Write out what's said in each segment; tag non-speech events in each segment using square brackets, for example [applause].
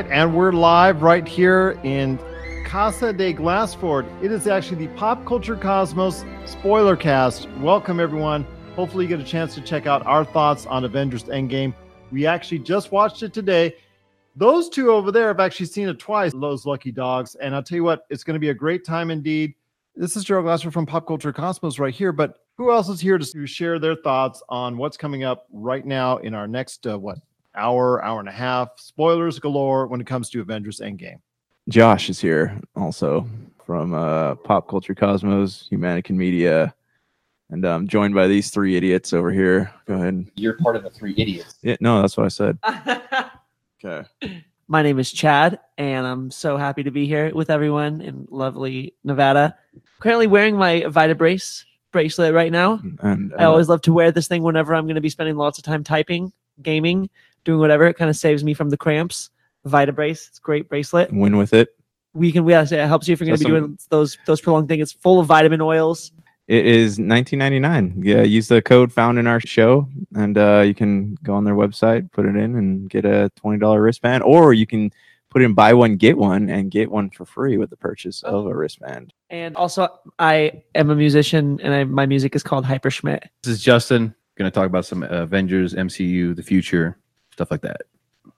Right, and we're live right here in Casa de Glassford. It is actually the Pop Culture Cosmos spoiler cast. Welcome, everyone. Hopefully, you get a chance to check out our thoughts on Avengers Endgame. We actually just watched it today. Those two over there have actually seen it twice, those lucky dogs. And I'll tell you what, it's going to be a great time indeed. This is Gerald Glassford from Pop Culture Cosmos right here. But who else is here to share their thoughts on what's coming up right now in our next, uh, what, hour, hour and a half? Spoilers galore when it comes to Avengers Endgame. Josh is here also from uh, Pop Culture Cosmos, Humanican Media, and I'm joined by these three idiots over here. Go ahead. You're part of the three idiots. Yeah, no, that's what I said. [laughs] Okay. My name is Chad, and I'm so happy to be here with everyone in lovely Nevada. Currently wearing my Vita Brace bracelet right now. And I uh, always love to wear this thing whenever I'm going to be spending lots of time typing, gaming, doing whatever. It kind of saves me from the cramps. Vita Brace, it's a great bracelet. win with it. We can, yeah, it helps you if you're going to be some- doing those those prolonged things. It's full of vitamin oils. It is 19.99. Yeah, use the code found in our show, and uh, you can go on their website, put it in, and get a $20 wristband, or you can put in buy one get one and get one for free with the purchase of a wristband. And also, I am a musician, and I, my music is called Hyper Schmidt. This is Justin. Going to talk about some Avengers, MCU, the future, stuff like that.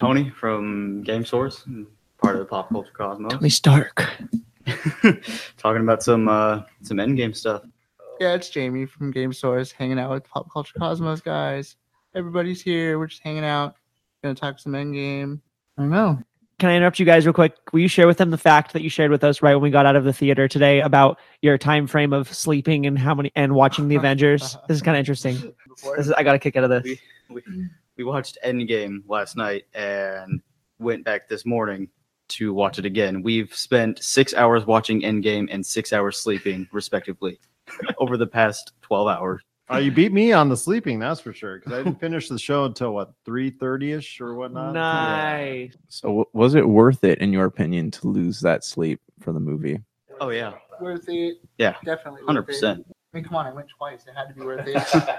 Tony from Game Source, part of the Pop Culture Cosmos. Tony Stark. [laughs] Talking about some uh, some Endgame stuff. Yeah, it's Jamie from Game Source, hanging out with Pop Culture Cosmos guys. Everybody's here. We're just hanging out. Gonna talk some Endgame. I don't know. Can I interrupt you guys real quick? Will you share with them the fact that you shared with us right when we got out of the theater today about your time frame of sleeping and how many and watching the [laughs] Avengers? This is kind of interesting. This is, I got a kick out of this. We, we we watched Endgame last night and went back this morning to watch it again. We've spent six hours watching Endgame and six hours sleeping, respectively, [laughs] over the past twelve hours. Uh, you beat me on the sleeping, that's for sure. Because I didn't finish the show until what three thirty ish or whatnot. Nice. So, w- was it worth it, in your opinion, to lose that sleep for the movie? Oh yeah, Worth it. Yeah, Definitely. Hundred percent. I mean, come on, I went twice. It had to be worth it. [laughs]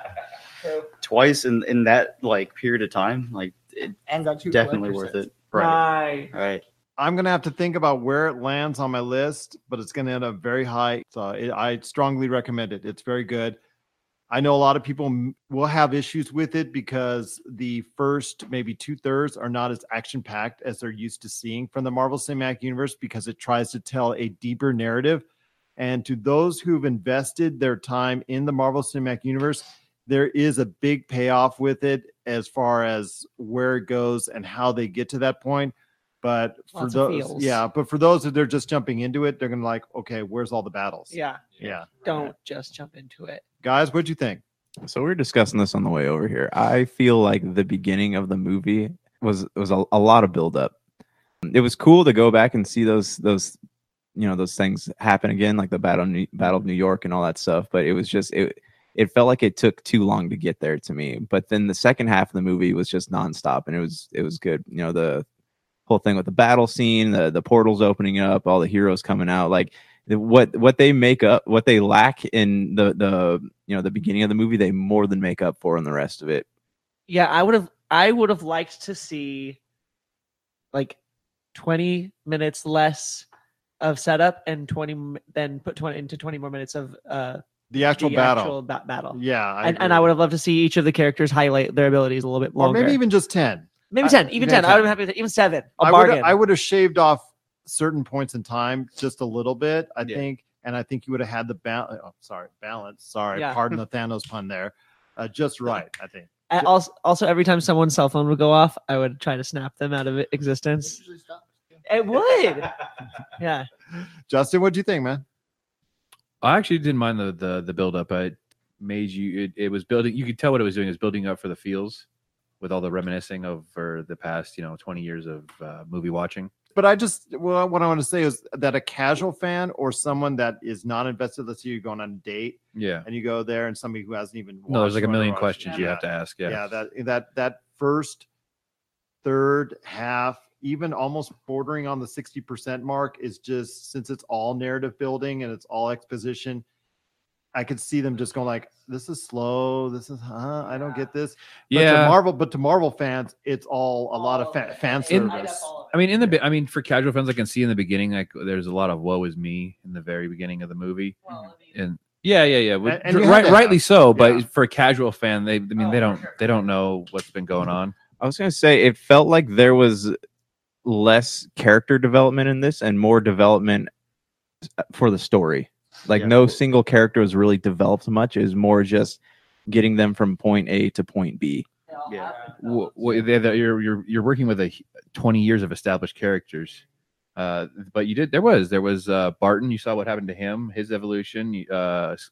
So- Twice in in that like period of time, like it, and got two definitely worth sets. it. Right, Nice. right. I'm gonna have to think about where it lands on my list, but it's gonna end up very high. So it, I strongly recommend it. It's very good. I know a lot of people m- will have issues with it because the first maybe two thirds are not as action packed as they're used to seeing from the Marvel Cinematic Universe because it tries to tell a deeper narrative. And to those who've invested their time in the Marvel Cinematic Universe, there is a big payoff with it as far as where it goes and how they get to that point. But for Lots of those, feels. yeah, but for those that they're just jumping into it, they're gonna like, okay, where's all the battles? Yeah. yeah. Don't just jump into it. Guys, what'd you think? So we were discussing this on the way over here. I feel like the beginning of the movie was was a, a lot of buildup. It was cool to go back and see those those you know those things happen again, like the battle New, battle of New York and all that stuff. But it was just it it felt like it took too long to get there to me. But then the second half of the movie was just nonstop, and it was it was good. You know the whole thing with the battle scene, the the portals opening up, all the heroes coming out, like what what they make up what they lack in the the you know the beginning of the movie they more than make up for in the rest of it Yeah, I would have I would have liked to see like 20 minutes less of setup and 20 then put 20 into 20 more minutes of uh The actual the battle. actual ba- battle. yeah, I and, and I would have loved to see each of the characters highlight their abilities a little bit more. or maybe even just ten. maybe I- 10, even even 10. I would have been happy with even 7. A I would bargain. I would have shaved off certain points in time just a little bit, I Yeah. think, and I think you would have had the balance. Oh, sorry, balance. Sorry, Yeah. pardon the [laughs] Thanos pun there. Uh, just right, I think. And also, also every time someone's cell phone would go off, I would try to snap them out of existence. usually. It would. [laughs] yeah. Justin, what do you think, man? I actually didn't mind the the the build up. It made you. It, it was building. You could tell what it was doing. It was building up for the feels, with all the reminiscing over the past, you know, twenty years of uh, movie watching. But I just well, what I want to say is that a casual fan or someone that is not invested, let's say you're going on a date Yeah. and you go there and somebody who hasn't even No, there's like a million questions you have to ask. Yeah. yeah that that that first third half even almost bordering on the 60% mark is just since it's all narrative building and it's all exposition I could see them just going like, "This is slow. This is huh? I don't get this." But yeah. to Marvel, but to Marvel fans, it's all a lot of fa- fan service. I mean, in the I mean, for casual fans, I can see in the beginning, like there's a lot of "woe is me" in the very beginning of the movie, mm-hmm. and yeah, yeah, yeah, with- And- and you dr- had right, rightly so. But Yeah. for a casual fan, they, I mean, Oh, they don't, sure. they don't know what's been going mm-hmm. on. I was gonna say it felt like there was less character development in this and more development uh, for the story. Like Yeah. no single character was really developed much. It was more just getting them from point A to point B. Yeah. Wh- wh- they- they- you're you're you're working with a 20 years of established characters. Uh, but you did there was there was uh Barton. You saw what happened to him, his evolution. you- Uh, s-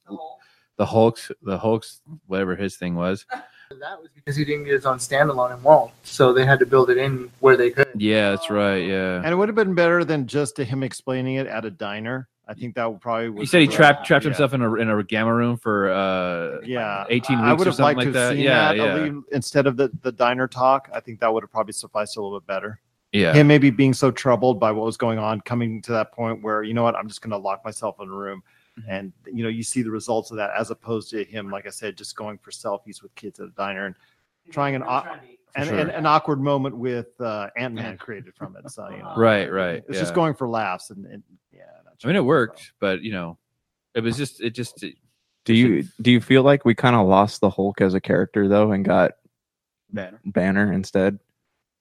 the Hulk's the Hulk's whatever his thing was. [laughs] That was because he didn't get his own standalone and won't. So they had to build it in where they could. Yeah, that's right. Yeah. And it would have been better than just to him explaining it at a diner. I think that would probably. He said he trapped trapped yeah. himself in a in a gamma room for uh Yeah, 18 I weeks would or have something liked like to have that. seen Yeah, that yeah. a little- instead of the the diner talk. I think that would have probably sufficed a little bit better. yeah. Him maybe being so troubled by what was going on, coming to that point where you know what, I'm just going to lock myself in a room. And you know you see the results of that as opposed to him, like I said, just going for selfies with kids at a diner and trying an au- and, sure. and an awkward moment with uh, Ant Man created from it. So you know, [laughs] Right, right. It's just going for laughs and, and yeah. that I mean, it shouldn't- worked, but you know, it was just it just it- Do you do you feel like we kind of lost the Hulk as a character though and got Banner. Banner instead?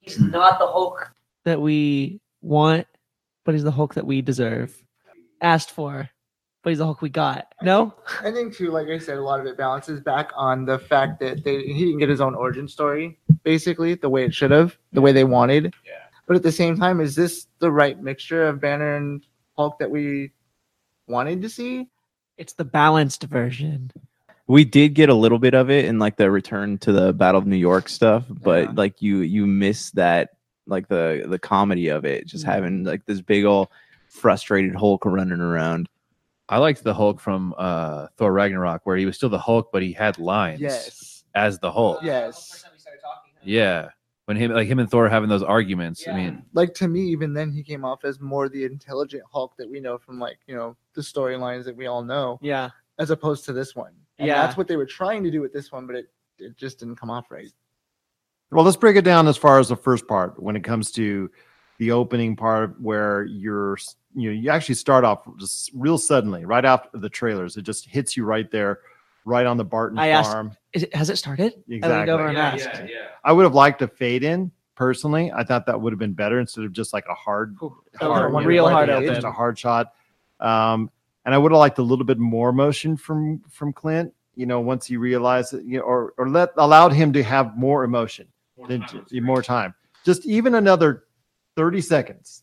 He's not the Hulk that we want, but he's the Hulk that we deserve. Asked for, but he's the Hulk we got. No? I think too, like I said, a lot of it balances back on the fact that they, he didn't get his own origin story, basically the way it should have, the way they wanted. Yeah. But at the same time, is this the right mixture of Banner and Hulk that we wanted to see? It's the balanced version. We did get a little bit of it in like the return to the Battle of New York stuff, but Yeah. like you you miss that like the the comedy of it, just Mhm. having like this big old frustrated Hulk running around. I liked the Hulk from uh Thor Ragnarok where he was still the Hulk, but he had lines Yes. as the Hulk. Yes. Yeah. When him like him and Thor having those arguments. I mean, Like to me, even then, he came off as more the intelligent Hulk that we know from like you know the storylines that we all know, Yeah. as opposed to this one. And Yeah. that's what they were trying to do with this one, but it it just didn't come off right. Well, let's break it down as far as the first part when it comes to the opening part where you're you know you actually start off just real suddenly right after the trailers. It just hits you right there, right on the Barton I asked- farm. Is it, has it started? I leaned Exactly. over and. I would have liked to fade in personally. I thought that would have been better instead of just like a hard, That hard a you know, real hard open. just a hard shot. Um, and I would have liked a little bit more motion from from Clint. You know, once he realized it, you know, or or let allowed him to have more emotion, than ju- more time. Just even another thirty seconds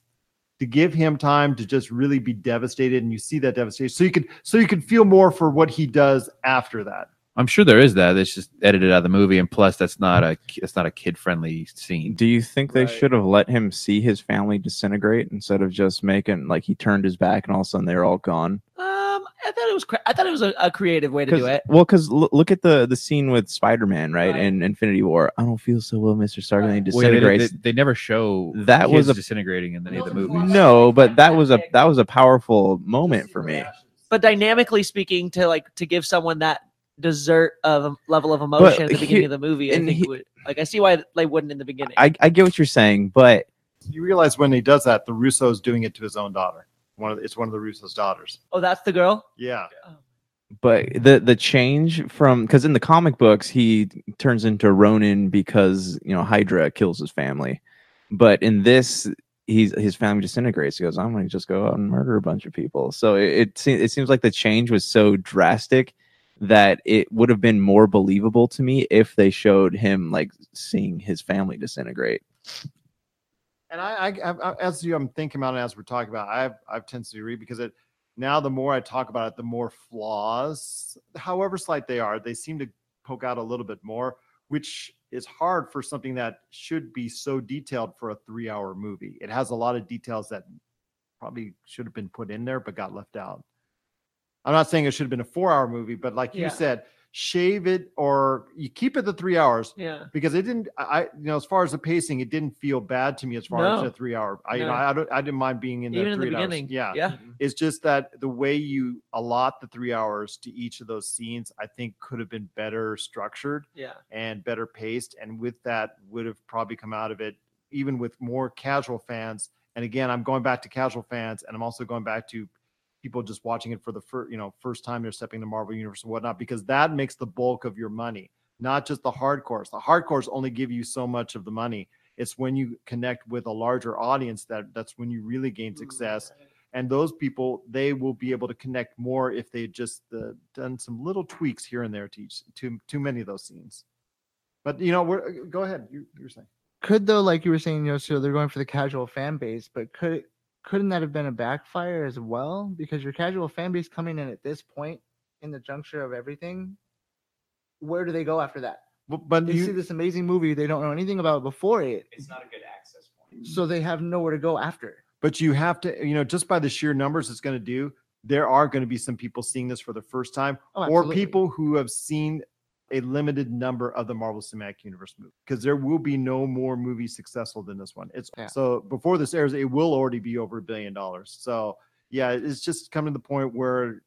to give him time to just really be devastated, and you see that devastation, so you could so you could feel more for what he does after that. I'm sure there is that. It's just edited out of the movie, and plus that's not a that's not a kid friendly scene. Do you think they Right. should have let him see his family disintegrate instead of just making like he turned his back and all of a sudden they're all gone? Um, Um, I thought it was. Cre- I thought it was a, a creative way to do it. Well, because look at the the scene with Spider Man, right, Right. in Infinity War. I don't feel so well, Mister Stark, and he Well, yeah, they, disintegrates. they, they never show That was a- disintegrating in any of the movies. no, but that was a that was a powerful moment for me. But dynamically speaking, to like to give someone that dessert of a level of emotion at the he- beginning of the movie, I and think he- would like I see why they wouldn't in the beginning. I, I get what you're saying, but You realize when he does that, the Russo's doing it to his own daughter. One of the, it's one of the Russo's daughters. oh, that's the girl. Yeah. Oh. but the the change from because in the comic books he turns into Ronin because you know Hydra kills his family, but in this he's his family disintegrates. He goes, I'm going to just go out and murder a bunch of people. So it it, se- it seems like the change was so drastic that it would have been more believable to me if they showed him like seeing his family disintegrate. And I, I, I as you, I'm thinking about it as we're talking about, I've, I've tended to agree because it now the more I talk about it, the more flaws, however slight they are, they seem to poke out a little bit more, which is hard for something that should be so detailed for a three hour movie. It has a lot of details that probably should have been put in there, but got left out. I'm not saying it should have been a four hour movie, but like Yeah. you said, shave it or you keep it the three hours Yeah. because it didn't. I I- you know as far as the pacing, it didn't feel bad to me as far as the three hour. I you know No. I don't I didn't mind being in the Even in the three hours. beginning. Yeah, Yeah. Mm-hmm. it's just that the way you allot the three hours to each of those scenes, I think could have been better structured Yeah. and better paced. And with that, would have probably come out of it, even with more casual fans. And again, I'm going back to casual fans, and I'm also going back to people just watching it for the first, you know, first time they're stepping the Marvel universe and whatnot, because that makes the bulk of your money, not just the hardcores. The hardcores only give you so much of the money. It's when you connect with a larger audience that that's when you really gain success. and those people they will be able to connect more if they just uh, done some little tweaks here and there to each too too many of those scenes. But you know we're go ahead. You, you're saying. Could though, like you were saying, you know, so they're going for the casual fan base, but could couldn't that have been a backfire as well? Because your casual fan base coming in at this point in the juncture of everything, where do they go after that? but, but They see this amazing movie they don't know anything about before it, It's not a good access point. so they have nowhere to go after. but you have to you know just by the sheer numbers it's going to do there are going to be some people seeing this for the first time Oh, or people who have seen a limited number of the Marvel Cinematic Universe movie because there will be no more movies successful than this one. It's Yeah. so before this airs, it will already be over a billion dollars. So yeah, it's just coming to the point where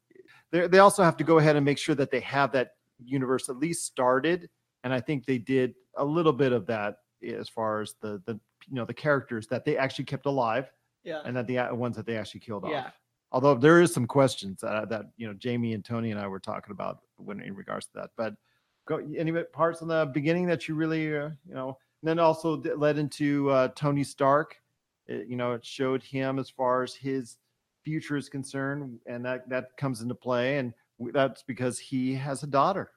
they they also have to go ahead and make sure that they have that universe at least started, and I think they did a little bit of that as far as the the you know the characters that they actually kept alive Yeah. and that the uh, ones that they actually killed Yeah. off. Although there is some questions uh, that you know Jamie and Tony and I were talking about when in regards to that. But go any parts in the beginning that you really uh, you know, and then also led into uh, Tony Stark. It, you know, it showed him as far as his future is concerned, and that that comes into play, and that's because he has a daughter.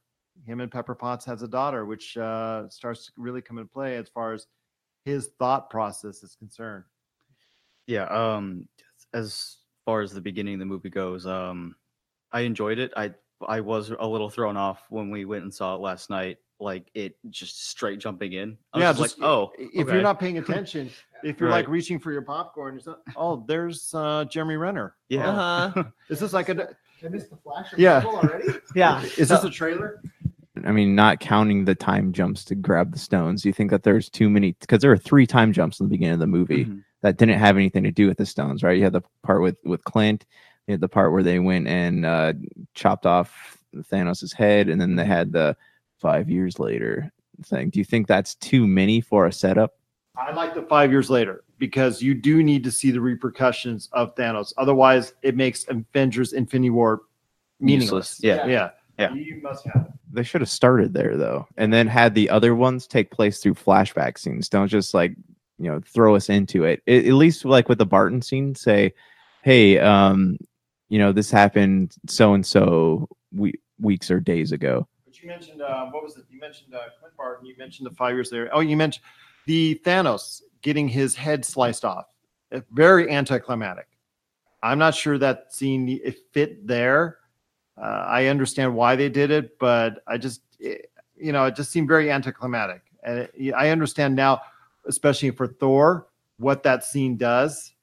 Him and Pepper Potts has a daughter, which uh, starts to really come into play as far as his thought process is concerned. Yeah. Um, as far as the beginning of the movie goes, um, I enjoyed it. I I was a little thrown off when we went and saw it last night. Like it just straight jumping in. I was Yeah, just just- like, oh, if okay. you're not paying [laughs] attention, if you're like reaching for your popcorn, it's not, oh, there's uh, Jeremy Renner. yeah. Uh-huh. [laughs] Is this like a? I missed the flash Yeah. already. [laughs] Yeah. Is this a trailer? I mean, not counting the time jumps to grab the stones. You think that there's too many because there are three time jumps in the beginning of the movie Mhm. that didn't have anything to do with the stones, right? You had the part with with Clint, you had the part where they went and uh, chopped off Thanos' head, and then they had the five years later thing. Do you think that's too many for a setup? I like the five years later because you do need to see the repercussions of Thanos. Otherwise, it makes Avengers Infinity War meaningless. Yeah. yeah, Yeah. You must have it. They should have started there though, and then had the other ones take place through flashback scenes. Don't just like you know throw us into it. A- At least like with the Barton scene, say, "Hey, um, you know this happened so and so we weeks or days ago." But you mentioned uh, what was it? You mentioned uh, Clint Barton. You mentioned the five years there. Oh, you mentioned the Thanos getting his head sliced off. Uh, Very anticlimactic. I'm not sure that scene it fit there. Uh, I understand why they did it, but I just, it- you know, it just seemed very anticlimactic. And it, I understand now, especially for Thor, what that scene does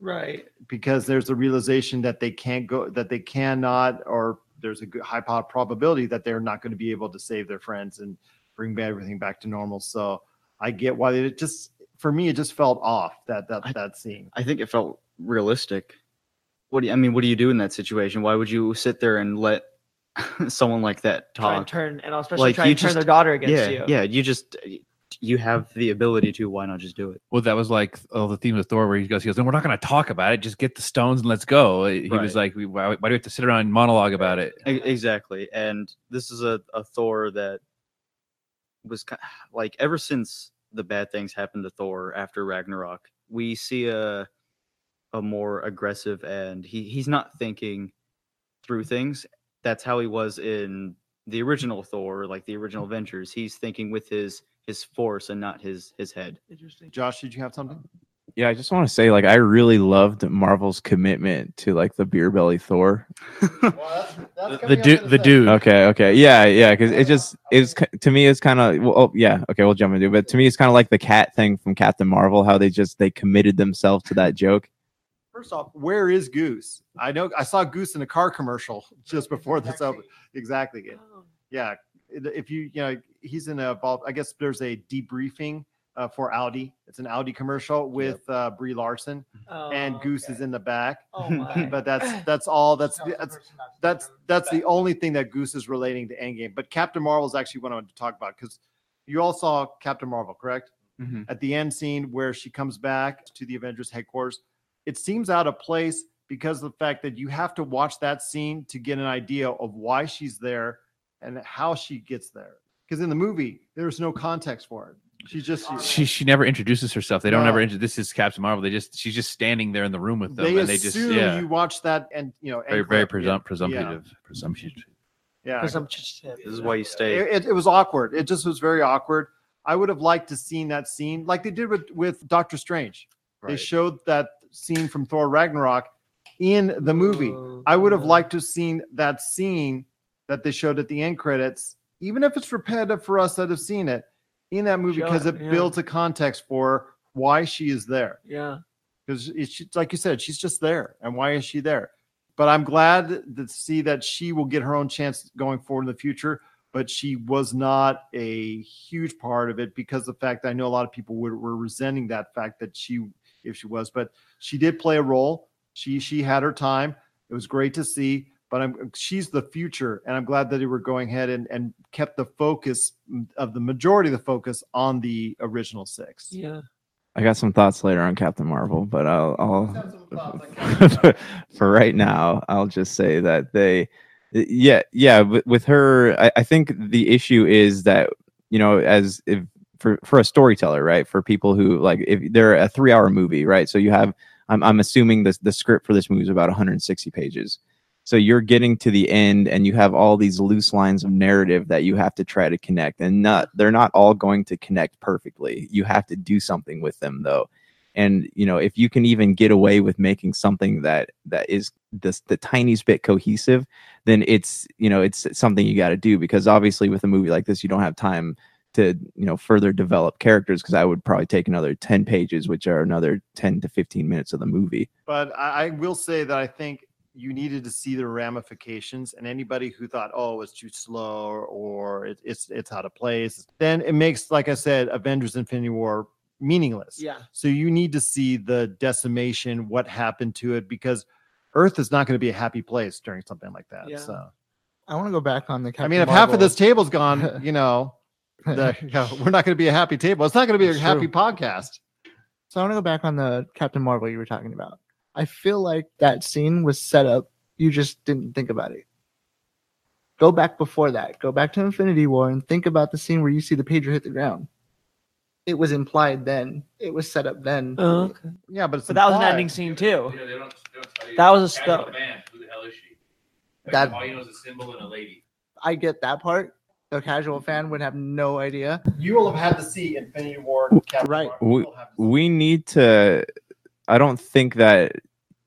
Right. because there's a realization that they can't go that they cannot or there's a good high probability that they're not going to be able to save their friends and bring everything back to normal so i get why it just for me it just felt off that that I- that scene I think it felt realistic. What do you, I mean? What do you do in that situation? Why would you sit there and let [laughs] someone like that Try and talk? turn and especially Like, try and turn just- their daughter against Yeah, you. yeah. You just you have the ability to. Why not just do it? Well, that was like oh, the theme of Thor, where he goes, he goes, "No, we're not going to talk about it. Just get the stones and let's go." He was like, "Why, why do we have to sit around and monologue about it?" Exactly. And this is a, a Thor that was ki- like ever since the bad things happened to Thor after Ragnarok, we see a a more aggressive and he he's not thinking through things. That's how he was in the original Thor, like the original mm-hmm. Avengers. He's thinking with his his force and not his his head. Interesting. josh did you have something Yeah, I just want to say, like, I really loved Marvel's commitment to like the beer belly Thor. [laughs] The dude, the dude. Okay, okay, yeah, yeah, because it just is to me, it's kind of well, oh, yeah, okay, we'll jump into it. But to me, it's kind of like the cat thing from Captain Marvel, how they just they committed themselves to that joke. first off where is goose i know i saw goose in a car commercial just before this Exactly. open exactly Oh, yeah, if you you know he's in a vault. I guess there's a debriefing uh, for Audi. It's an Audi commercial with uh, Brie Larson and Oh, Goose is in the back. Oh [laughs] my. But that's [laughs] that's all. That's that's that's that's the only thing that Goose is relating to Endgame. But Captain Marvel is actually what I want to talk about because you all saw Captain Marvel, correct? Mhm. At the end scene where she comes back to the Avengers headquarters, it seems out of place because of the fact that you have to watch that scene to get an idea of why she's there and how she gets there. Because in the movie, there's no context for it. She's just She she never introduces herself. They don't No. ever. Intro- this is Captain Marvel. They just she's just standing there in the room with them, they and they just assume yeah, you watch that and you know very end very credit- presum- yeah, presumptive presumptive. Yeah, Presumptive. This is why you stay. it, it, it was awkward. It just was very awkward. I would have liked to seen that scene like they did with with Doctor Strange. They showed that scene from Thor Ragnarok in the movie. Oh, I would have liked to have seen that scene that they showed at the end credits, even if it's repetitive for us that have seen it in that movie, because it, yeah. builds a context for why she is there. Yeah. Because it's like you said, she's just there. And why is she there? But I'm glad to see that she will get her own chance going forward in the future. But she was not a huge part of it because the fact that I know a lot of people were, were resenting that fact that she, if she was, but she did play a role. She she had her time. It was great to see. But I'm she's the future, and I'm glad that they were going ahead and, and kept the focus of the majority of the focus on the original six. Yeah. I got some thoughts later on Captain Marvel, but I'll, I'll [laughs] for right now, I'll just say that they, yeah, yeah, with, with her, I, I think the issue is that you know, as if for for a storyteller, right, for people who like if they're a three hour movie, right, so you have, I'm I'm assuming the the script for this movie is about 160 pages. So you're getting to the end and you have all these loose lines of narrative that you have to try to connect and not they're not all going to connect perfectly. You have to do something with them though. And you know, if you can even get away with making something that that is this the tiniest bit cohesive, then it's you know, it's something you got to do because obviously with a movie like this you don't have time to you know further develop characters because I would probably take another 10 pages which are another 10 to 15 minutes of the movie. But I will say that I think you needed to see the ramifications, and anybody who thought, "Oh, it's too slow" or, or it, it's it's out of place, then it makes, like I said, Avengers: Infinity War meaningless. Yeah. So you need to see the decimation, what happened to it, because Earth is not going to be a happy place during something like that. Yeah. So I want to go back on the. I mean, if half of this table's gone, [laughs] you know, the, [laughs] you know, we're not going to be a happy table. It's not going to be a That's happy true. podcast. So I want to go back on the Captain Marvel you were talking about. I feel like that scene was set up. You just didn't think about it. Go back before that. Go back to Infinity War and think about the scene where you see the pager hit the ground. It was implied then. It was set up then. Oh, okay. Yeah, but it's But that was an ending scene too. they don't, they don't tell you. That was a Casual stu- fan. Who the hell is she? That- all you know is a symbol and a lady. I get that part. A casual fan would have no idea. You will have had to see Infinity War. Captain Right. Marvel. You will have to see we need to i don't think that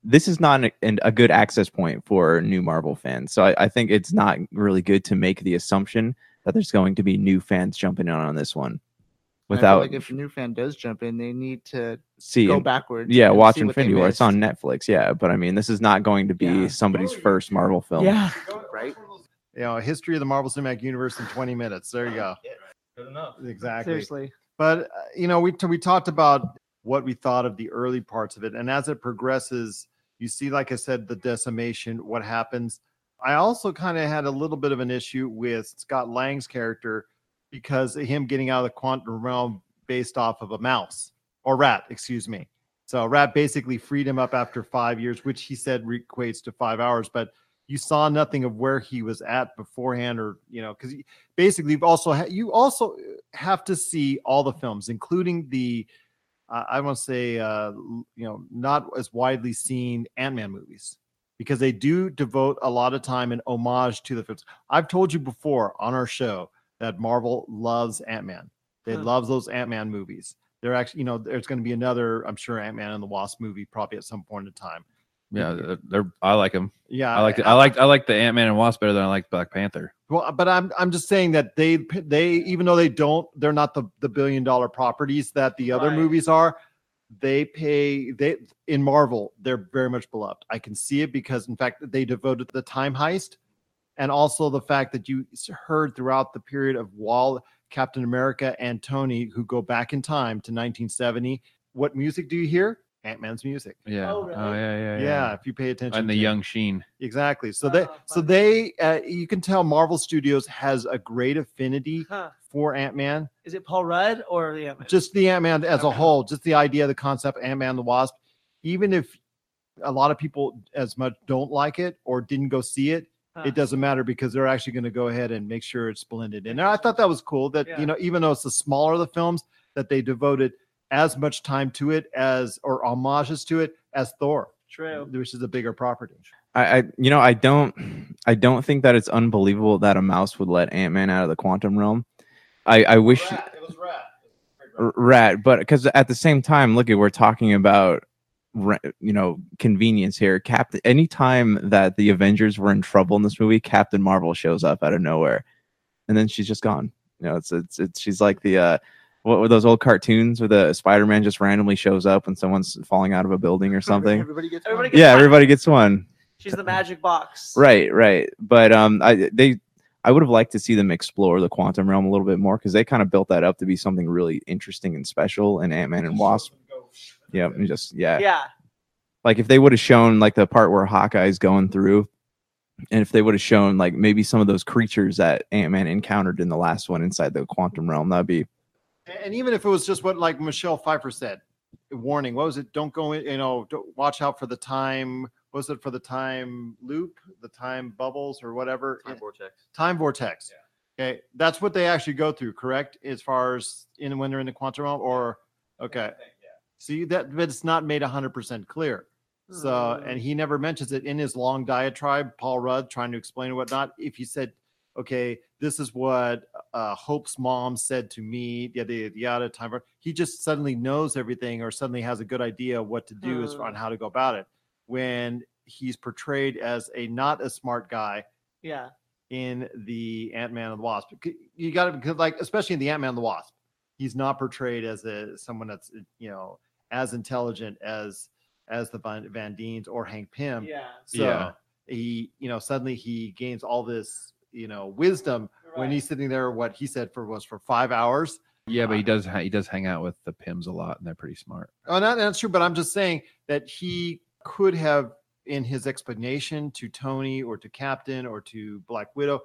this is not an, a good access point for new marvel fans so I, I think it's not really good to make the assumption that there's going to be new fans jumping in on this one And I feel without like if a new fan does jump in, they need to see go backwards. yeah and watch see infinity war it's on netflix yeah but i mean this is not going to be Yeah. somebody's first marvel film Yeah. right? you know, history of the Marvel Cinematic Universe in 20 minutes. There you go. Good enough. Exactly. Seriously. But uh, you know, we we talked about what we thought of the early parts of it, and as it progresses, you see, like I said, the decimation. What happens? I also kind of had a little bit of an issue with Scott Lang's character because of him getting out of the quantum realm based off of a mouse or rat, excuse me. So rat basically freed him up after five years, which he said equates to five hours, but you saw nothing of where he was at beforehand, or you know, because basically also ha- you also uh, have to see all the films, including the uh, I want to say uh, you know not as widely seen Ant Man movies because they do devote a lot of time and homage to the films. I've told you before on our show that Marvel loves Ant Man. They Huh. love those Ant Man movies. They're actually, you know, there's going to be another, I'm sure, Ant Man and the Wasp movie probably at some point in time. Yeah, they're, they're I like them. Yeah, I like the, I like I like the Ant Man and Wasp better than I like Black Panther. Well, uh, but I'm I'm just saying that they they even though they don't they're not the the billion dollar properties that the other Right. movies are. They pay they in Marvel they're very much beloved. I can see it because in fact they devoted the time heist and also the fact that you heard throughout the period of while Captain America and Tony, who go back in time to 1970, what music do you hear? Ant Man's music. Yeah. Oh, Oh, really? yeah, yeah, Yeah, if you pay attention. And the to it. young Sheen. Exactly. So they Oh, so they uh, you can tell Marvel Studios has a great affinity Huh. for Ant-Man. Is it Paul Rudd or the Ant-Man? Just the Ant-Man as a whole, just the idea, the concept Ant-Man the Wasp. Even if a lot of people as much don't like it or didn't go see it, Huh. it doesn't matter because they're actually going to go ahead and make sure it's blended in. And I thought that was cool that Yeah. you know even though it's the smaller of the films that they devoted as much time to it as or homages to it as Thor, True. which is a bigger property. I, I you know I don't I don't think that it's unbelievable that a mouse would let Ant Man out of the quantum realm. I I wish It was rat. R- rat but because at the same time look at we're talking about you know convenience here captain anytime that the avengers were in trouble in this movie captain marvel shows up out of nowhere and then she's just gone you know it's it's, it's she's like the uh what were those old cartoons where the spider-man just randomly shows up when someone's falling out of a building or something Everybody gets Everybody one. gets yeah one. everybody gets one She's the magic box. right right but um i they i would have liked to see them explore the quantum realm a little bit more because they kind of built that up to be something really interesting and special in ant-man and wasp yeah and just yeah Yeah. like if they would have shown like the part where Hawkeye's going through, and if they would have shown like maybe some of those creatures that Ant Man encountered in the last one inside the quantum realm, that'd be And even if it was just what like Michelle Pfeiffer said, warning, what was it? Don't go in, you know, don't, watch out for the time. what Was it for the time loop, the time bubbles, or whatever? Time vortex. Time vortex. Okay, that's what they actually go through, correct? As far as in when they're in the quantum realm, or okay. See that, but it's not made hundred percent clear. So, and he hmm. never mentions it in his long diatribe, Paul Rudd trying to explain whatnot. If he said, okay, this is what uh, Hope's mom said to me, yada, yada, yada, time, for- he just suddenly knows everything or suddenly has a good idea what to do as on how to go about it. When he's portrayed as a not a smart guy Yeah. in the Ant Man and the Wasp. You got to because like especially in the Ant Man and the Wasp, he's not portrayed as a someone that's you know as intelligent as as the Van, Van Dynes or Hank Pym. Yeah. So Yeah. he you know suddenly he gains all this you know wisdom when he's sitting there. What he said for was for five hours. Yeah, but he does ha- he does hang out with the Pyms a lot, and they're pretty smart. Oh, not that's true, but I'm just saying that he could have, in his explanation to Tony or to Captain or to Black Widow,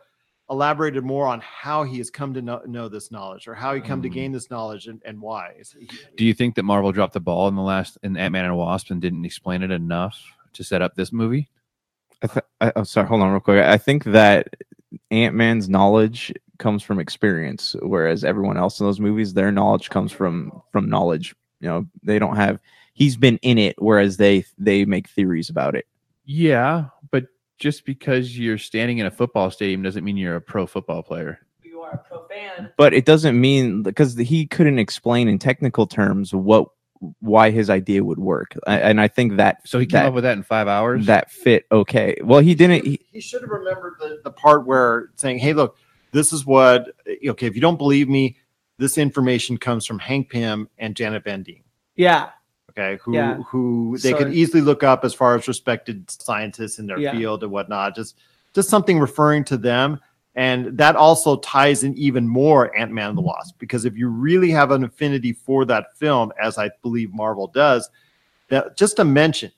elaborated more on how he has come to know, know this knowledge or how he come to Mhm. gain this knowledge and, and why. He- Do you think that Marvel dropped the ball in the last in Ant Man and Wasp and didn't explain it enough to set up this movie? I th- I, oh, sorry, hold on real quick. I think that Ant Man's knowledge comes from experience, whereas everyone else in those movies, their knowledge comes from from knowledge. You know, they don't have. He's been in it, whereas they they make theories about it. Yeah, but just because you're standing in a football stadium doesn't mean you're a pro football player. You are a pro fan. But it doesn't mean because he couldn't explain in technical terms what why his idea would work, and I think that So he came that, up with that in five hours. that fit okay. Well, he didn't. He, he should have remembered the, the part where saying, "Hey, look, this is what eh, okay. If you don't believe me, this information comes from Hank Pym and Janet Van Dyne." Yeah. okay who Yeah. who they So- could easily look up as far as respected scientists in their Yeah. field and whatnot just just something referring to them and that also ties in even more ant-man and the wasp because if you really have an affinity for that film as i believe marvel does that just to mention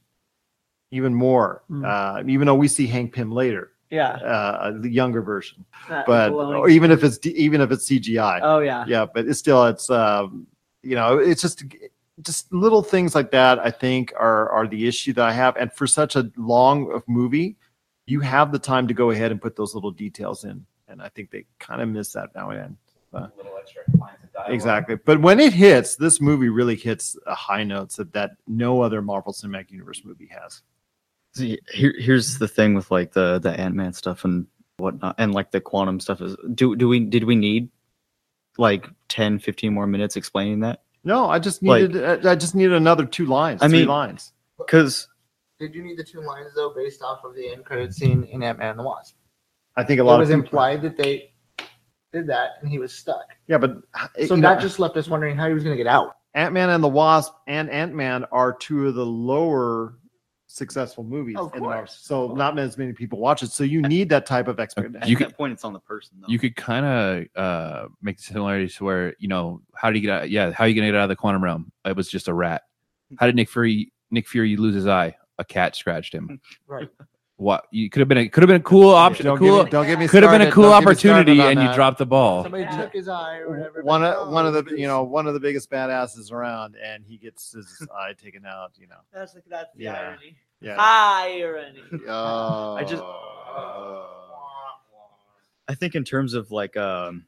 even more Mm. uh, even though we see hank pym later Yeah. uh, the younger version That but or even if it's even if it's cgi Oh yeah. yeah but it's still it's um you know it's just just little things like that i think are are the issue that i have and for such a long movie you have the time to go ahead and put those little details in and i think they kind of miss that now and then exactly but when it hits this movie really hits a high notes that that no other marvel cinematic universe movie has See, here, here's the thing with like the the Ant Man stuff and whatnot, and like the quantum stuff is. Do do we did we need like 10, 15 more minutes explaining that? no i just Like- needed i just needed another two lines I three mean- lines Because Did you need the two lines though, based off of the end credit scene in Ant Man and the Wasp? i think a It lot was of people, implied that they did that, and he was stuck. yeah but So you know- that just left us wondering how he was going to get out. Ant Man and the Wasp and Ant Man are two of the lower successful movies Of in the Marvel. course. So not as many people watch it. So you need that type of expectation. At You that could- point, it's on the person. Though. You could kind of uh, make the similarities to where you know how did you get out? Yeah, how are you gonna get out of the quantum realm? It was just a rat. How did Nick Fury Nick Fury lose his eye? A cat scratched him. Right. What you could have been a could have been a cool option. Don't a cool get me, don't get me could have been a cool Don't get me started opportunity, on and you dropped the ball. Somebody Yeah. took his eye or whatever. one of no, one of the you know one of the biggest badasses around, and he gets his eye taken out. You know, That's like that's the Yeah. irony. yeah. Irony. Oh, I just- I think in terms of like um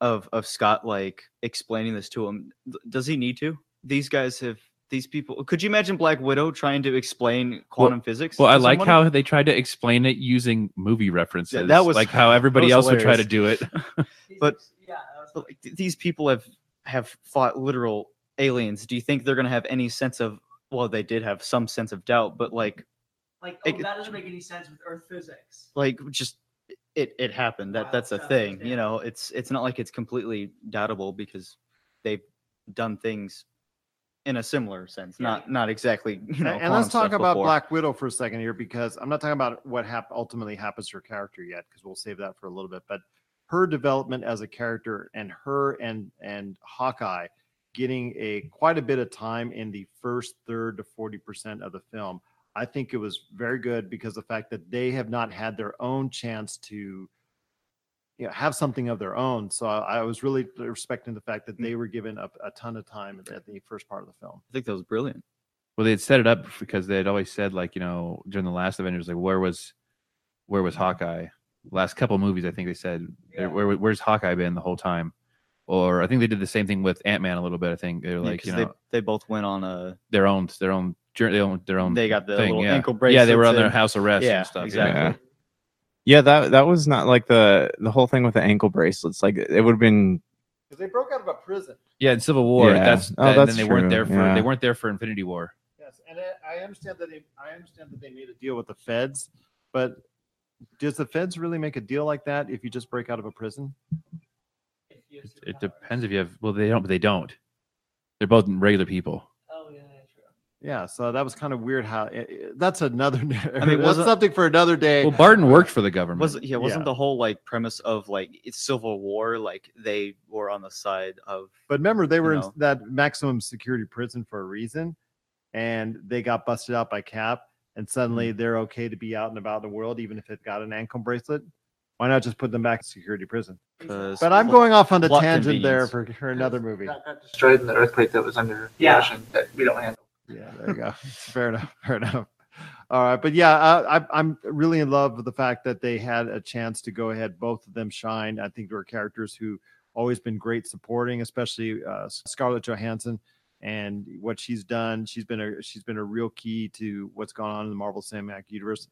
of of Scott like explaining this to him, does he need to? These guys have these people. Could you imagine Black Widow trying to explain quantum physics? Well, I like someone? how they tried to explain it using movie references. that was- like how everybody that was else would try to do it. [laughs] [laughs] But- yeah, But, like, these people have have fought literal aliens. Do you think they're gonna have any sense of? Well, they did have some sense of doubt, but like like oh, it- that doesn't make any sense with Earth physics. like just it it happened. That Wow, that's a thing. yeah. You know, it's it's not like it's completely doubtable because they've done things in a similar sense. Yeah. Not not exactly. [laughs] You know, and, let's talk about before. Black Widow for a second here, because I'm not talking about what hap- ultimately happens to her character yet, because we'll save that for a little bit. But her development as a character, and her and and Hawkeye getting a quite a bit of time in the first third to forty percent of the film. I think it was very good because the fact that they have not had their own chance to you know, have something of their own. So I, I was really respecting the fact that hmm. they were given a, a ton of time at the first part of the film. I think that was brilliant. Well, they had set it up because they had always said, like, you know, during the last Avengers, like, where was, where was Hawkeye? Last couple movies, I think they said, Yeah. where, where's Hawkeye been the whole time? Or I think they did the same thing with Ant Man a little bit. I think they were Yeah, you know, they both went on a. their own, their own, journey, their own, their own. They got the thing, little yeah. ankle Yeah, they were on their and- house arrest Yeah, and stuff. exactly. Yeah. Yeah, that that was not like the the whole thing with the ankle bracelets. Like it would have been Because they broke out of a prison. Yeah, in Civil War, Yeah. that's, Oh, that, that's and then they weren't there for yeah. they weren't there for Infinity War. Yes, and I, I understand that they I understand that they made a deal with the feds, but does the feds really make a deal like that if you just break out of a prison? If you have It, it depends if you have. Well, they don't. But they don't. They're both regular people. Yeah, yeah, true. Yeah, so that was kind of weird. How it, it- that's another. [laughs] I mean, mean, that's wasn't- something for another day. Well, Barton worked for the government. Was yeah, wasn't Yeah. the whole like premise of like it's Civil War? Like they were on the side of But remember, they were in know. that maximum security prison for a reason, and they got busted out by Cap, and suddenly Mm-hmm. they're okay to be out and about in the world, even if it got an ankle bracelet. Why not just put them back in security prison? because But I'm going off on the plot tangent there for, for another movie. That got destroyed in the earthquake that was under the Yeah. ocean that we don't handle. Yeah, there you go. [laughs] fair enough. Fair enough. All right, but yeah, I, I, I'm really in love with the fact that they had a chance to go ahead. Both of them shine. I think there are characters who always been great supporting, especially uh, Scarlett Johansson and what she's done. She's been a she's been a real key to what's gone on in the Marvel Cinematic Universe.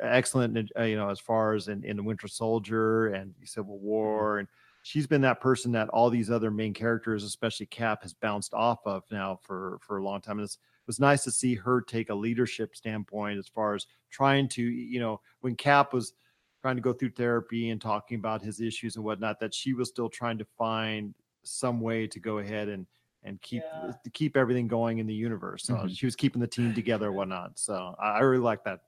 Excellent, uh, you know, as far as in, in the Winter Soldier and Civil War, and she's been that person that all these other main characters, especially Cap, has bounced off of now for for a long time. And it's it was nice to see her take a leadership standpoint as far as trying to, you know, when Cap was trying to go through therapy and talking about his issues and whatnot, that she was still trying to find some way to go ahead and and keep Yeah. to keep everything going in the universe. So Mhm. she was keeping the team together and whatnot. So I, I really like that.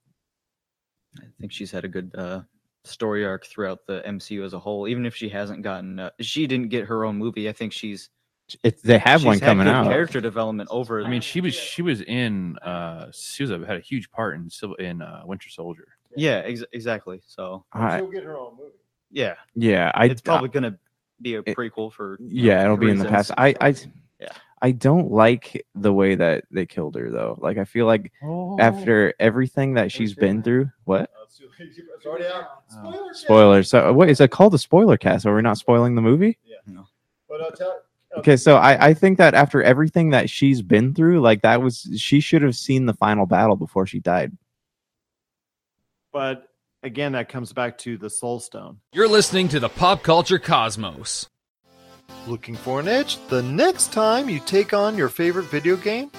I think she's had a good uh, story arc throughout the MCU as a whole. Even if she hasn't gotten, uh, she didn't get her own movie. I think she's it, they have she's one had coming good out. Character development over. I mean, she was she was in. uh She was a, had a huge part in Civil in uh, Winter Soldier. yeah, ex- exactly. So I, She'll get her own movie. yeah, yeah, I it's probably gonna be a it- prequel for you yeah, it'll be in the reasons. past. I I Yeah. I don't like the way that they killed her though. Like I feel like Oh. after everything that she's been through, what It's already out. Spoiler. spoilers? So what is it called? The spoiler cast? Are we not spoiling the movie? But I'll tell. Okay, so I, I think that after everything that she's been through, like that was she should have seen the final battle before she died. But again, that comes back to the Soul Stone. You're listening to the Pop Culture Cosmos. Looking for an edge the next time you take on your favorite video game?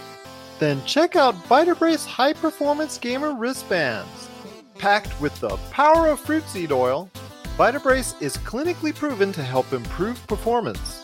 Then check out Vitabrace High Performance Gamer Wristbands. Packed with the power of fruit seed oil, Vitabrace is clinically proven to help improve performance,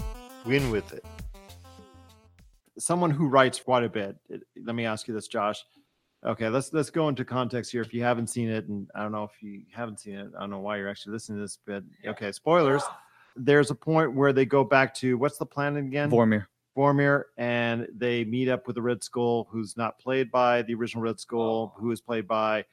Win with it. Someone who writes quite a bit. it- Let me ask you this, Josh. Okay, let's let's go into context here. If you haven't seen it, and I don't know if you haven't seen it, I don't know why you're actually listening to this, but okay, spoilers. There's a point where they go back to what's the planet again? Vormir. Vormir, and they meet up with the Red Skull, who's not played by the original Red Skull, oh. who is played by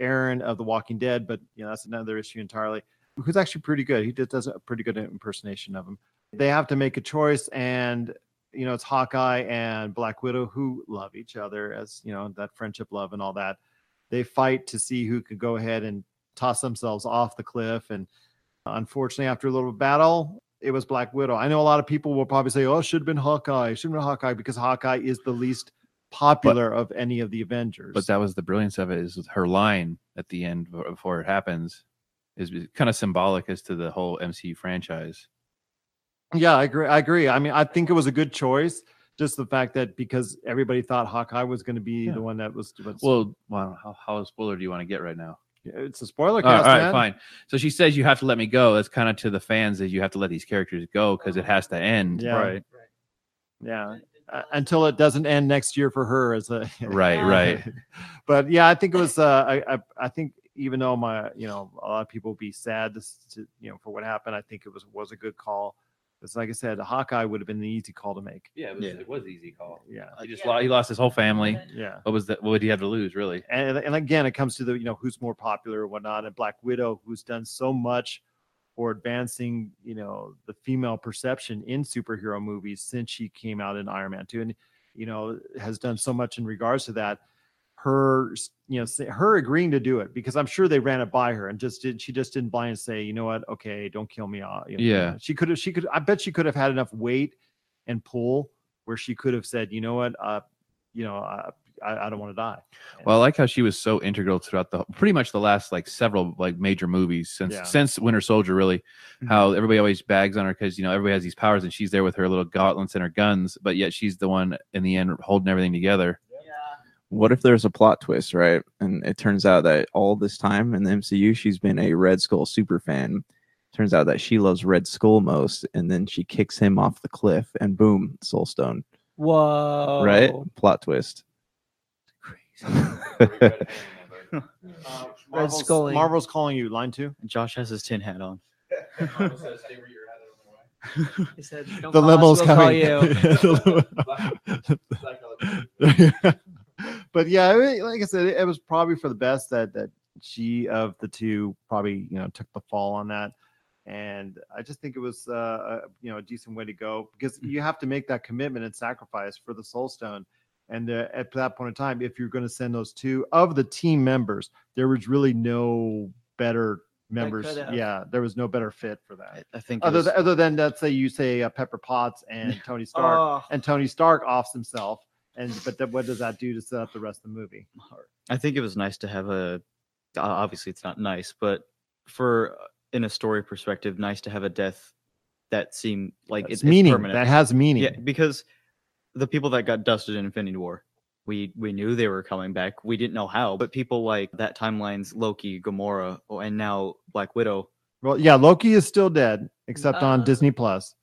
Aaron of The Walking Dead, but you know that's another issue entirely. Who's actually pretty good. He does a pretty good impersonation of him. They have to make a choice, and you know it's Hawkeye and Black Widow who love each other as you know that friendship, love, and all that. They fight to see who could go ahead and toss themselves off the cliff, and uh, unfortunately, after a little battle, it was Black Widow. I know a lot of people will probably say, "Oh, it should have been Hawkeye. Should have been Hawkeye," because Hawkeye is the least popular of any of the Avengers. But that was the brilliance of it is with her line at the end before it happens is kind of symbolic as to the whole MCU franchise. Yeah, I agree. I agree. I mean, I think it was a good choice. Just the fact that because everybody thought Hawkeye was going to be Yeah. the one that was. Well, wow, how, how spoiler do you want to get right now? it's a spoiler all cast, right, man. fine. So she says you have to let me go. That's kind of to the fans that you have to let these characters go because it has to end. Yeah. Right. Yeah, uh, until it doesn't end next year for her as a [laughs] Right, right. [laughs] but yeah, I think it was. Uh, I, I I think even though my you know a lot of people be sad to you know for what happened, I think it was was a good call. Because like I said, Hawkeye would have been the easy call to make. Yeah, it was- Yeah. it was an easy call. Yeah, He uh, just lo- he lost his whole family. yeah. What was that? What would he have to lose, really? and and again, it comes to the you know who's more popular or whatnot. And Black Widow, who's done so much for advancing you know the female perception in superhero movies since she came out in Iron Man two, and you know has done so much in regards to that. Her you know her agreeing to do it because I'm sure they ran it by her and just did she just didn't buy and say you know what okay don't kill me off. You know, Yeah. she could have she could I bet she could have had enough weight and pull where she could have said you know what uh you know uh, I, I don't want to die. Well, I like how she was so integral throughout the pretty much the last like several like major movies since Yeah. since Winter Soldier. Really, Mhm. how everybody always bags on her because you know everybody has these powers and she's there with her little gauntlets and her guns, but yet she's the one in the end holding everything together. What if there's a plot twist, right? And it turns out that all this time in the MCU, she's been a Red Skull super fan. Turns out that she loves Red Skull most, and then she kicks him off the cliff, and boom, Soul Stone. Whoa. Right? Plot twist. [laughs] Marvel's, Scully. Marvel's calling you. Line two. Josh has his tin hat on. [laughs] He said, "Don't The call us, limo's we'll call coming. [laughs] you." [laughs] but yeah, I mean, like I said, it, it was probably for the best that that she of the two probably you know took the fall on that, and I just think it was uh, a, you know a decent way to go because you have to make that commitment and sacrifice for the Soul Stone. And uh, at that point in time, if you're going to send those two of the team members, there was really no better members. Yeah, there was no better fit for that. I, I think Other was- than, other than let's say you say uh, Pepper Potts and [laughs] Tony Stark, Oh, and Tony Stark offs himself, and but then what does that do to set up the rest of the movie? I think it was nice to have a. Obviously, it's not nice, but for in a story perspective, nice to have a death that seemed like It's it- meaning permanent. that has meaning. Yeah, because the people that got dusted in Infinity War, we we knew they were coming back. We didn't know how, but people like that timeline's Loki, Gamora, oh, and now Black Widow. Well, yeah, Loki is still dead, except on Uh, Disney Plus.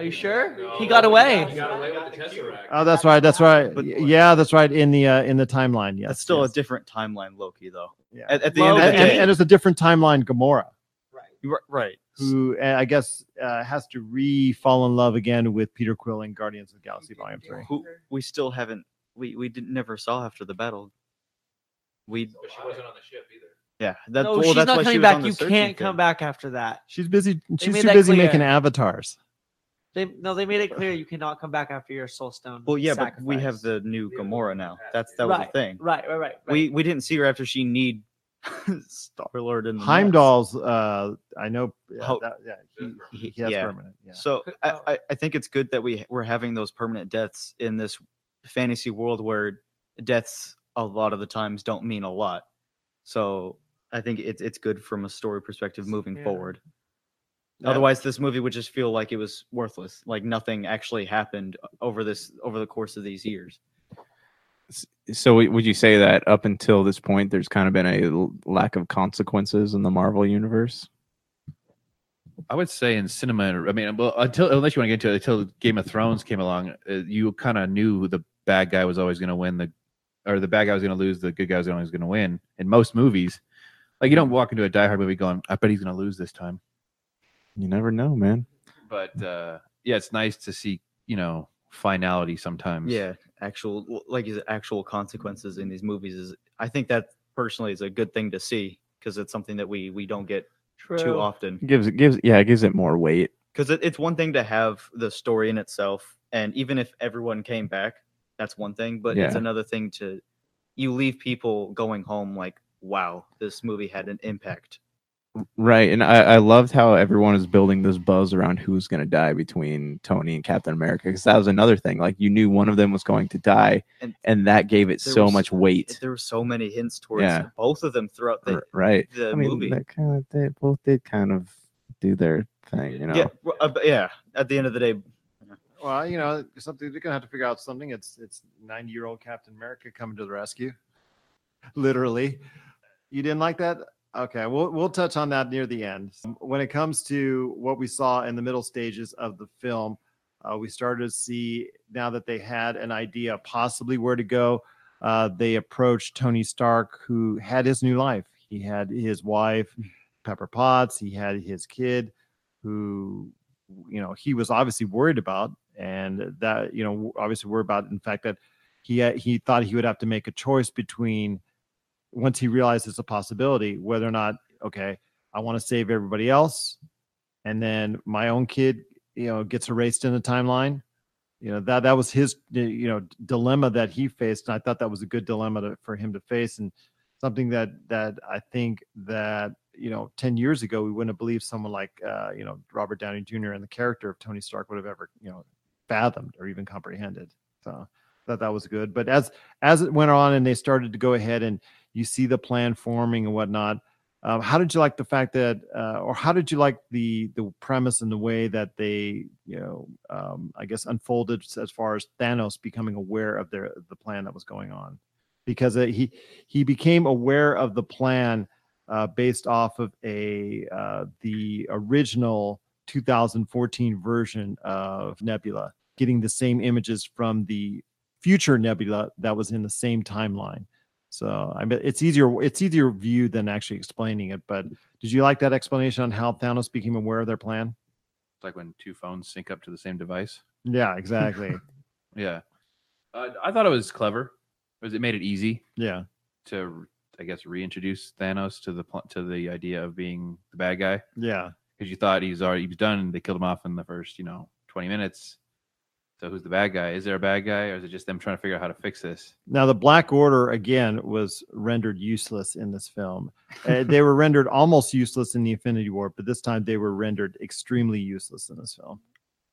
Are you sure? He got away. Oh, that's right. That's right. But- yeah, that's right. In the uh, in the timeline, yes. That's still yes. a different timeline, Loki, though. Yeah. At, at the end and, of the and, day, and it's a different timeline, Gamora, You were- right? who uh, I guess uh, has to re fall in love again with Peter Quill in Guardians of the Galaxy Volume Three. Who we still haven't. We we didn't never saw after the battle. We But she wasn't on the ship either. yeah. That, no, well, she's that's not why coming was back. You can't thing. come back after that. She's busy. She's too busy clear. making avatars. They no, they made it clear you cannot come back after your soul stone. Well, yeah, but we have the new Gamora now. That's that was Right, the thing. right, right, right. right. We we didn't see her after she need [laughs] Star Lord and Heimdall's. Uh, I know. Yeah, Ho- that, yeah he, He- he has yeah. permanent. Yeah. So I, I I think it's good that we we're having those permanent deaths in this fantasy world where deaths a lot of the times don't mean a lot. So I think it's it's good from a story perspective moving Yeah. forward. Yeah. Otherwise, this movie would just feel like it was worthless, like nothing actually happened over this over the course of these years. So would you say that up until this point, there's kind of been a lack of consequences in the Marvel universe? I would say in cinema, I mean, well, until unless you want to get into it, until Game of Thrones came along, uh, you kind of knew the bad guy was always going to win the, or the bad guy was going to lose, the good guy was always going to win. In most movies, like you don't walk into a Die Hard movie going, "I bet he's going to lose this time." You never know, man. But uh, yeah, it's nice to see you know finality sometimes. Yeah, actual like you said, actual consequences in these movies is I think that personally is a good thing to see because it's something that we we don't get too often. Gives it gives yeah, it gives it more weight. because it, it's one thing to have the story in itself and even if everyone came back that's one thing but it's another thing to you leave people going home like wow this movie had an impact Right. And I, I loved how everyone is building this buzz around who's gonna die between Tony and Captain America. Because that was another thing. Like you knew one of them was going to die, And and that gave it so was- much weight. there were so many hints towards Yeah. both of them throughout the right. the I mean, movie that kind of they both did kind of do their thing, you know. yeah well, uh, yeah at the end of the day Well, you know, something they're gonna have to figure out something. It's it's ninety year old Captain America coming to the rescue. Literally, you didn't like that. Okay, we'll we'll touch on that near the end. When it comes to what we saw in the middle stages of the film, uh, we started to see now that they had an idea possibly where to go. Uh, they approached Tony Stark, who had his new life. He had his wife, Pepper Potts. He had his kid, who you know he was obviously worried about and that you know obviously worried about in fact that he had, he thought he would have to make a choice between once he realized it's a possibility whether or not okay i want to save everybody else and then my own kid you know gets erased in the timeline. You know that that was his you know dilemma that he faced and i thought that was a good dilemma to, for him to face and something that that i think that you know 10 years ago we wouldn't have believed someone like uh, you know robert downey jr and the character of tony stark would have ever you know fathomed or even comprehended. So that that was good. But as as it went on and they started to go ahead and you see the plan forming and whatnot um, how did you like the fact that uh, or how did you like the the premise and the way that they you know um, i guess unfolded as far as thanos becoming aware of their the plan that was going on because uh, he he became aware of the plan uh, based off of a uh, the original 2014 version of Nebula, getting the same images from the future Nebula that was in the same timeline. So I mean, it's easier it's easier viewed than actually explaining it. But did you like that explanation on how Thanos became aware of their plan? It's like when two phones sync up to the same device. Yeah, [laughs] exactly. Yeah, uh, I thought it was clever. Because it made it easy yeah, to, I guess, reintroduce Thanos to the pl- to the idea of being the bad guy. yeah. because you thought he's already he was done they killed him off in the first you know 20 minutes so who's the bad guy is there a bad guy or is it just them trying to figure out how to fix this Now, the Black Order again was rendered useless in this film. Uh, they were rendered [laughs] almost useless in the Infinity War, but this time they were rendered extremely useless in this film.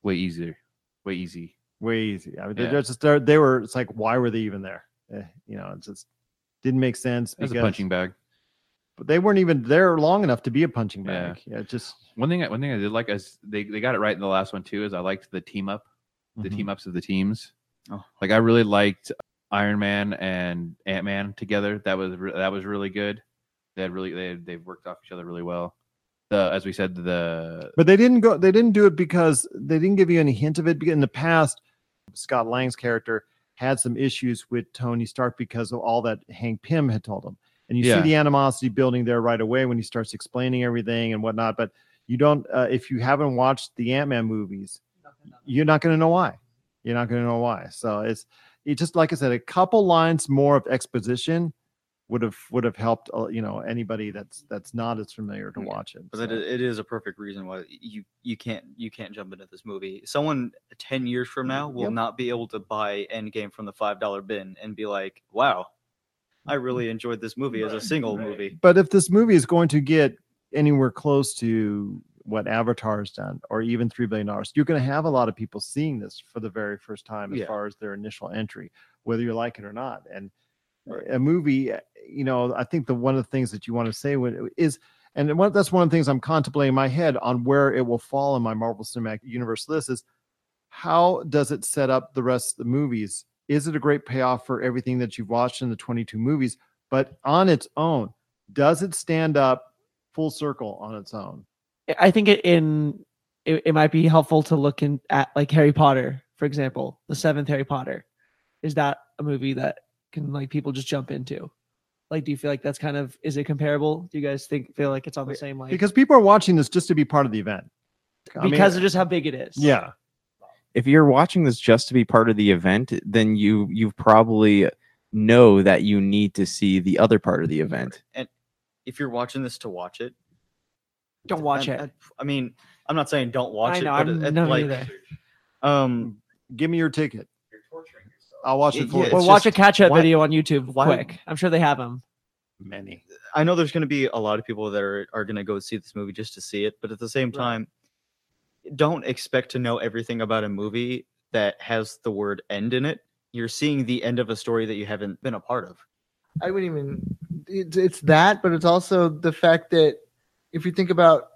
way easier way easy Way easy. I mean, Yeah. they're just they're, they were. It's like, why were they even there? Eh, you know, it just didn't make sense as a punching bag but they weren't even there long enough to be a punching bag. Yeah, it just one thing I- one thing i did like is they, they got it right in the last one too is i liked the team up the Mhm. team ups of the teams Oh. like i really liked iron man and ant-man together that was re- that was really good they had really they they've worked off each other really well the as we said the But they didn't go. They didn't do it because they didn't give you any hint of it. Because in the past, Scott Lang's character had some issues with Tony Stark because of all that Hank Pym had told him, and you Yeah. see the animosity building there right away when he starts explaining everything and whatnot. But you don't. Uh, if you haven't watched the Ant Man movies, you're not going to know why. You're not going to know why. So it's it just like I said, a couple lines more of exposition would have would have helped. Uh, you know, anybody that's that's not as familiar to watch it. but So- it is a perfect reason why you you can't you can't jump into this movie someone 10 years from now will Yep. not be able to buy endgame from the five dollar bin and be like wow i really enjoyed this movie as a single movie But if this movie is going to get anywhere close to what Avatar has done, or even three billion dollars, you're going to have a lot of people seeing this for the very first time as Yeah. far as their initial entry, whether you like it or not. And a movie, you know, I think the one of the things that you want to say when, is, and one, that's one of the things I'm contemplating in my head on where it will fall in my Marvel Cinematic Universe list is how does it set up the rest of the movies? Is it a great payoff for everything that you've watched in the 22 movies? But on its own, does it stand up full circle on its own? I think it in it, it might be helpful to look in at like Harry Potter, for example, the seventh Harry Potter. Is that a movie that can like people just jump into? Like, do you feel like that's kind of is it comparable? Do you guys think feel like it's on the same like Because people are watching this just to be part of the event. I mean, because of just how big it is? yeah, if you're watching this just to be part of the event, then you you probably know that you need to see the other part of the event. And if you're watching this to watch it, Don't watch I, it. I, I mean, I'm not saying don't watch I know. it, but I'm it, not like, either. um, give me your ticket. I'll watch it Yeah, for you. Or it's watch a catch up why- video on YouTube why- quick. I'm sure they have them. Many. I know there's going to be a lot of people that are, are going to go see this movie just to see it, but at the same time, don't expect to know everything about a movie that has the word end in it. You're seeing the end of a story that you haven't been a part of. I wouldn't even. It's, it's that, but it's also the fact that if you think about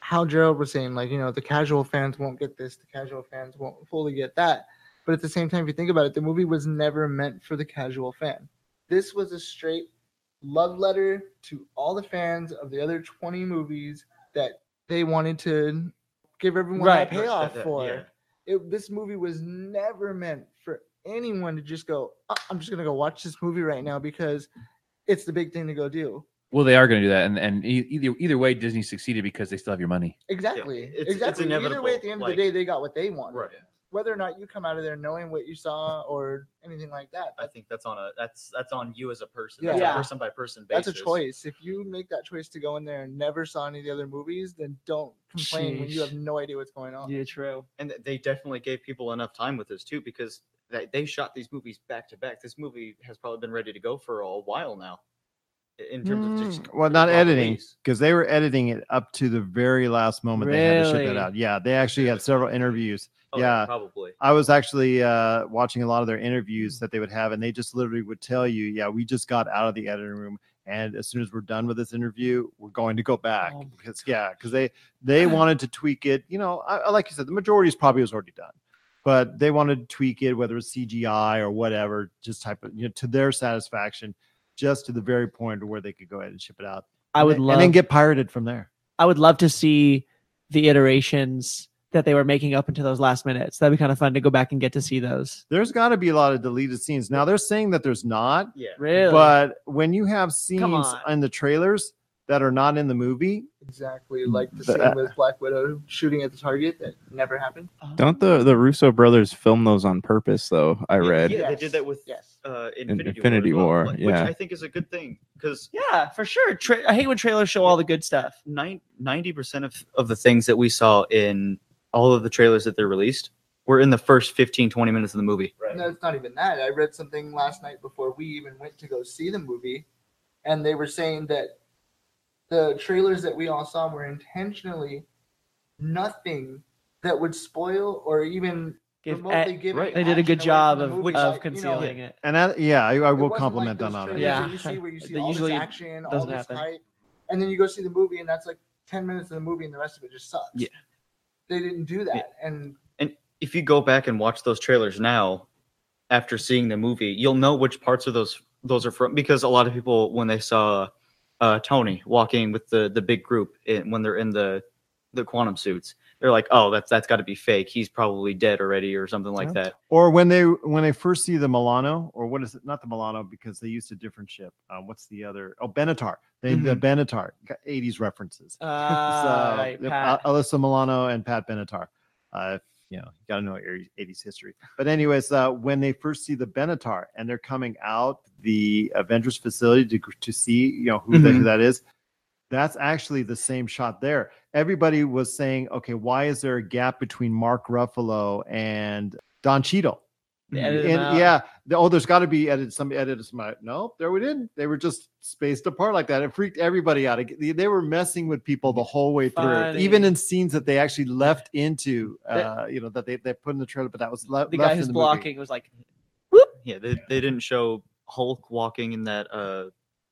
how Gerald was saying, like you know, the casual fans won't get this, the casual fans won't fully get that. But at the same time, if you think about it, the movie was never meant for the casual fan. This was a straight love letter to all the fans of the other 20 movies that they wanted to give everyone Right. that payoff That- for yeah. it, this movie was never meant for anyone to just go "Ah, i'm just gonna go watch this movie right now because it's the big thing to go do Well, they are going to do that, and and e- either either way, Disney succeeded because they still have your money. exactly it's- it's exactly either way at the end of like- the day they got what they wanted Right. whether or not you come out of there knowing what you saw or anything like that I think that's on a that's that's on you as a person. Yeah. That's Yeah. a person by person that's a choice if you make that choice to go in there and never saw any of the other movies then don't complain when you have no idea what's going on Yeah, true. and they definitely gave people enough time with this too because they, they shot these movies back to back. This movie has probably been ready to go for a while now. I- In terms of just Mm, well, not editing because they were editing it up to the very last moment they had to ship it out. Yeah, they actually had several interviews. Oh, yeah. probably. I was actually uh, watching a lot of their interviews that they would have, and they just literally would tell you, "Yeah, we just got out of the editing room, and as soon as we're done with this interview, we're going to go back Oh because yeah, because they they wanted to tweak it. You know, I, I- like you said, the majority is probably was already done, but they wanted to tweak it, whether it's CGI or whatever, just type of you know to their satisfaction, just to the very point where they could go ahead and ship it out. I would then- love and then get pirated from there. I would love to see the iterations that they were making up into those last minutes. That'd be kind of fun to go back and get to see those. There's got to be a lot of deleted scenes. Now they're saying that there's not, Yeah. Really? But when you have scenes in the trailers that are not in the movie, exactly like the But, same uh, with black widow shooting at the target that never happened Don't the the Russo brothers film those on purpose though? I read. Yeah, they did that with yes uh, Infinity, Infinity War, as well, yeah. which I think is a good thing because yeah, for sure. Tra- I hate when trailers show all the good stuff. ninety percent of of the things that we saw in all of the trailers that they released were in the first 15, 20 minutes of the movie. No, it's not even that. I read something last night before we even went to go see the movie, and they were saying that the trailers that we all saw were intentionally nothing that would spoil or even Give, remotely eh, give right. they did a good job of, movie. of Like, you know, concealing it. and that, yeah, I, I will compliment like them on it. Yeah. that you see where you see all usually this action, all doesn't this happen. hype, and then you go see the movie, and that's like ten minutes of the movie, and the rest of it just sucks. Yeah. they didn't do that, and and If you go back and watch those trailers now, after seeing the movie, you'll know which parts of those those are from because a lot of people when they saw uh, Tony walking with the the big group in, when they're in the the quantum suits, they're like, "Oh, that's that's got to be fake. He's probably dead already, or something like Yeah. that." Or when they when they first see the Milano, or what is it? Not the Milano because they used a different ship. Um, what's the other? Oh, Benatar. They the Benatar. 80s references. Uh, [laughs] so right, yep, Pat. Al- Alyssa Milano and Pat Benatar. Uh, you know, you got to know your 80s history. But anyways, uh, when they first see the Benatar and they're coming out the Avengers facility to to see, you know, who, the, who Mhm. that is, that's actually the same shot there. Everybody was saying, okay, why is there a gap between Mark Ruffalo and Don Cheadle? They Mhm. edited them and yeah, the, oh, there's got to be edited. Some edited some. out. No, there we didn't. They were just spaced apart like that. It freaked everybody out. They, they were messing with people the whole way through, Funny. even in scenes that they actually left into. Uh, you know that they, they put in the trailer, but that was le- the left guy in who's the blocking was like, whoop. Yeah, they, they didn't show Hulk walking in that uh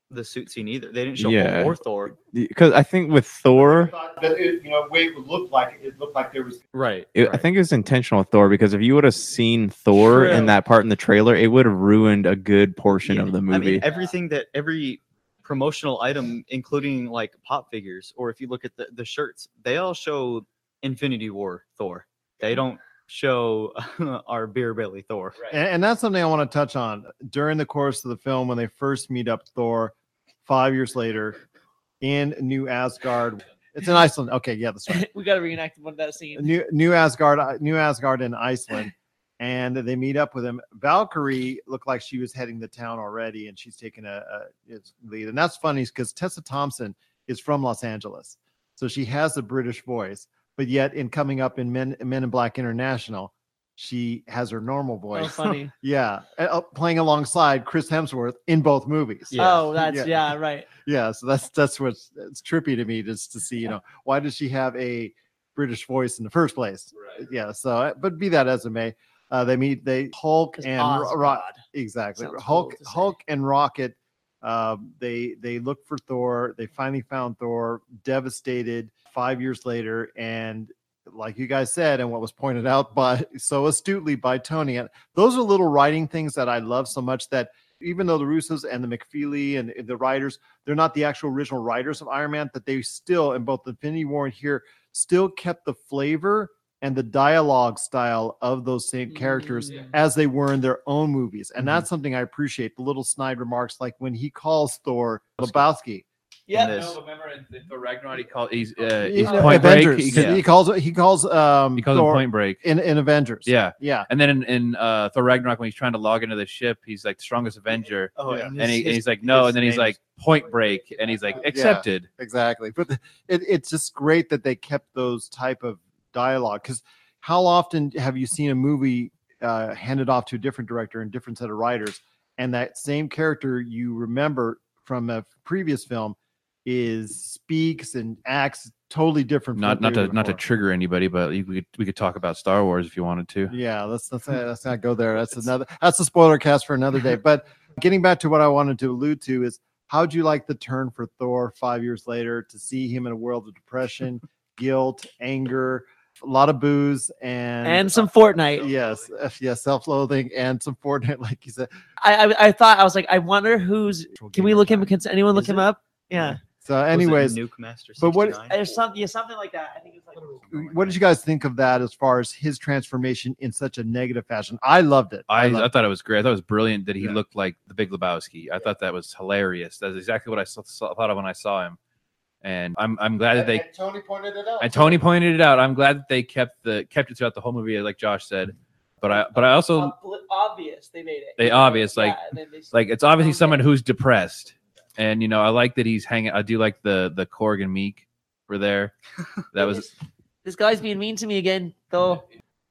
the suit scene either. They didn't show Yeah. Hulk or Thor. because I think with. Thor, But it, you know, way it would look like it looked like there was. Right. it, I think it was intentional with Thor because if you would have seen Thor True. in that part in the trailer, it would have ruined a good portion Yeah, of the movie. I movie. mean, everything that every promotional item, including like pop figures, or if you look at the, the shirts, they all show Infinity War Thor. They don't show [laughs] our beer belly Thor. And, and that's something I want to touch on during the course of the film when they first meet up Thor five years later in New Asgard. It's in Iceland. Okay, yeah, that's right. [laughs] we got to reenact one of that scene. New New Asgard, uh, New Asgard in Iceland, and they meet up with him. Valkyrie looked like she was heading the town already, and she's taking a, a its lead. And that's funny because Tessa Thompson is from Los Angeles, so she has a British voice. But yet, in coming up in Men Men in Black International, she has her normal voice. Oh, [laughs] funny. yeah, uh, playing alongside Chris Hemsworth in both movies. Yeah. Oh, [laughs] that's Yeah. yeah, right. Yeah, so that's that's what's it's trippy to me just to see, you [laughs] know, why does she have a British voice in the first place? Yeah, so uh, but be that as it may, uh, they meet they Hulk and Ro- Ro- exactly Sounds Hulk cool. Hulk and Rocket. Um, they they look for Thor. They finally found Thor, devastated. Five years later, and like you guys said, and what was pointed [laughs] out by so astutely by Tony, and those are little writing things that I love so much that even though the Russos and the McFeely and the writers, they're not the actual original writers of Iron Man, that they still, in both the Infinity War and here, still kept the flavor and the dialogue style of those same characters Mm. as they were in their own movies. And Mhm. that's something I appreciate. The little snide remarks, like when he calls Thor Lebowski. Yeah. No, remember in, in Thor Ragnarok, he called he's uh, he's know, Point Break. Avengers. He, He, yeah. calls he calls um he calls Thor Point Break. in, in Avengers. Yeah, Yeah. and then in, in uh, Thor Ragnarok, when he's trying to log into the ship, he's like the strongest Avenger, Oh, Yeah. and, and, he, and he's like no, and then he's like Point Break, and he's like Yeah. accepted. exactly but the- it, it's just great that they kept those type of dialogue because how often have you seen a movie uh, handed off to a different director and different set of writers and that same character you remember from a previous film is speaks and acts totally different Not not to were not to trigger anybody, but we could we could talk about Star Wars if you wanted to. yeah let's let's, let's not go there. That's another that's a spoiler cast for another day. But getting back to what i wanted to allude to is how'd you like the turn for thor five years later to see him in a world of depression guilt anger a lot of booze and and some Fortnite. yes uh, yes self-loathing and some fortnite [laughs] like you said I, I I thought I was like, I wonder who's. Can we look him? Can anyone look Is him it? up? Yeah, so was it anyways NoobMaster. but what- 69? there's something. Yeah, something like that. I think it's like. what did you guys think of that as far as his transformation in such a negative fashion i loved it I, loved I thought it was great. I thought it was brilliant that he Yeah. looked like the Big Lebowski. I thought that was hilarious. That's exactly what I saw, saw- thought of when I saw him, and I'm I'm glad that they And tony pointed it out and Tony pointed it out. I'm glad that they kept the kept it throughout the whole movie, like Josh said. But I but I also Obli- obvious they made it. They obvious, like- Yeah, they- like it's obviously Okay. someone who's depressed, and you know I like that he's hanging. I do like the the Korg and Miek were there. [laughs] That was this, this guy's being mean to me again. Though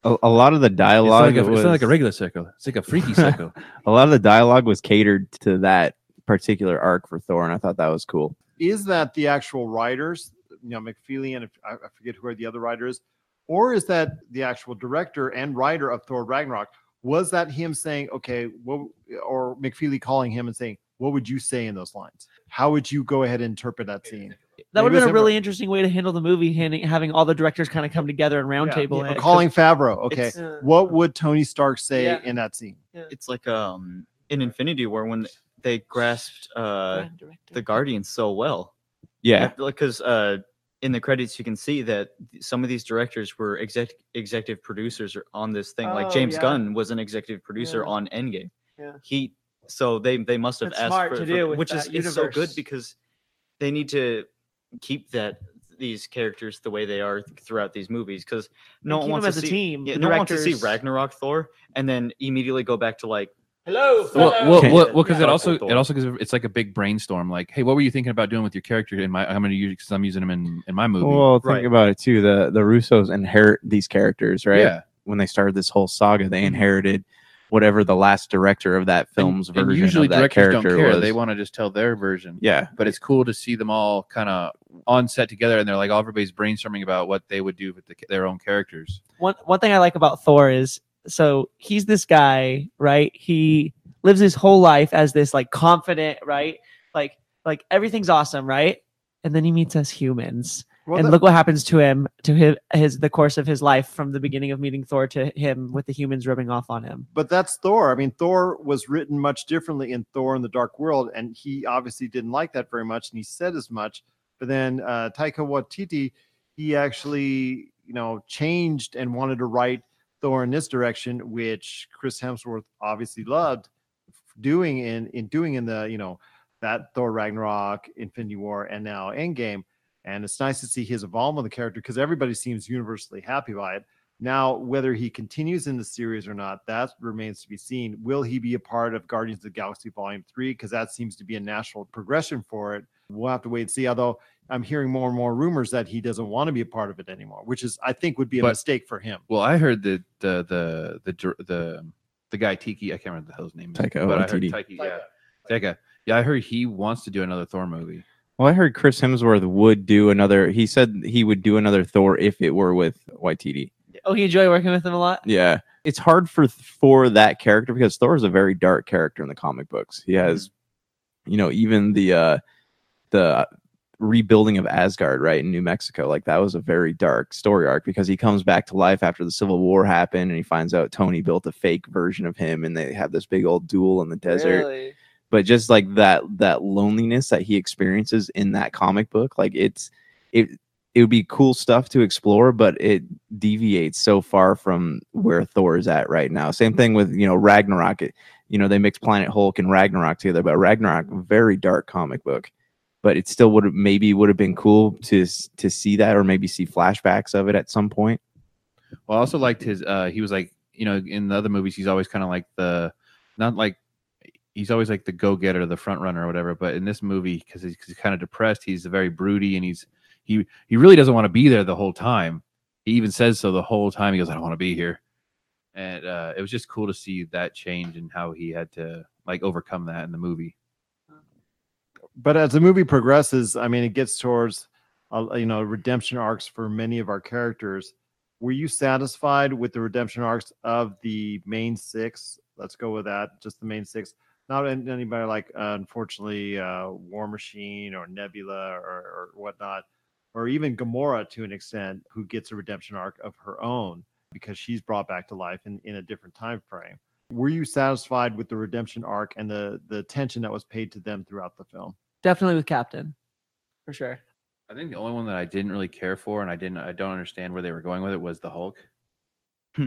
a, a lot of the it's dialogue like a, was it's not like a regular circle. It's like a freaky [laughs] circle. a lot of the dialogue was catered to that particular arc for Thor, and I thought that was cool. Is that the actual writers, you know, McFeely and I, I forget who are the other writers, or is that the actual director and writer of Thor Ragnarok? Was that him saying, okay, what, or McFeely calling him and saying, what would you say in those lines? How would you go ahead and interpret that scene? that would Maybe have been a really interesting way to handle the movie, handing, having all the directors kind of come together and roundtable. Yeah, and calling Favreau, okay, Uh, what would Tony Stark say Yeah. in that scene? it's like um in Infinity War when they grasped uh the Guardians so well. Yeah, because uh, in the credits you can see that some of these directors were exec- executive producers on this thing. like Oh, James yeah. Gunn was an executive producer Yeah. on Endgame. Yeah. He so they they must have That's asked smart for, to for- do with which is, that is so good because they need to keep that these characters the way they are throughout these movies because no one wants to a see team. yeah, no one wants to see Ragnarok Thor and then immediately go back to like Hello. well, fellow. well, well, well, because Yeah. it also it also gives it's like a big brainstorm. Like, hey, what were you thinking about doing with your character in my? I'm going to use because I'm using them in in my movie. well, think Right. about it too. The the Russos inherit these characters, right? Yeah, When they started this whole saga, they inherited whatever the last director of that film's and, version and usually of that directors don't care. was. They want to just tell their version. yeah, But it's cool to see them all kind of on set together, and they're like, all everybody's brainstorming about what they would do with the, their own characters. one one thing I like about Thor is so he's this guy, right? He lives his whole life as this like confident, right? Like like everything's awesome, right? And then he meets us humans. Well, and that- look what happens to him to his, his the course of his life from the beginning of meeting Thor to him with the humans rubbing off on him. but that's Thor. I mean, Thor was written much differently in Thor in the Dark World, and he obviously didn't like that very much, and he said as much. But then uh, Taika Waititi, he actually, you know, changed and wanted to write Thor in this direction, which Chris Hemsworth obviously loved doing in in doing in the you know that Thor Ragnarok, Infinity War, and now Endgame. And it's nice to see his involvement in the character because everybody seems universally happy by it. Now, whether he continues in the series or not, that remains to be seen. Will he be a part of Guardians of the Galaxy Volume 3? Because that seems to be a natural progression for it. We'll have to wait and see. Although I'm hearing more and more rumors that he doesn't want to be a part of it anymore, which is, I think, would be a But- mistake for him. Well, I heard that the the the the the guy Tiki, I can't remember the hell's name, is, Taika but I heard Waititi. Taiki, yeah, Taika. Yeah, I heard he wants to do another Thor movie. Well, I heard Chris Hemsworth would do another. He said he would do another Thor if it were with Waititi. Oh, you enjoy working with him a lot? Yeah, it's hard for for that character because Thor is a very dark character in the comic books. He has, you know, even the uh the rebuilding of Asgard, right in New Mexico, like that was a very dark story arc because he comes back to life after the Civil War happened, and he finds out Tony built a fake version of him, and they have this big old duel in the desert. Really? but just like that that loneliness that he experiences in that comic book like it's it it would be cool stuff to explore but it deviates so far from where thor is at right now same thing with you know ragnarok it, you know they mix planet hulk and ragnarok together but ragnarok very dark comic book but it still would have maybe would have been cool to to see that or maybe see flashbacks of it at some point Well, I also liked his. uh He was like, you know, in the other movies, he's always kind of like the, not like, he's always like the go getter, the front runner, or whatever. But in this movie, because he's, he's kind of depressed, he's very broody, and he's he he really doesn't want to be there the whole time. He even says so the whole time. He goes, "I don't want to be here," and uh, it was just cool to see that change and how he had to like overcome that in the movie. But as the movie progresses, I mean, it gets towards, uh, you know, redemption arcs for many of our characters. Were you satisfied with the redemption arcs of the main six? Let's go with that. Just the main six. Not anybody like, uh, unfortunately, uh, War Machine or Nebula or, or whatnot, or even Gamora to an extent, who gets a redemption arc of her own because she's brought back to life in, in a different time frame. Were you satisfied with the redemption arc and the the attention that was paid to them throughout the film? Definitely with Captain, for sure. I think the only one that I didn't really care for, and I didn't, I don't understand where they were going with it, was the Hulk. Hmm.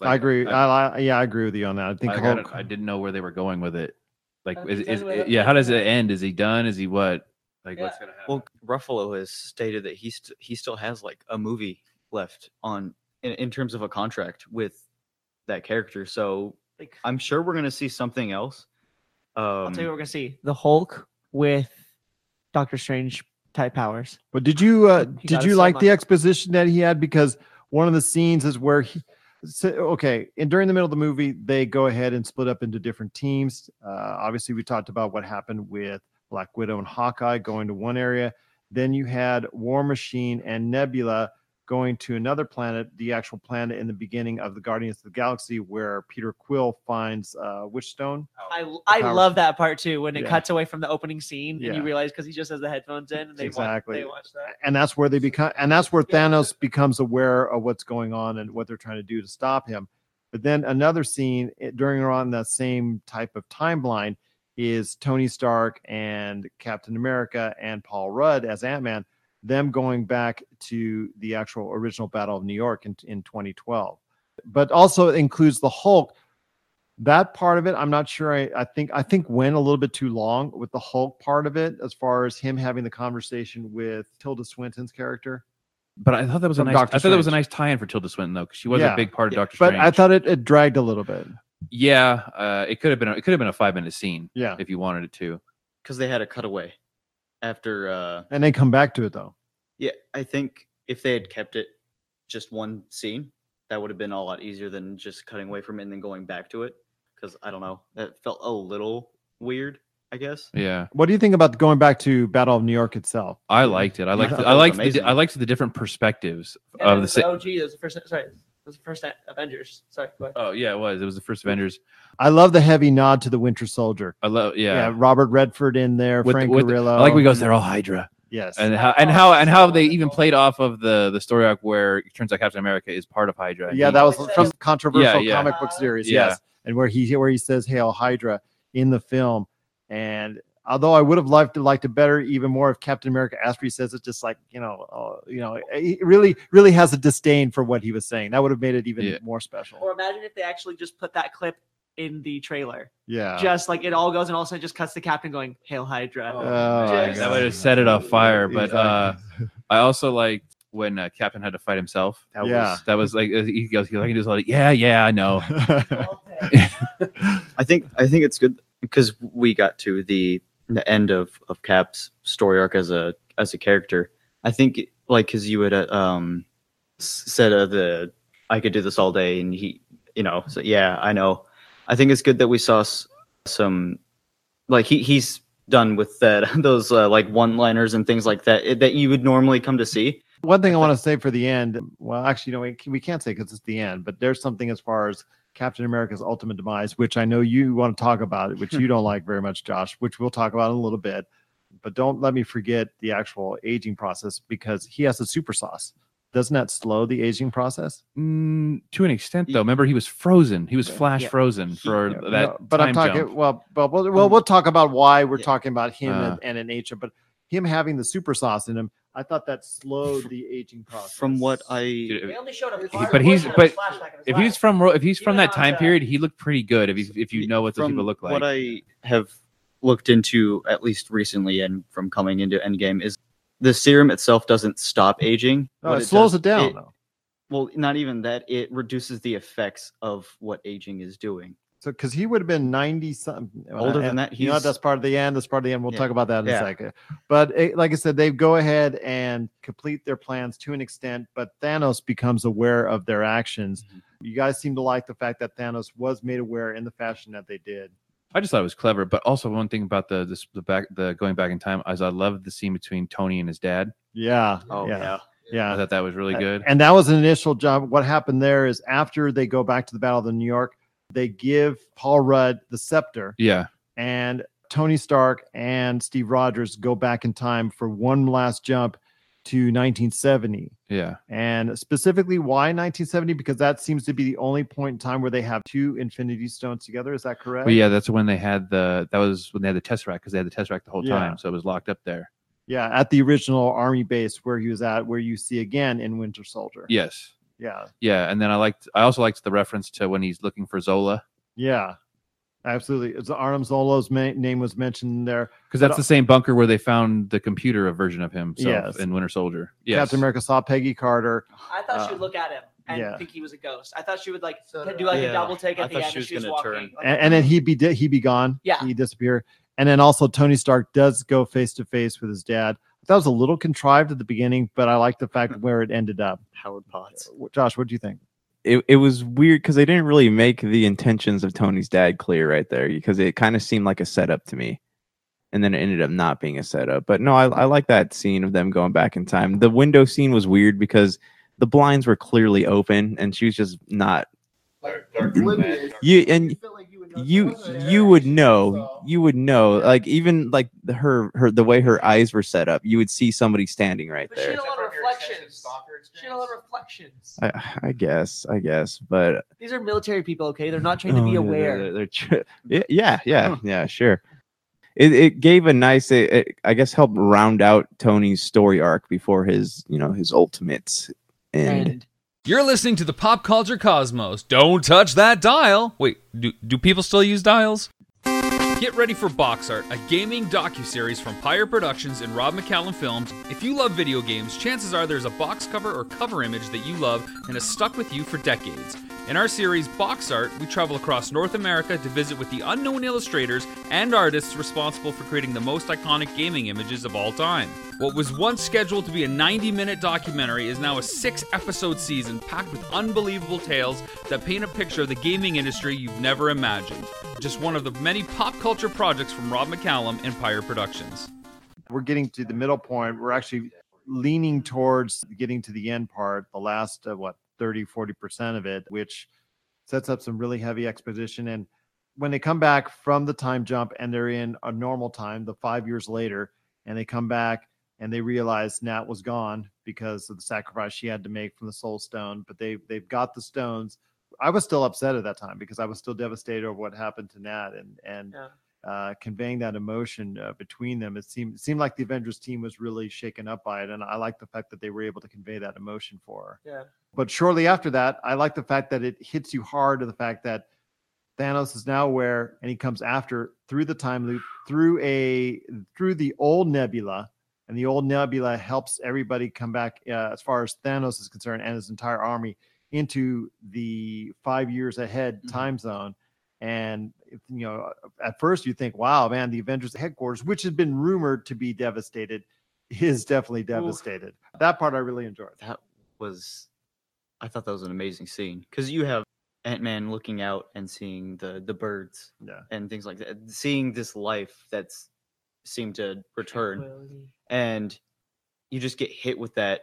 I agree. I, I, yeah, I agree with you on that. I think I, Hulk, got I didn't know where they were going with it. Like, is, tell is, yeah, how does it end? Is he done? Is he what? Like, Yeah. what's gonna happen? Well, Ruffalo has stated that he st- he still has like a movie left on in, in terms of a contract with that character. So Like, I'm sure we're gonna see something else. Um, I'll tell you what we're gonna see: the Hulk with Doctor Strange type powers. but did you uh, did you like the exposition that he had? Because one of the scenes is where he. So, okay, and during the middle of the movie, they go ahead and split up into different teams. Uh, obviously, we talked about what happened with Black Widow and Hawkeye going to one area. Then you had War Machine and Nebula going to another planet, the actual planet in the beginning of the Guardians of the Galaxy, where Peter Quill finds uh, Witch Stone. I I love that part too when it Yeah. cuts away from the opening scene and Yeah. you realize because he just has the headphones in and they Exactly. watch, they watch that. and that's where they become and that's where Yeah. Thanos becomes aware of what's going on and what they're trying to do to stop him. But then another scene eh, during around that same type of timeline is Tony Stark and Captain America and Paul Rudd as Ant-Man, them going back to the actual original Battle of New York in, in 2012. But also includes the Hulk. That part of it, I'm not sure. I, I think I think went a little bit too long with the Hulk part of it, as far as him having the conversation with Tilda Swinton's character. but I thought that was a nice. Doctor I thought that was a nice tie-in for Tilda Swinton though, because she was Yeah. a big part of Yeah, Doctor but Strange. I thought it, it dragged a little bit. yeah, uh, it could have been. A, it could have been a five-minute scene Yeah, if you wanted it to. because they had a cutaway after. uh and they come back to it though. Yeah, I think if they had kept it just one scene, that would have been a lot easier than just cutting away from it and then going back to it. Because I don't know, that felt a little weird. I guess. Yeah, What do you think about going back to Battle of New York itself? I liked it. I liked. thought [laughs] The, I liked. The. I liked the different perspectives And of the. was oh, gee, It was the first. Sorry, it was the first Avengers. Sorry. Go ahead. Oh yeah, it was. It was the first Avengers. I love the heavy nod to the Winter Soldier. I love. Yeah, Yeah. Robert Redford in there, With- Frank with- Grillo. I like we goes. They're all Hydra, Yes. and how and how and how they even played off of the the story arc where it turns out Captain America is part of Hydra. yeah, he- that was from controversial Yeah, yeah. comic book series. Yeah. Yes, and where he where he says "Hail Hydra" in the film, and although I would have liked to liked it better even more if Captain America after he says it, just like you know, uh, you know, he really really has a disdain for what he was saying. That would have made it even Yeah. more special. Or imagine if they actually just put that clip in the trailer. Yeah. Just like it all goes and all of a sudden just cuts the captain going, Hail Hydra. Oh, my Just- that would have set it off fire. But uh, I also liked when uh, Captain had to fight himself. That Yeah. was that was like he goes. He like, he just like yeah, yeah, I know. [laughs] I think I think it's good because we got to the the end of of Cap's story arc as a as a character. I think like because you had uh, um said uh, the I could do this all day, and he you know so yeah I know. I think it's good that we saw some like he he's done with that [laughs] those uh, like one liners and things like that that you would normally come to see. One thing I want to say for the end, well, actually, no, we, we can't say because it's the end, but there's something as far as Captain America's ultimate demise, which I know you want to talk about, which you don't like very much, Josh, which we'll talk about in a little bit. But don't let me forget the actual aging process because he has a super sauce. Doesn't that slow the aging process? Mm, to an extent, though. Remember, he was frozen. He was flash Yeah. frozen for Yeah, that. no, but I'm talking jump. well, but we'll, we'll we'll talk about why we're Yeah. talking about him Uh. and, and an agent, but him having the super sauce in him, I thought that slowed the aging process. From what I Dude, They only showed a but he's- but flashback of his if he's from if he's from that time the- period, he looked pretty good. If he's, if you know what those from people look like. What I have looked into at least recently and from coming into Endgame is the serum itself doesn't stop aging. No, What it slows does- it down. though. well, not even that. It reduces the effects of what aging is doing. So, because he would have been 90 something Older than that, You know, that's part of the end. That's part of the end. We'll Yeah. talk about that in a second. But it, like I said, they go ahead and complete their plans to an extent, but Thanos becomes aware of their actions. Mhm. You guys seem to like the fact that Thanos was made aware in the fashion that they did. I just thought it was clever. But also one thing about the this, the back the going back in time is I loved the scene between Tony and his dad. Yeah. Oh yeah. yeah. Yeah. I thought that was really good. And that was an initial jump. What happened there is after they go back to the Battle of New York, they give Paul Rudd the scepter, yeah, and Tony Stark and Steve Rogers go back in time for one last jump to 1970. yeah. And specifically, why 1970? Because that seems to be the only point in time where they have two Infinity Stones together. Is that correct? But yeah, that's when they had the that was when they had the Tesseract because they had the Tesseract the whole Yeah. time, so it was locked up there. Yeah, at the original army base where he was at, where you see again in Winter Soldier. Yes, Yeah. yeah. And then I liked I also liked the reference to when he's looking for Zola Yeah. Absolutely. It's Arnim Zola's ma- name was mentioned there. because that's But- the same bunker where they found the computer a version of him Yes. in Winter Soldier. Yes. Captain America saw Peggy Carter. I thought she Uh, would look at him and yeah. think he was a ghost. I thought she would like So do like a double take I at the end she and was she was gonna walking. turn. like- and, and then he'd be di- he'd be gone. Yeah. He'd disappear. And then also Tony Stark does go face to face with his dad. That was a little contrived at the beginning, but I like the fact where it ended up. Howard Potts. Josh, what do you think? It, it was weird because they didn't really make the intentions of Tony's dad clear right there because it kind of seemed like a setup to me. And then it ended up not being a setup. But no, I, I like that scene of them going back in time. The window scene was weird because the blinds were clearly open and she was just not mm-hmm. you and you you would know you would know like even like the, her her the way her eyes were set up you would see somebody standing right But she had there a lot of reflections. She had a lot of reflections. I, I guess i guess but These are military people, okay? They're not trying to Oh, be yeah, aware. they're- they're tr- yeah, yeah, yeah, yeah, sure. It, it gave a nice, it, it, I guess, helped round out Tony's story arc before his, you know, his ultimate end. and You're listening to the Pop Culture Cosmos. Don't touch that dial. Wait, do, do people still use dials? Get ready for Box Art, a gaming docu-series from Pyre Productions and Rob McCallum Films. If you love video games, chances are there's a box cover or cover image that you love and has stuck with you for decades. In our series Box Art, we travel across North America to visit with the unknown illustrators and artists responsible for creating the most iconic gaming images of all time. What was once scheduled to be a 90 minute documentary is now a six episode season packed with unbelievable tales that paint a picture of the gaming industry you've never imagined. Just one of the many pop culture projects from Rob McCallum Pyre Productions. we're getting to the middle point. We're actually leaning towards getting to the end part, the last, uh, what, 30, 40% of it, which sets up some really heavy exposition. And when they come back from the time jump and they're in a normal time, the five years later, and they come back and they realize Nat was gone because of the sacrifice she had to make from the soul stone, but they they've got the stones. I was still upset at that time because I was still devastated over what happened to Nat and and Yeah. uh, conveying that emotion uh, between them. It seemed it seemed like the Avengers team was really shaken up by it, and I like the fact that they were able to convey that emotion for her. Yeah. But shortly after that, I like the fact that it hits you hard to the fact that Thanos is now aware, and he comes after through the time loop, through a through the old nebula, and the old nebula helps everybody come back uh, as far as Thanos is concerned and his entire army into the five years ahead Mhm. time zone. And you know, at first you think, "Wow, man, the Avengers headquarters, which has been rumored to be devastated, is definitely devastated." That part I really enjoyed. that was I thought that was an amazing scene because you have Ant Man looking out and seeing the the birds Yeah. and things like that, seeing this life that's seemed to return, and you just get hit with that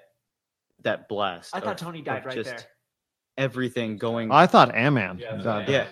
that blast. I thought of- Tony died right just there. Everything going. I thought Ant-Man. Yeah, died. yeah,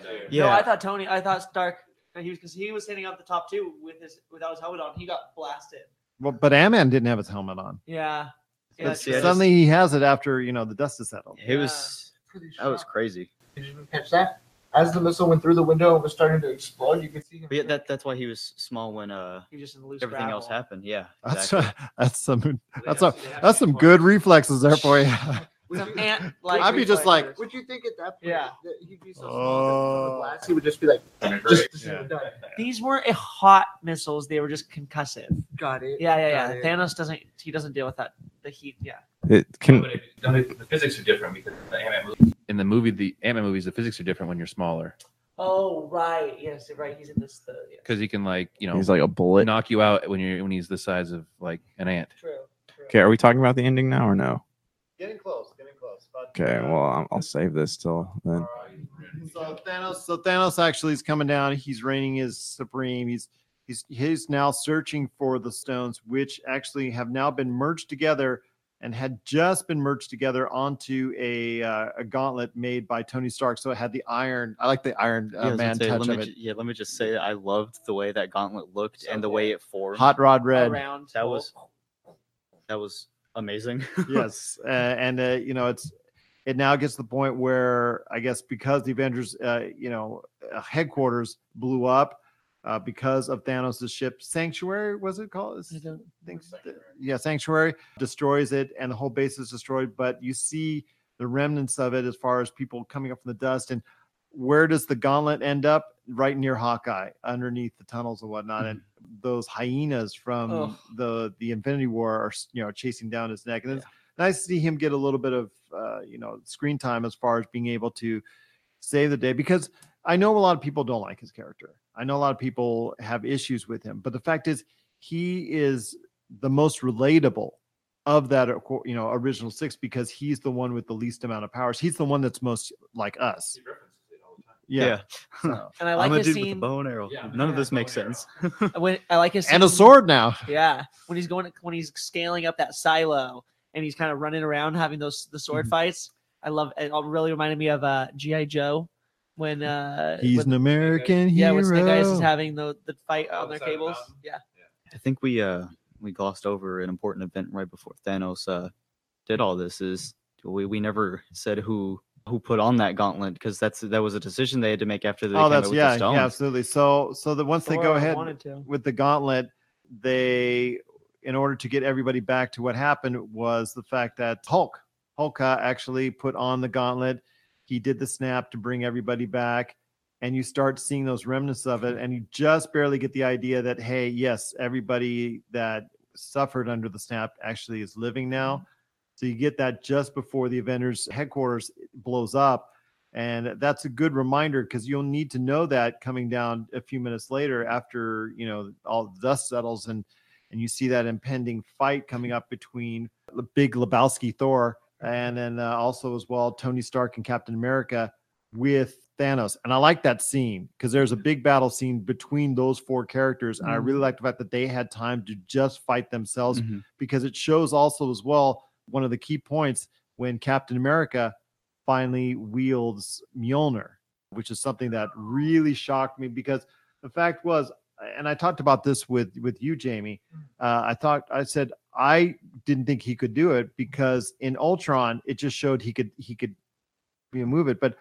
No. I thought Tony. I thought Stark. He was because he was hitting up the top two with his without his helmet on. He got blasted. Well, but Ant-Man didn't have his helmet on. Yeah. Yeah. See, I just- Suddenly he has it after you know the dust has settled. it was Pretty that was crazy. Did you catch that? As the missile went through the window and was starting to explode, you could see him. But yeah, that that's why he was small when uh He just in the loose everything else happened. Yeah, That's exactly. [laughs] that's some that's a that's some good reflexes there for you. [laughs] Some [laughs] ant like. I'd be just like, Would you think at that point Yeah. that he'd be so small that Oh. blast he would just be like, just, just Yeah. done. These weren't a hot missiles. They were just concussive. Got it. Yeah, yeah, got yeah. it. Thanos doesn't. He doesn't deal with that. The heat. Yeah. It can But it- the the physics are different because the Ant-Man in the movie, the Ant-Man movies, the physics are different when you're smaller Oh right. Yes. Right. He's in this. The, yeah. because he can like you know he's like a bullet. knock you out when you're when he's the size of like an ant. True. true. Okay, are we talking about the ending now or no? Getting close, getting close. But, Okay, well I'll, I'll save this till then. So Thanos, so Thanos actually is coming down. He's reigning as supreme. He's he's he's now searching for the stones, which actually have now been merged together and had just been merged together onto a uh, a gauntlet made by Tony Stark. So it had the iron. I like the Iron uh, I Man say, touch of it. ju- yeah, let me just say I loved the way that gauntlet looked So and the way it formed. Hot Rod Red. Around. That was that was amazing. [laughs] yes, uh, and uh, you know it's it now gets to the point where I guess because the Avengers, uh, you know, uh, headquarters blew up uh, because of Thanos' ship Sanctuary, was it called? I don't- think yeah sanctuary destroys it and the whole base is destroyed but you see the remnants of it as far as people coming up from the dust and where does the gauntlet end up? Right near hawkeye underneath the tunnels and whatnot and those hyenas from the the infinity war are you know chasing down his neck and it's nice to see him get a little bit of uh, you know screen time as far as being able to save the day because I know a lot of people don't like his character. I know a lot of people have issues with him, but the fact is, he is the most relatable of that uh, you know original six because he's the one with the least amount of powers. He's the one that's most like us. Yeah. So- [laughs] And I I'm like a his dude with a bow and arrow. Yeah, None of this makes sense. [laughs] when I like his and a sword now. Yeah, when he's going, when he's scaling up that silo and he's kind of running around having those the sword Mhm. fights. I love. It all really reminded me of uh GI Joe when uh He's when, an American yeah hero. when Snake Eyes is having the the fight Oh, on their the side of the cables. mountain? Yeah, I think we uh we glossed over an important event right before Thanos uh did all this is we we never said who who put on that gauntlet because that's that was a decision they had to make after they oh, came that's out with yeah, the stones. yeah, absolutely. So, so that once they go ahead to. with the gauntlet, they, in order to get everybody back to what happened, was the fact that Hulk, Hulk uh, actually put on the gauntlet. He did the snap to bring everybody back, and you start seeing those remnants of it, and you just barely get the idea that hey, yes, everybody that suffered under the snap actually is living now. So you get that just before the Avengers headquarters blows up. and that's a good reminder because you'll need to know that coming down a few minutes later after you know all the dust settles and and you see that impending fight coming up between the big Lebowski Thor and then uh, also as well Tony Stark and Captain America with Thanos. And I like that scene because there's a big battle scene between those four characters. And I really like the fact that they had time to just fight themselves Mhm. because it shows also as well one of the key points when Captain America finally wields Mjolnir, which is something that really shocked me because the fact was, and I talked about this with with you, Jamie. Uh, I thought I said I didn't think he could do it because in Ultron it just showed he could he could you know, move it, but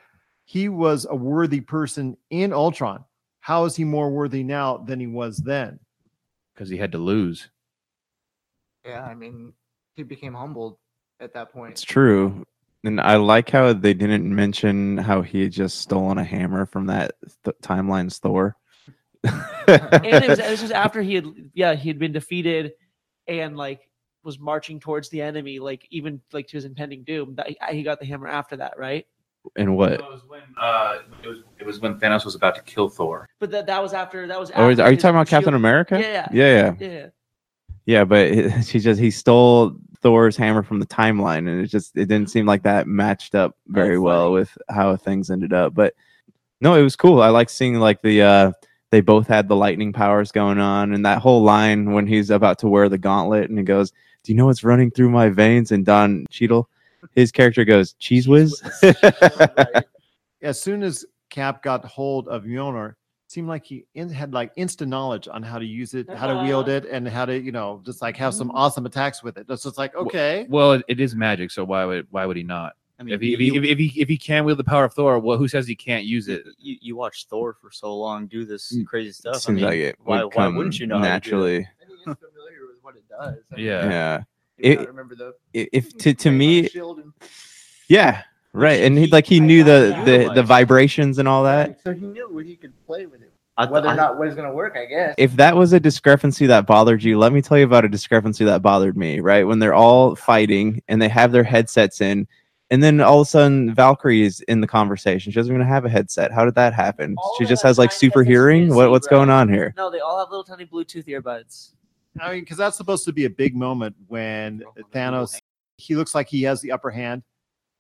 he was a worthy person in Ultron. How is he more worthy now than he was then? because he had to lose. Yeah, I mean, he became humbled at that point. It's true. And I like how they didn't mention how he had just stolen a hammer from that th- timeline's Thor. And it was, it was just [laughs] after he had yeah he had been defeated and like was marching towards the enemy like even like to his impending doom that he, he got the hammer after that right and what? It was when uh, it was it was when Thanos was about to kill Thor. but that that was after that was Oh, are you talking about Captain America? Yeah, yeah, yeah, yeah yeah. But he- [laughs] she just he stole Thor's hammer from the timeline, and it just it didn't seem like that matched up very That's well funny. with how things ended up. But no, it was cool. I like seeing like the uh they both had the lightning powers going on, and that whole line when he's about to wear the gauntlet, and he goes, "Do you know what's running through my veins?" And Don Cheadle, his character goes, "Cheez Whiz." [laughs] as soon as Cap got hold of Mjolnir, it seemed like he in, had like instant knowledge on how to use it, how to wield it, and how to, you know, just like have some mm-hmm. awesome attacks with it. It's just like, okay. Well, it, it is magic, so why would why would he not? I mean, If he, you, if, he, if, he, if he if he can wield the power of Thor, well, who says he can't use it? you, you watch Thor for so long do this Mm, crazy stuff. I Seems mean, like it why, would why wouldn't you know how to do it? naturally. And familiar with what it does. I mean, Yeah. Yeah. you It- gotta remember the I- If [laughs] to to me, and- yeah, right. And he he- like he I knew got the that. the the vibrations and all that. So he knew what he could play with it. Whether or not what is gonna work, I guess. if that was a discrepancy that bothered you, let me tell you about a discrepancy that bothered me, right? When they're all fighting and they have their headsets in, and then all of a sudden Valkyrie is in the conversation. She doesn't even have a headset. How did that happen? All she just has like super hearing? What see, what's bro. going on here? no they all have little tiny bluetooth earbuds I mean, because that's supposed to be a big moment when Thanos, he looks like he has the upper hand.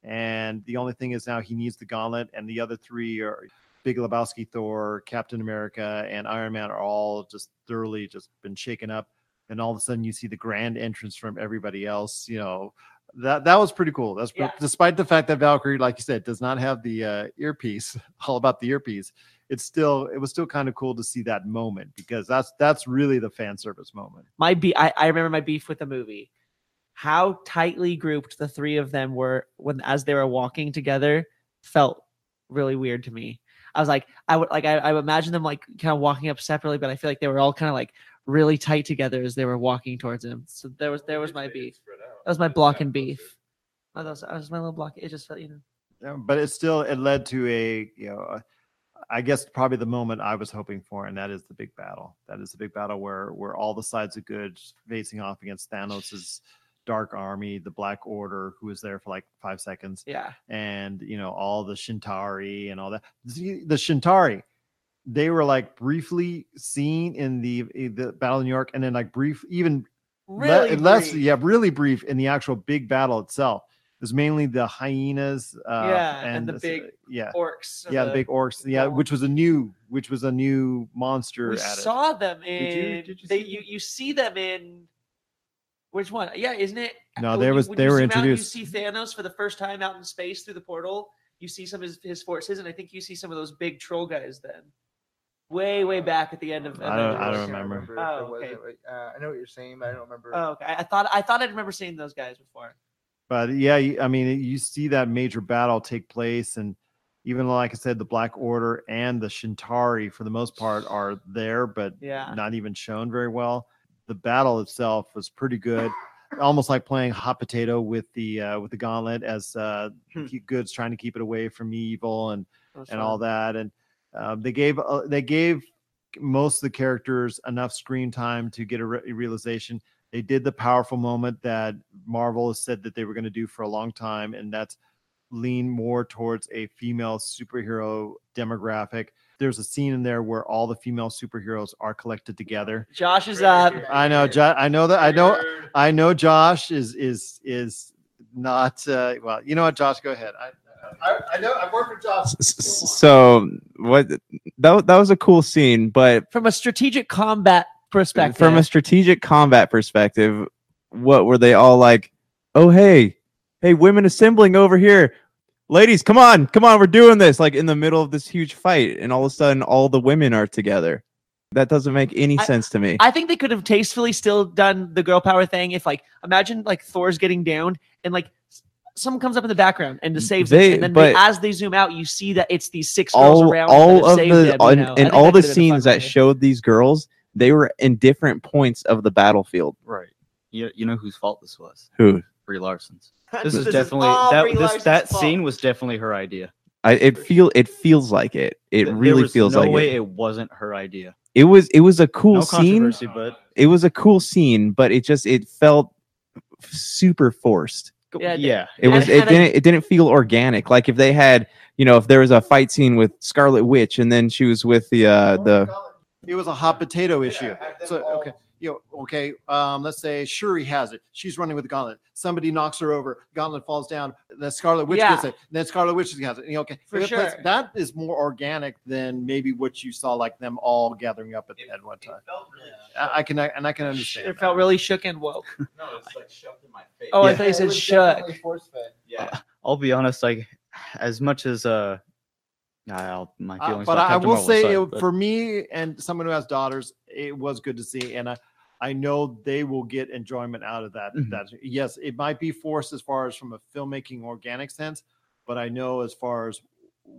And the only thing is now he needs the gauntlet, and the other three are Big Lebowski, Thor, Captain America, and Iron Man are all just thoroughly just been shaken up. And all of a sudden, you see the grand entrance from everybody else. You know, that that was pretty cool. That's Yeah. despite the fact that Valkyrie, like you said, does not have the uh, earpiece. [laughs] All about the earpiece. It's still it was still kind of cool to see that moment because that's that's really the fan service moment. my be I, I remember my beef with the movie how tightly grouped the three of them were when as they were walking together felt really weird to me i was like i would like i, I would imagine them like kind of walking up separately but i feel like they were all kind of like really tight together as they were walking towards him. So there was there was my beef. that was my block and beef. Oh, that was, that was my little block. It just felt you know. Yeah, but it still it led to a you know a- I guess probably the moment I was hoping for, and that is the big battle. That is the big battle where where all the sides of good facing off against Thanos's dark army, the Black Order, who was there for like five seconds, yeah. And you know all the Chitauri and all that. The, the Chitauri, they were like briefly seen in the the Battle of New York, and then like brief, even le- really less, yeah, really brief in the actual big battle itself. It was mainly the hyenas, uh, Yeah, and the this, big uh, yeah, orcs yeah, the, big orcs, yeah, long- which was a new, which was a new monster we at it. saw them in Did you- did you they, see you, you see them in which one yeah isn't it No, there was- when they you were zoom out, introduced. you see thanos for the first time out in space through the portal you see some of his, his forces and i think you see some of those big troll guys then way way back at the end of I don't- I don't remember. if Oh, it was- okay. uh, I know what you're saying, but I don't remember. oh okay i thought i thought I'd remember seeing those guys before But yeah, I mean, you see that major battle take place, and even like I said, the Black Order and the Chitauri, for the most part, are there, but yeah not even shown very well. The battle itself was pretty good, almost like playing hot potato with the uh, with the gauntlet, as uh, Hmm. Good's trying to keep it away from evil and that was and all that. And um, they gave uh, they gave most of the characters enough screen time to get a, re- realization. They did the powerful moment that Marvel has said that they were going to do for a long time, and that's lean more towards a female superhero demographic. There's a scene in there where all the female superheroes are collected together. Josh is up. I know, Jo- I know that. I know. I know. Josh is is is not. Uh, well, you know what, Josh? Go ahead. I, I, I know. I work with Josh. S- s- So what that that was a cool scene, but From a strategic combat perspective. from a strategic combat perspective, what were they all like? Oh hey, hey, women assembling over here. Ladies, come on, come on, we're doing this. Like in the middle of this huge fight, and all of a sudden all the women are together. That doesn't make any I- sense to me. I think they could have tastefully still done the girl power thing if like imagine like Thor's getting down and like s- someone comes up in the background and just saves They- them. And then they- but- as they zoom out, you see that it's these six girls all around him that all of saved the him, you and, know? I and all the could've been a fun scenes that way. showed these girls, they were in different points of the battlefield. Right. You, you know whose fault this was? Who? Brie Larson's. [laughs] This This is is definitely all that Brie this Larson's that fault. scene was definitely her idea. I it feel it feels like it. It There really was feels no like way it. it. wasn't her idea. It was it was a cool no scene. controversy, but It was a cool scene, but it just it felt super forced. Yeah, yeah, It was And- it didn't it didn't feel organic. Like if they had, you know, if there was a fight scene with Scarlet Witch and then she was with the uh the It was a hot potato issue. So okay, you know, okay. Um, let's say Shuri has it. She's running with the gauntlet. Somebody knocks her over. Gauntlet falls down. The Scarlet Witch Yeah. gets it. Then Scarlet Witch has it. You know, okay, For That- that's- sure. That is more organic than maybe what you saw, like them all gathering up at, at one time. I, I can and I can understand. It that. felt really shook and woke. [laughs] No, it's like shoved in my face. Oh, I Yeah. thought you said shook. Yeah. I'll be honest. Like as much as uh, I'll, my Uh, feelings. but I, I will Marvel say, aside, it, but- for me and someone who has daughters, it was good to see, and I, I know they will get enjoyment out of that. Mhm. That yes, it might be forced as far as from a filmmaking organic sense, but I know as far as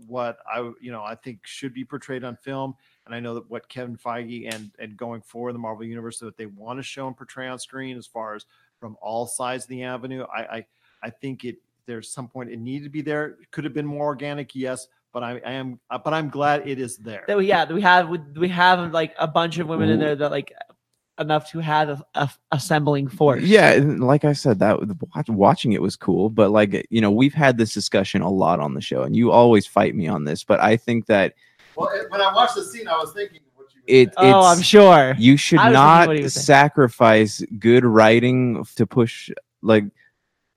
what I you know I think should be portrayed on film, and I know that what Kevin Feige and and going forward the Marvel universe that they want to show and portray on screen as far as from all sides of the avenue. I I, I think it there's some point it needed to be there. Could have been more organic, yes, but I, I am uh, but I'm glad it is there. That we yeah, we have we, we have like a bunch of women in there that like enough to have a, a assembling force. Yeah, and like I said, that watch, watching it was cool, but like you know, we've had this discussion a lot on the show, and you always fight me on this, but I think that Well, when I watched the scene, I was thinking what you it Oh, it's, I'm sure. you should I was thinking not what he was saying. sacrifice good writing to push like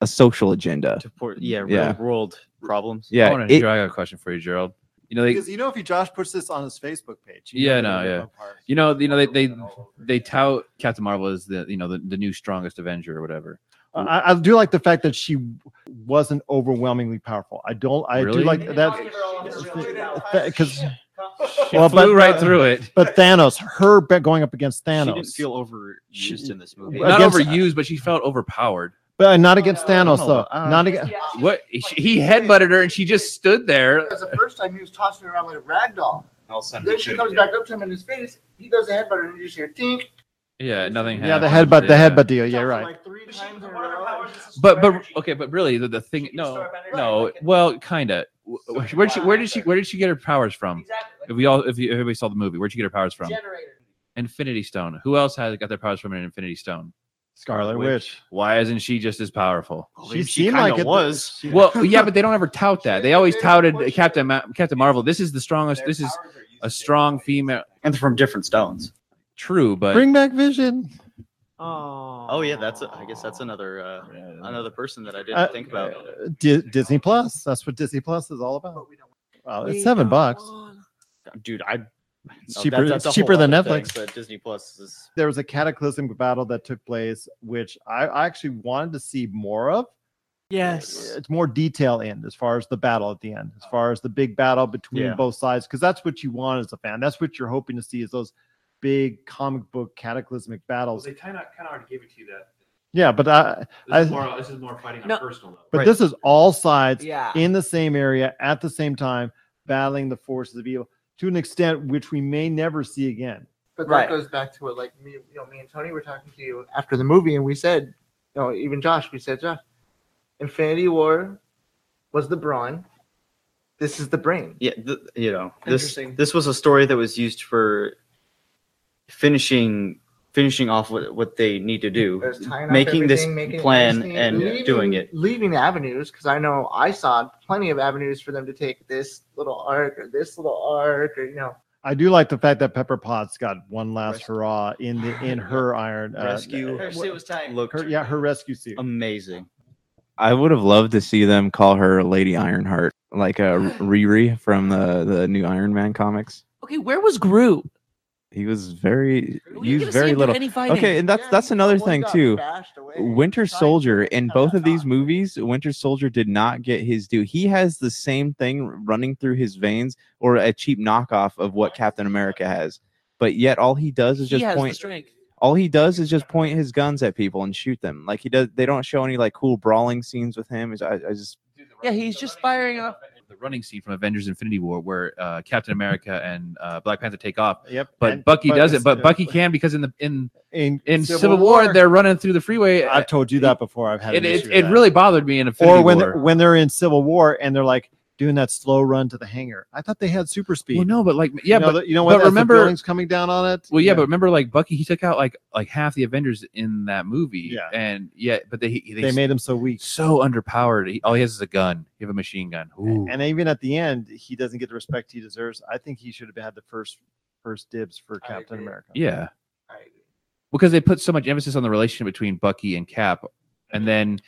a social agenda. to port, yeah, real Yeah. world problems. Yeah, I, wanna, it- I got a question for you, Gerald. You know, they, because you know if you Josh puts this on his Facebook page. you Yeah, know no, yeah. apart. you know, you know, they they they tout Captain Marvel as the you know the, the new strongest Avenger or whatever. I, I do like the fact that she wasn't overwhelmingly powerful. I don't. I Really? do like that because [laughs] She Well, flew but- right but- through it. but Thanos, her be- going up against She Thanos, didn't feel overused She- in this movie. Not against- overused, but she felt overpowered. But not against Thanos no, though. uh, not against. What he he headbutted her and she just stood there. Because the first time he was tossing her around like a rag doll. All of a sudden Then she comes back up to him in his face. He does a headbutt and you just hear tink. Yeah, nothing. Yeah, the happened. headbutt, the Yeah. headbutt deal. Yeah, Jumps right. Like three times in a row. But but okay, but really the, the thing no no well kinda. Where did she where did she where did she get her powers from? If we all if you, everybody saw the movie, where'd she get her powers from? Generator. Infinity Stone. Who else has got their powers from an Infinity Stone? Scarlet Witch. Witch. Why isn't she just as powerful? She, she seemed like kinda it was. She- Well, yeah, but they don't ever tout [laughs] that. They always touted Captain Ma- Captain Marvel. This is the strongest. This is a strong female. and from different stones. True, but bring back Vision. Oh. Oh yeah, that's a, I guess that's another uh, another person that I didn't Uh, think about. Di- Disney Plus. That's what Disney Plus is all about. Well, it's seven bucks. Dude, I It's cheaper. that- that's a it's cheaper than other thing, Netflix. but Disney Plus is there was a cataclysmic battle that took place, which I, I actually wanted to see more of. Yes. Uh, it's more detail in as far as the battle at the end, as far as the big battle between Yeah. both sides, because that's what you want as a fan. That's what you're hoping to see is those big comic book cataclysmic battles. They kind of kind of already gave it to you that. Yeah, but I, I is more. This is more fighting on personal level. but Right. this is all sides Yeah. in the same area at the same time, battling the forces of evil to an extent which we may never see again. But Right. that goes back to what, like me, you know, me and Tony were talking to you after the movie, and we said, you know, even Josh, we said, Josh, Infinity War was the brawn. This is the brain. yeah, th- you know, this Interesting. this was a story that was used for finishing finishing off what, what they need to do, There's tying up making this everything, making it plan interesting, and leaving- doing it. leaving avenues because I know I saw plenty of avenues for them to take this little arc or this little arc or you know I do like the fact that Pepper Potts got one last Rescue. hurrah in the in [sighs] her iron uh, Rescue. Her suit was tight. Look, Her, yeah, her rescue suit. amazing. I would have loved to see them call her Lady Ironheart, like a Riri from the the new Iron Man comics. Okay, where was Groot? He was very We used didn't get to see very little. Okay, and that's Yeah, that's another thing too. Winter Soldier in both of these movies, Winter Soldier did not get his due. He has the same thing running through his veins, or a cheap knockoff of what Captain America has. But yet, all he does is he just point. All he does is just point his guns at people and shoot them. Like he does. They don't show any like cool brawling scenes with him. I, I just Yeah, he's just firing off. The running scene from Avengers: Infinity War, where uh, Captain America [laughs] and uh, Black Panther take off, Yep. but and- Bucky does it, But Bucky can because in the in in, in Civil, War, they're running through the freeway. I've told you that before. I've had it it, it really bothered me in Infinity or when War. they're, when they're in Civil War and they're like doing that slow run to the hangar. I thought they had super speed. well, no, but like yeah, you know, but the- you know what? As remember- the buildings coming down on it. Well, yeah, but remember, like Bucky, he took out like like half the Avengers in that movie. Yeah. and yeah, but they they, they made him so weak. so underpowered. He, all he has is a gun. You have a machine gun. Ooh. And even at the end, he doesn't get the respect he deserves. I think he should have had the first first dibs for Captain agree. America. yeah, I because they put so much emphasis on the relationship between Bucky and Cap, and then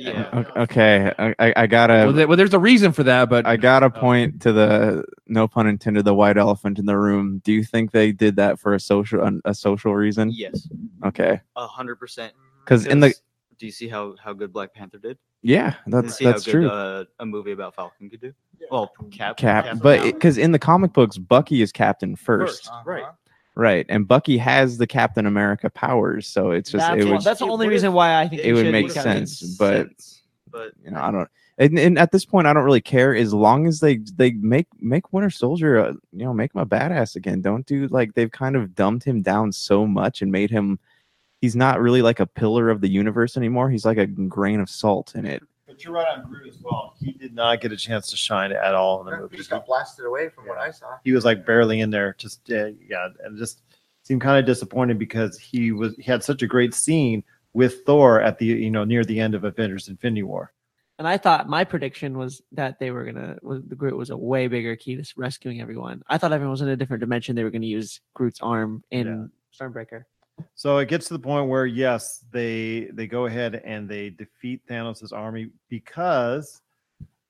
Yeah. Okay. I, I, I gotta well, there- well, there's a reason for that, but I gotta point to the no pun intended the white elephant in the room. Do you think they did that for a social a social reason? Yes, Okay, a hundred percent. because in the Do you see how how good Black Panther did? yeah, And that's see that's how true. good uh, a movie about Falcon could do. Well, Cap, Cap, Cap but because in the comic books, Bucky is Captain first, First. Uh-huh. right? Right, and Bucky has the Captain America powers, so it's just That's, it what- would that's the only reason why I think it would make be would've Captain. sense, but- sense, but you know I don't. And, and at this point, I don't really care as long as they they make make Winter Soldier, uh, you know, make him a badass again. Don't do like they've kind of dumbed him down so much and made him. He's not really like a pillar of the universe anymore. He's like a grain of salt in it. But you're right on Groot as well. He did not get a chance to shine at all in the movie. he just got blasted away from what I saw. he was like barely in there. Just uh, yeah, and just seemed kind of disappointed because he was he had such a great scene with Thor at the you know near the end of Avengers: Infinity War. And I thought my prediction was that they were gonna was, the Groot was a way bigger key to rescuing everyone. I thought everyone was in a different dimension. They were gonna use Groot's arm in Stormbreaker. So it gets to the point where yes, they they go ahead and they defeat Thanos' army because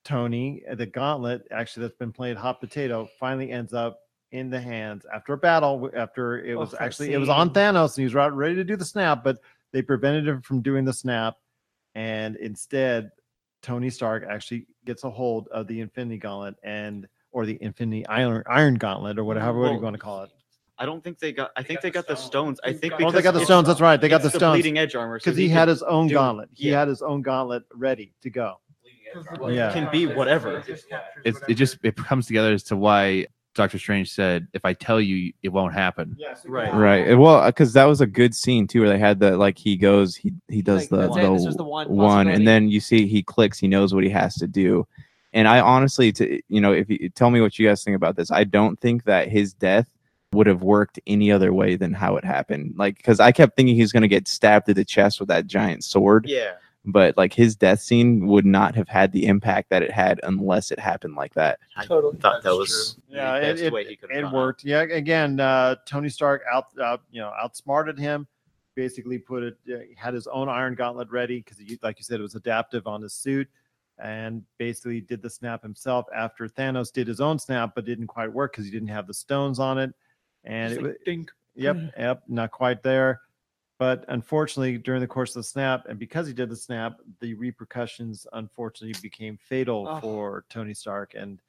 Tony, uh, the gauntlet actually that's been played hot potato, finally ends up in the hands after a battle. After it Oh, was that actually it was on. Thanos and he was right, ready to do the snap, but they prevented him from doing the snap, and instead Tony Stark actually gets a hold of the Infinity Gauntlet and or the Infinity Iron Iron Gauntlet or whatever what do you Well, want to call it. I don't think they got. I think they got the stones. I think Oh, they because got the it's- stones. That's right. They got the it's stones bleeding edge armor so because he, had could his own do- gauntlet. He yeah. had his own gauntlet ready to go. Yeah. Can be whatever. it's, it just it comes together as to why Doctor Strange said, "If I tell you, it won't happen." Yes. Right. Right. Well, because that was a good scene too, where they had the like he goes, he he does Like, the that's the, it, this was the one one, possibility. and then you see he clicks, he knows what he has to do. And I honestly, to you know, if you tell me what you guys think about this, I don't think that his death would have worked any other way than how it happened. Like, because I kept thinking he's gonna get stabbed to the chest with that giant sword, Yeah. but like his death scene would not have had the impact that it had unless it happened like that. I Totally. thought that That's was Yeah, the it- best it- way he could It worked. Yeah. Again, uh, Tony Stark out, uh, you know, outsmarted him. Basically, put it. Uh, had his own Iron Gauntlet ready because, like you said, it was adaptive on his suit, and basically did the snap himself after Thanos did his own snap, but didn't quite work because he didn't have the stones on it. And it, wa- Yep, yep, not quite there. But unfortunately, during the course of the snap, and because he did the snap, the repercussions unfortunately became fatal Oh. for Tony Stark and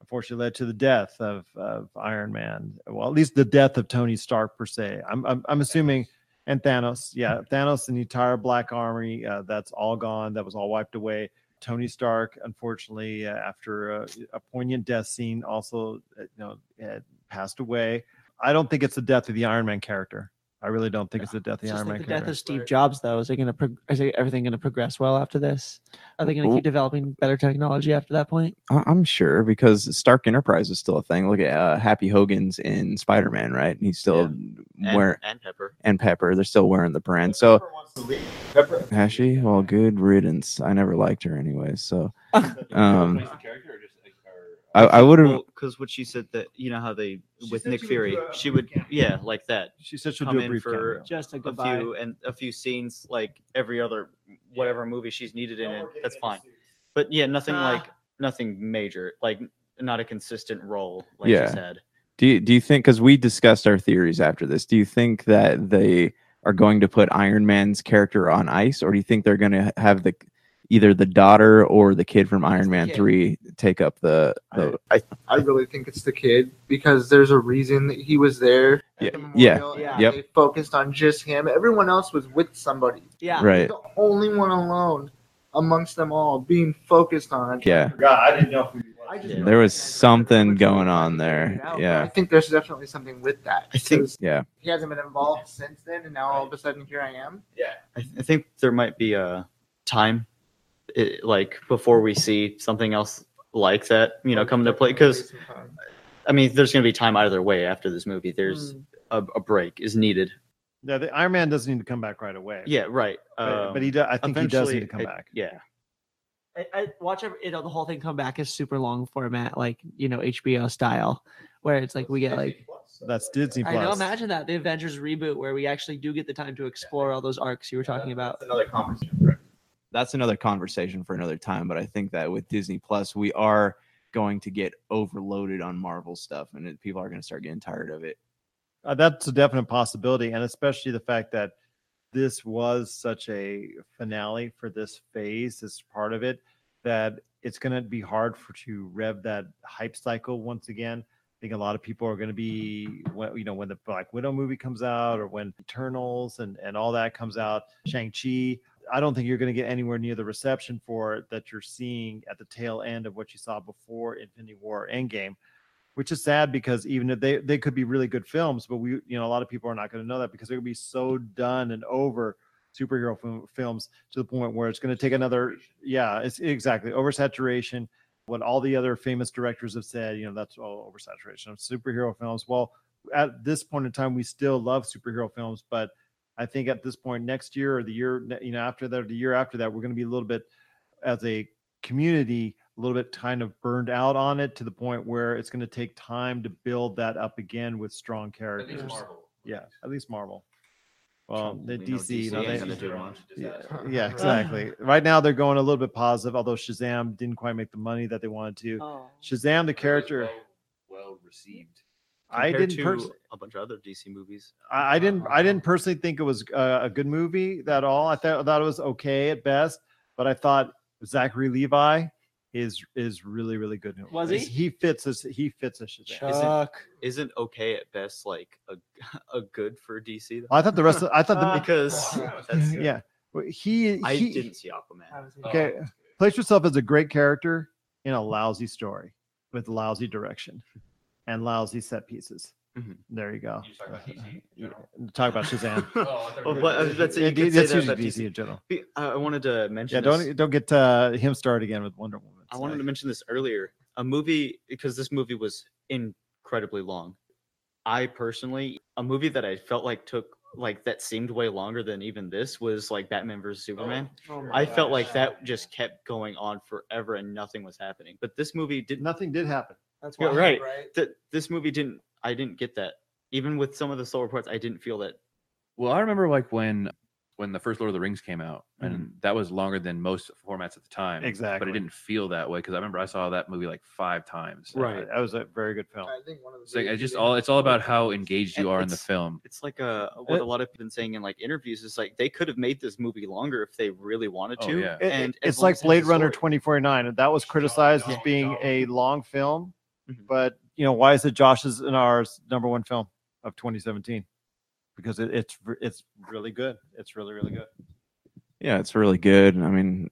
unfortunately led to the death of, of Iron Man. Well, at least the death of Tony Stark per se. I'm I'm, I'm assuming and Thanos, yeah, Thanos and the entire Black Army, uh, that's all gone. That was all wiped away. Tony Stark, unfortunately, uh, after a, a poignant death scene, also uh, you know had passed away. I don't think it's the death of the Iron Man character. I really don't think it's the death of the Just Iron like Man the death character. of Steve Jobs, though, is it going to prog- is it, everything going to progress well after this? Are they going to Ooh. keep developing better technology after that point? I- I'm sure because Stark Enterprise is still a thing. Look at uh, Happy Hogan's in Spider Man, right? And He's still And, wearing and Pepper. and Pepper. They're still wearing the brand. So Pepper, has she? Well, good riddance. I never liked her anyway. So [laughs] um, I, I would have. because what she said that you know how they She with said Nick she would Fury, do a she would brief yeah like that She said she'll come do a in brief for cameo. Just a a goodbye. few and a few scenes like every other whatever movie she's needed in it. That's fine. But yeah, nothing Ah. like nothing major, like not a consistent role, like Yeah. she said. Do you, do you think because we discussed our theories after this? Do you think that they are going to put Iron Man's character on ice, or do you think they're going to have the either the daughter or the kid from Iron the Man three take up the, the I really think it's the kid because there's a reason that he was there. at Yeah, the yeah, memorial, and yeah. Yep. They focused on just him. Everyone else was with somebody. Yeah. right? He's the only one alone amongst them all being focused on. Yeah, God, I didn't know who he I just Yeah. There was something going on there. out, Yeah. I think there's definitely something with that. I think- yeah. he hasn't been involved since then, and now all of a sudden here I am. Yeah, I, th- I think there might be a time, it, like before we see something else like that, you know, come into play. Because I mean, there's going to be time either way after this movie. There's Mm. a, a break is needed. Yeah, the Iron Man doesn't need to come back right away. Yeah, right. but, but he Um, does. I think he does need to come I- back. Yeah, I, I watch every, you know the whole thing come back is super long format, like you know HBO style, where it's like we get like That's Disney I know. Imagine that the Avengers reboot where we actually do get the time to explore all those arcs you were talking about. another conversation. That's another conversation for another time. But I think that with Disney Plus, we are going to get overloaded on Marvel stuff, and it, people are going to start getting tired of it. Uh, that's a definite possibility, and especially the fact that this was such a finale for this phase, this part of it, that it's going to be hard for to rev that hype cycle once again. I think a lot of people are going to be, when, you know, when the Black Widow movie comes out, or when Eternals and and all that comes out, Shang Chi. I don't think you're going to get anywhere near the reception for it that you're seeing at the tail end of what you saw before Infinity War Endgame which is sad because even if they they could be really good films, but we you know a lot of people are not going to know that because they're going to be so done and over superhero film, films to the point where it's going to take another yeah it's exactly oversaturation. What all the other famous directors have said, you know, that's all oversaturation of superhero films. Well, at this point in time, we still love superhero films, but I think at this point next year or the year you know after that, or the year after that, we're going to be a little bit as a community a little bit kind of burned out on it to the point where it's going to take time to build that up again with strong characters. Yeah, at least Marvel. Well, the We know DC, you know, ain't they, gonna do one. yeah, yeah, [laughs] exactly. Right now they're going a little bit positive, although Shazam didn't quite make the money that they wanted to. Oh. Shazam, the character, well received. I didn't to pers- a bunch of other DC movies. I, I didn't I didn't personally think it was uh, a good movie at all. I thought, thought it was okay at best, but I thought Zachary Levi is is really really good. Was he? He fits as he fits as Shazam. Chuck. Isn't okay at best like a [laughs] a good for DC though? I thought the rest of I thought the [laughs] because [laughs] that's, yeah well, he I didn't see Aquaman. okay place yourself as a great character in a lousy story with lousy direction and lousy set pieces. Mhm. There you go. Yeah, Talk about Shazam. [laughs] Well, but I was about to say, you could that's say that DC DC. in general. Uh, I wanted to mention. Yeah, this. don't don't get uh, him started again with Wonder Woman. I wanted to mention this earlier. A movie because this movie was incredibly long. I personally, a movie that I felt like took like that seemed way longer than even this was like Batman vs Superman. I felt like that just kept going on forever and nothing was happening. But this movie didn't. Nothing did happen. That's Yeah, why, right. Th- this movie didn't. I didn't get that. Even with some of the slower parts, I didn't feel that. Well, I remember like when when the first Lord of the Rings came out, and Mm-hmm. that was longer than most formats at the time. Exactly. But Exactly. it didn't feel that way because I remember I saw that movie like five times. Right. That was a very good film. I think one of the So it's biggest just all it's all about how engaged you are in the film. It's like uh [laughs] what Uh, a lot of people have been saying in like interviews. Is like they could have made this movie longer if they really wanted to. Oh, to. yeah. It- and as it's like as it has Blade Runner 2049, and that was criticized as being a long film. Mhm. But you know, why is it Josh's and ours number one film of 2017? Because it, it's it's really good. It's really really good. Yeah, it's really good. I mean,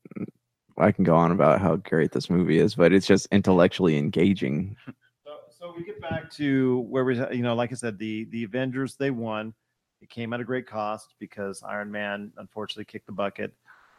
I can go on about how great this movie is, but it's just intellectually engaging. [laughs] So, so we get back to where we, you know, like I said, the the Avengers they won. It came at a great cost because Iron Man unfortunately kicked the bucket,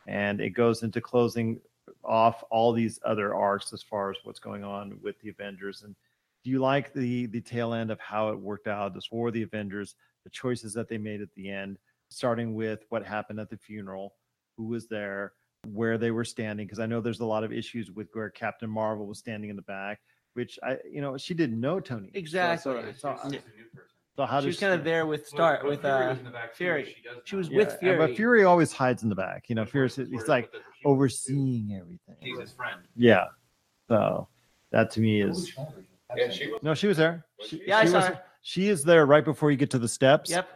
and it goes into closing off all these other arcs as far as what's going on with the Avengers. And do you like the the tail end of how it worked out as for the Avengers, the choices that they made at the end, starting with what happened at the funeral, who was there, where they were standing? Because I know there's a lot of issues with where Captain Marvel was standing in the back, which I, you know, she didn't know Tony. Exactly. So, so, so how she was kind of there with Star with uh Fury. She was with Fury. But Fury always hides in the back. You know, Fury's he's like overseeing everything. He's his friend. Yeah. So that to me is Yeah, she no, she was there. She, Yeah, I she saw was- her. She is there right before you get to the steps. Yep.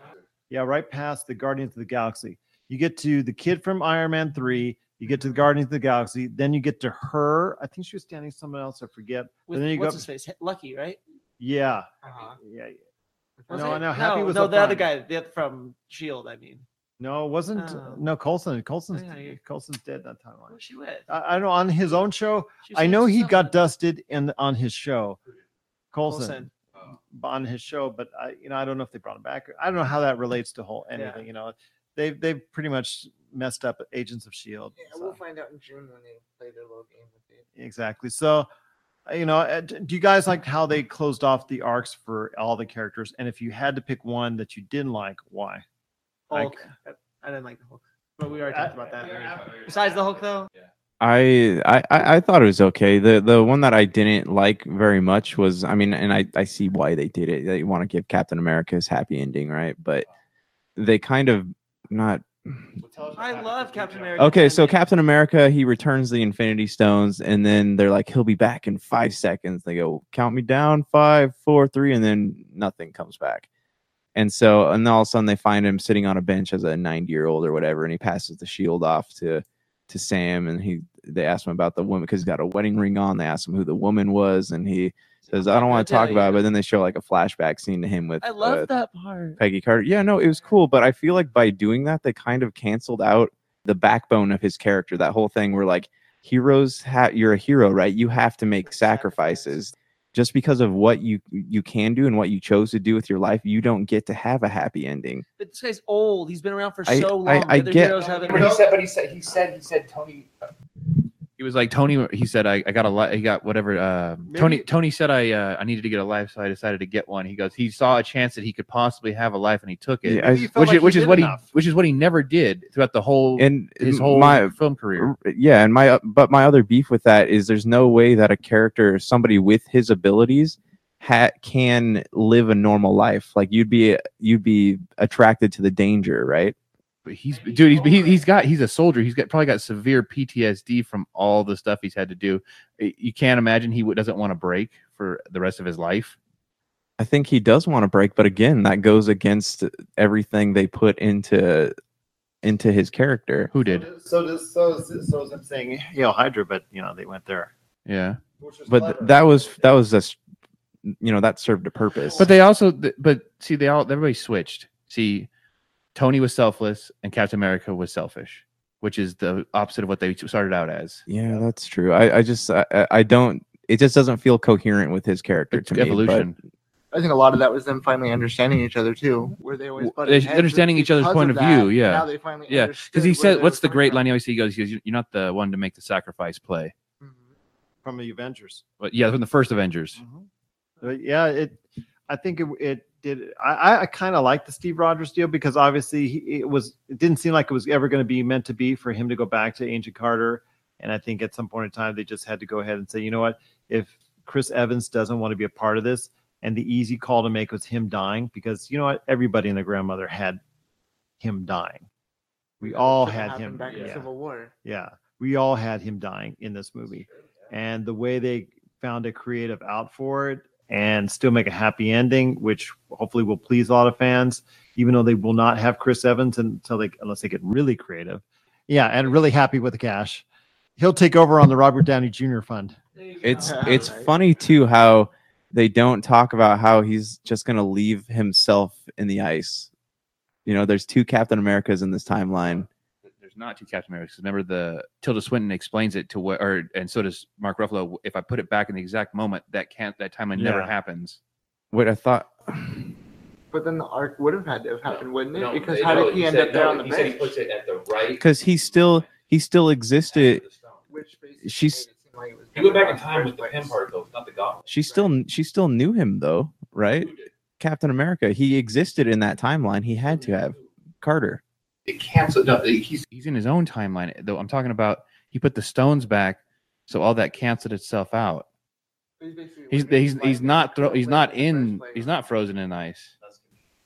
Yeah, right past the Guardians of the Galaxy. You get to the kid from Iron Man 3, you get to the Guardians of the Galaxy, then you get to her. I think she was standing someone else, I forget. With, and then you what's go his face? Lucky, right? Yeah. Uh-huh. Yeah. Was No, it? no, Happy was no up the other guy the, from Shield. I mean, No, it wasn't uh, Oh. no Coulson. Coulson's oh, Yeah, yeah. Coulson's dead that timeline. who's she with? I, I don't know on his own show. I know he got dusted in on his show. Colson, Coulson. on his show, but I you know I don't know if they brought him back. I don't know how that relates to whole Yeah. anything. You know, they've they've pretty much messed up Agents of Shield. Yeah, so- we'll find out in June when they play their little game with it. exactly. So, you know, uh, do you guys like how they closed off the arcs for all the characters? And if you had to pick one that you didn't like, why? Hulk. I, I didn't like the Hulk, but we already I- talked about that. Besides the Hulk, though, I, I I I thought it was okay. The the one that I didn't like very much was I mean, and I I see why they did it. They want to give Captain America his happy ending, right? But they kind of not I love Captain America. Okay, so. Captain America, he returns the Infinity Stones, and then they're like, he'll be back in five seconds. They go, count me down, five, four, three, and then nothing comes back. And so, and all of a sudden, they find him sitting on a bench as a ninety-year-old or whatever, and he passes the shield off to to Sam, and he they ask him about the woman because he's got a wedding ring on. They ask him who the woman was, and he says, "I don't want to talk you. about it." But then they show like a flashback scene to him with I love uh, that part. Peggy Carter. Yeah, no, it was cool, but I feel like by doing that, they kind of canceled out the backbone of his character. That whole thing where like heroes, ha- you're a hero, right? You have to make sacrifices. Just because of what you you can do and what you chose to do with your life, you don't get to have a happy ending. But this guy's old. He's been around for I- so long. I- The I get- heroes haven't. But he said, but he said, he said, he said, Tony. He was like Tony. He said, "I, I got a lot. He got whatever. Uh, Tony. Tony said, "I uh, I needed to get a life, so I decided to get one." He goes, he saw a chance that he could possibly have a life, and he took it. Yeah, I- Maybe you felt which like is which is did what enough. he which is what he never did throughout the whole And his whole my film career. yeah, and my but my other beef with that is there's no way that a character, somebody with his abilities, ha- can live a normal life. Like you'd be you'd be attracted to the danger, right? But he's dude. He's he, he's got he's a soldier. He's got probably got severe PTSD from all the stuff he's had to do. You can't imagine he doesn't want to break for the rest of his life. I think he does want to break, but again, that goes against everything they put into into his character. Who did? So does so is, so is him saying, you know, Hydra, but you know, they went there. Yeah. But th- that was that was a s- you know that served a purpose. But they also, but see, they all everybody switched. See, Tony was selfless and Captain America was selfish, which is the opposite of what they started out as. yeah, that's true. I, I just I, I- I don't. It just doesn't feel coherent with his character It's to me. evolution. I think a lot of that was them finally understanding each other too, where they always W- butted heads understanding each other's point of that, view, yeah. Now they finally Yeah, Because he said, "What's the great coming line?" He always he goes, "He goes, "You're not the one to make the sacrifice play." from. Mhm. from the Avengers. But yeah, from the first Avengers. But yeah, it. I think it, it did. I, I- I kind of like the Steve Rogers deal because obviously he, it was. It didn't seem like it was ever going to be meant to be for him to go back to Agent Carter. And I think at some point in time they just had to go ahead and say, you know what, if Chris Evans doesn't want to be a part of this, and the easy call to make was him dying because you know what, everybody and their grandmother had him dying. We all had him. back in yeah. Civil War. Yeah, we all had him dying in this movie, and the way they found a creative out for it and still make a happy ending, which hopefully will please a lot of fans, even though they will not have Chris Evans until they unless they get really creative. Yeah, and really happy with the cash. He'll take over on the Robert Downey Jr. fund. it's [laughs] it's right. funny too how they don't talk about how he's just gonna leave himself in the ice. You know, there's two Captain Americas in this timeline. There's not two Captain Americas. Remember, the Tilda Swinton explains it to what, or and so does Mark Ruffalo. If I put it back in the exact moment, that can't that timeline never happens. What I thought [sighs] But then the arc would have had to have happened, wouldn't it? No, because they- how no, did he, he end said- up there no, on the he said he bench? puts it at the right. because he still he still existed. Which She's- made it like it was He went back in time with the first pin place. particles, not the gauntlet. She still she still knew him though, right? Captain America. He existed in that timeline. He had to have Carter. It canceled. No, he's He's in his own timeline. Though I'm talking about he put the stones back, so all that canceled itself out. basically He's he's he's not as thro- a he's not in he's not frozen in ice.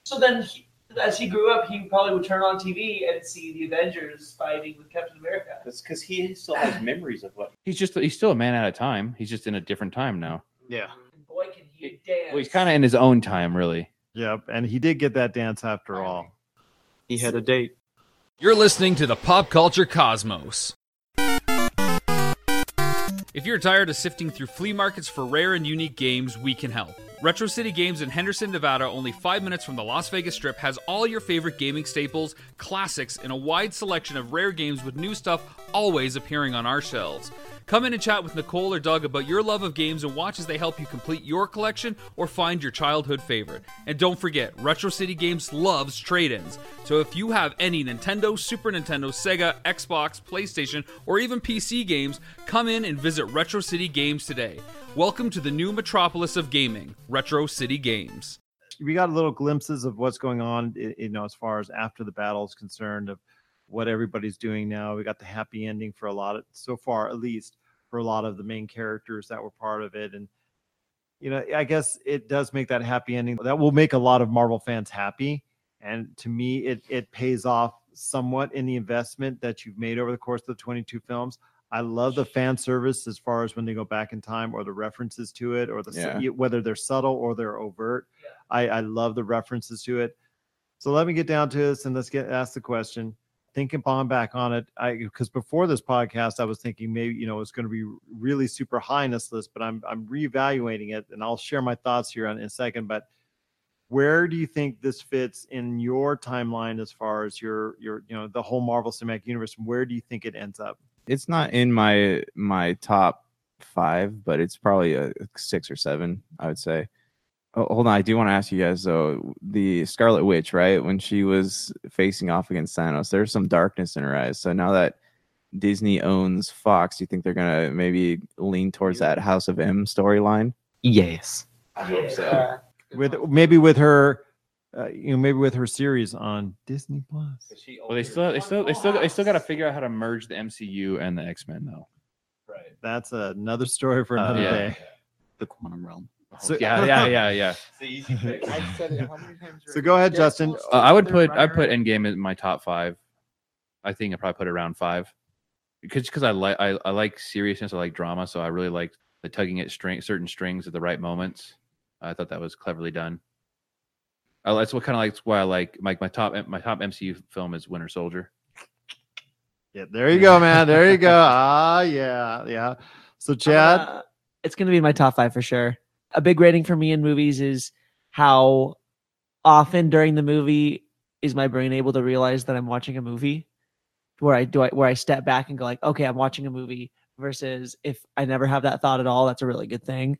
So then, he, as he grew up, he probably would turn on TV and see the Avengers fighting with Captain America. That's because he still has [sighs] memories of what. He's just he's still a man at a time. He's just in a different time now. Yeah. And boy, can he dance! Well, he's kind of in his own time, really. Yep, and he did get that dance after all. He had a date. You're listening to the Pop Culture Cosmos. If you're tired of sifting through flea markets for rare and unique games, we can help. Retro City Games in Henderson, Nevada, only five minutes from the Las Vegas Strip, has all your favorite gaming staples, classics, and a wide selection of rare games with new stuff always appearing on our shelves. Come in and chat with Nicole or Doug about your love of games and watch as they help you complete your collection or find your childhood favorite. And don't forget, Retro City Games loves trade ins. So if you have any Nintendo, Super Nintendo, Sega, Xbox, PlayStation, or even PC games, come in and visit Retro City Games today. Welcome to the new metropolis of gaming, Retro City Games. we got a little glimpses of what's going on you know as far as after the battle is concerned of what everybody's doing now. We got the happy ending for a lot of so far at least for a lot of the main characters that were part of it. And you know i guess it does make that happy ending that will make a lot of marvel fans happy. And to me it it pays off somewhat in the investment that you've made over the course of the 22 films I love the fan service as far as when they go back in time or the references to it or the Yeah. whether they're subtle or they're overt. I, I love the references to it. So let me get down to this and let's get ask the question. Thinking on back on it, I because before this podcast, I was thinking maybe you know it's going to be really super high in this list, but I'm I'm reevaluating it and I'll share my thoughts here in a second. But where do you think this fits in your timeline as far as your your you know the whole Marvel Cinematic Universe? Where do you think it ends up? It's not in my my top five, but it's probably a six or seven. I would say. Oh, hold on, I do want to ask you guys though. The Scarlet Witch, right? When she was facing off against Thanos, there's some darkness in her eyes. So now that Disney owns Fox, do you think they're gonna maybe lean towards that House of M storyline? Yes. I hope so. Uh, With maybe with her, uh, you know, maybe with her series on Disney Plus. Well, they still they still they still they still got to figure out how to merge the MCU and the X Men though. Right. That's another story for Uh, another yeah. day. The quantum realm. So- yeah, yeah, yeah, yeah. [laughs] I [laughs] said it how many times So go ahead, Justin. Uh, I would put I'd runner. put Endgame in my top five. I think I probably put it around five, because because I like I, I like seriousness, I like drama, so I really like the tugging at string certain strings at the right moments. I thought that was cleverly done. I, that's what kind of like why I like my my top my top MCU film is Winter Soldier. Yeah, there you go, man. There you go. Ah, yeah, yeah. So Chad, Uh, it's going to be my top five for sure. A big rating for me in movies is how often during the movie is my brain able to realize that I'm watching a movie, where I do I, where I step back and go like, okay, I'm watching a movie. Versus if I never have that thought at all, that's a really good thing.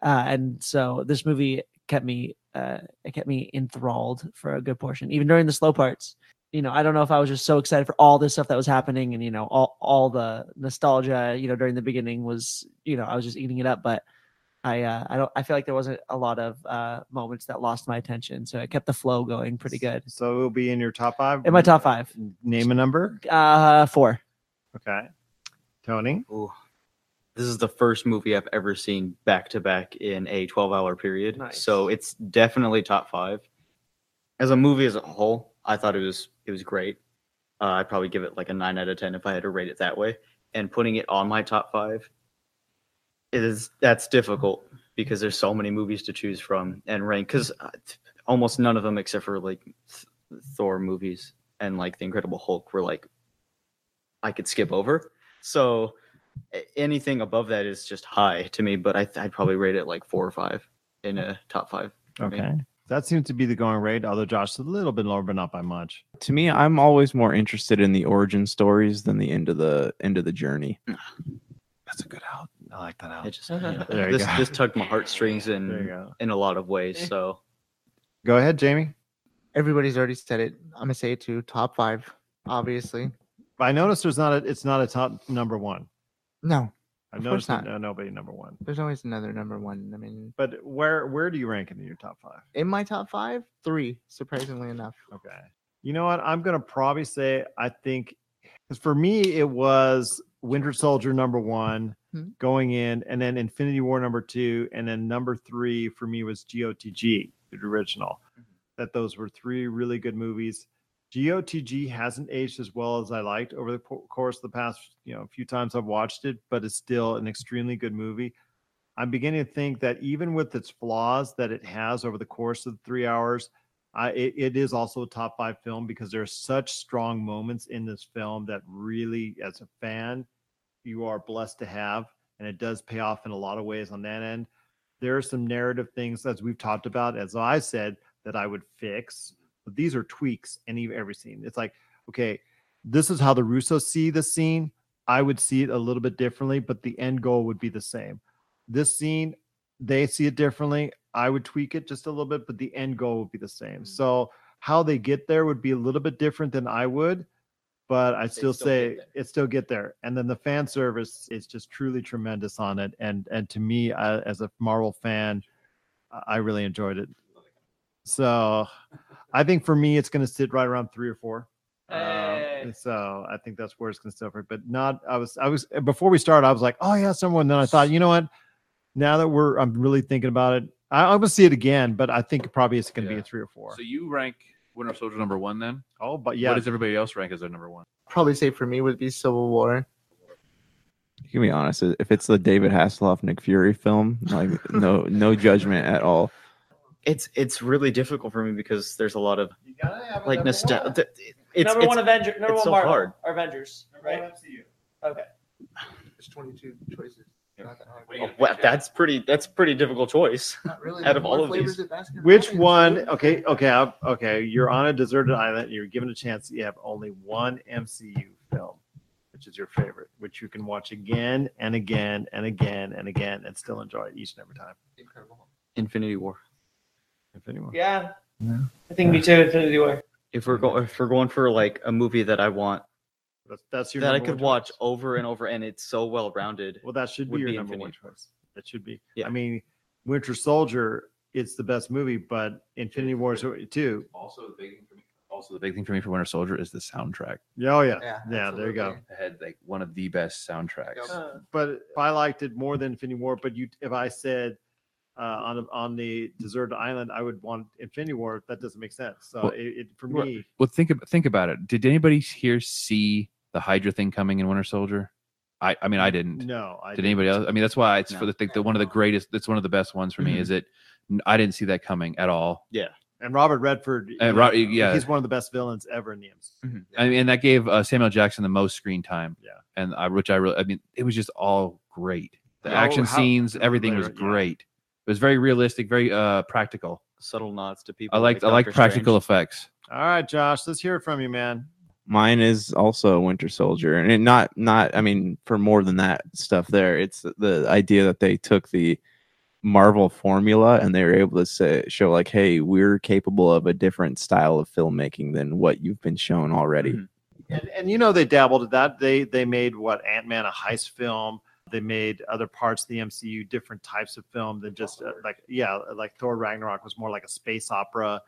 Uh, and so this movie kept me uh, it kept me enthralled for a good portion, even during the slow parts you know, I don't know if I was just so excited for all this stuff that was happening and, you know, all, all the nostalgia, you know, during the beginning was, you know, I was just eating it up, but I, uh, I don't, I feel like there wasn't a lot of, uh, moments that lost my attention. So it kept the flow going pretty good. so it'll be in your top five. In my top five, Name a number. uh, four. Okay. Tony. Ooh. This is the first movie I've ever seen back to back in a 12 hour period. Nice. So it's definitely top five. As a movie as a whole, I thought it was it was great. Uh, I'd probably give it like a nine out of ten if I had to rate it that way. And putting it on my top five is that's difficult because there's so many movies to choose from and rank. Because almost none of them, except for like Th- Thor movies and like the Incredible Hulk, were like I could skip over. So anything above that is just high to me. But I th- I'd probably rate it like four or five in a top five. for me. Okay. That seems to be the going rate, although Josh is a little bit lower, but not by much. To me, I'm always more interested in the origin stories than the end of the end of the journey. Hmm. That's a good out. I like that out. It just Okay. yeah, There you this go. this tugged my heartstrings in in a lot of ways. Eh. So Go ahead, Jamie. Everybody's already said it. I'm gonna say it too. Top five, obviously. I noticed there's not a. It's not a top number one. No, I Of noticed course not. no, nobody number one. there's always another number one. I mean, But where where do you rank in your top five? in my top five, three, surprisingly enough. Okay. You know what? I'm gonna probably say I think 'cause for me it was Winter Soldier number one Hmm. going in, and then Infinity War number two, and then number three for me was GOTG, the original. That those were three really good movies. GOTG hasn't aged as well as I liked over the course of the past, you know, few times I've watched it, but it's still an extremely good movie. I'm beginning to think that even with its flaws that it has over the course of the three hours, it, it is also a top five film because there are such strong moments in this film that really, as a fan, you are blessed to have, and it does pay off in a lot of ways on that end. There are some narrative things, as we've talked about, as I said, that I would fix. But these are tweaks any every scene. It's like, okay, this is how the Russos see the scene. I would see it a little bit differently, but the end goal would be the same. This scene, they see it differently. I would tweak it just a little bit, but the end goal would be the same. So how they get there would be a little bit different than I would, but I still still say it still get there. And then the fan service is just truly tremendous on it. And and to me, I, as a Marvel fan, I really enjoyed it. So I think for me, it's going to sit right around three or four. Hey. Um, so I think that's where it's going to sit for. But not, I was, I was before we started, I was like, oh yeah, someone. Then I thought, you know what? Now that we're, I'm really thinking about it. I, I'm gonna see it again, but I think probably it's going to be a three or four. So you rank Winter Soldier number one then? oh, but yeah, What does everybody else rank as their number one? Probably say for me would be Civil War. You can be honest. If it's the David Hasselhoff Nick Fury film, like no no judgment at all. It's it's really difficult for me because there's a lot of like nostalgia. It's, number it's one Avenger. Number it's one so Marvel. hard. Or Avengers, right? Okay. There's 22 choices. Not that hard. oh, wow, that's pretty. That's pretty difficult choice. Not really. [laughs] out of all more of flavors these. at Baskin Which Robbins, one? Okay, okay, I- okay. You're on a deserted island. You're given a chance. You have only one MCU film, which is your favorite, which you can watch again and again and again and again and still enjoy it each and every time. Incredible. Infinity War. Infinity War. Yeah. Yeah. I think me too. Infinity War. If we're going, if we're going for like a movie that I want That's, that's your that I could watch choice. over and over, and it's so well rounded. Well, that should be your be number one Infinity choice. That should be. Yeah. I mean, Winter Soldier, it's the best movie, but Infinity War is too. Also, the big thing for me. Also, the big thing for me for Winter Soldier is the soundtrack. Yeah, oh yeah, Yeah, yeah. there you go. absolutely. It had like one of the best soundtracks. Uh, But if I liked it more than Infinity War, but you, if I said uh, on on the deserted island, I would want Infinity War. That doesn't make sense. So Well, it, it for me, Well, think ab- think about it. Did anybody here see the Hydra thing coming in Winter Soldier? I I mean, I didn't. no. I Did didn't. anybody else? I mean, that's why it's for the thing. The, one of the greatest. That's one of the best ones for me. Mhm. Is it? I didn't see that coming at all. Yeah, and Robert Redford, And you Ro- know, yeah. he's one of the best villains ever in the MCU. I mean, and that gave uh, Samuel Jackson the most screen time. Yeah. and I which I really. I mean, it was just all great. The How- action how- scenes, everything was great. yeah. Great. It was very realistic, very uh practical. Subtle nods to people. I liked like I like Doctor practical Strange. effects. All right, Josh, let's hear it from you, man. Mine is also Winter Soldier, and it not not. I mean, for more than that stuff, there. It's the idea that they took the Marvel formula and they were able to say, show like, hey, we're capable of a different style of filmmaking than what you've been shown already. Mhm. And, and you know they dabbled at that. They they made what Ant Man a heist film. They made other parts of the MCU different types of film than just uh, like yeah, like Thor Ragnarok was more like a space opera,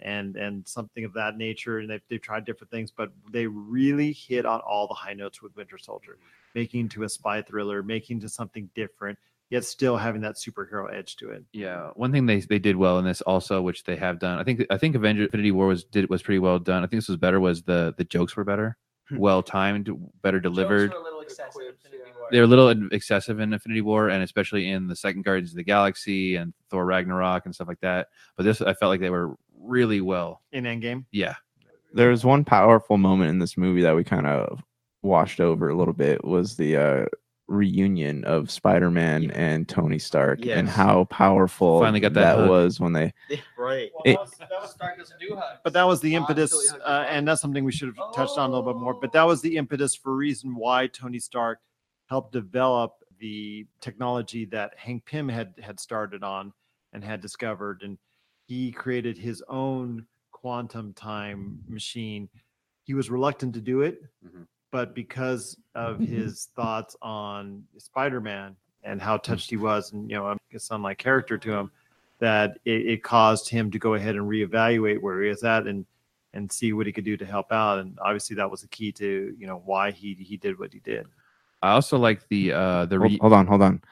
and and something of that nature. And they've, they've tried different things, but they really hit on all the high notes with Winter Soldier, making to a spy thriller, making to something different, yet still having that superhero edge to it. Yeah, one thing they they did well in this also, which they have done. I think I think Avenger Infinity War was did was pretty well done. I think this was better. Was the the jokes were better, Hmm. well timed, better delivered. Jokes were a little excessive. quips, Infinity yeah. War. They're a little excessive in Infinity War, and especially in the second Guardians of the Galaxy and Thor Ragnarok and stuff like that. But this, I felt like they were really well. In Endgame, Yeah, There was one powerful moment in this movie that we kind of washed over a little bit was the uh, reunion of Spider-Man Yeah. and Tony Stark and how powerful Finally got that hug. was when they right. Well, It- that, was, that was Stark doesn't do but that was the impetus, until he hugged his uh, and that's something we should have touched on a little bit more. But that was the impetus for reason why Tony Stark helped develop the technology that Hank Pym had had started on and had discovered. And he created his own quantum time machine. He was reluctant to do it, Mhm. but because of [laughs] his thoughts on Spider-Man and how touched he was, and you know, a son-like character to him, that it, it caused him to go ahead and reevaluate where he is at and and see what he could do to help out. And obviously, that was the key to you know why he he did what he did. I also like the uh the Hold, re- hold on, hold on.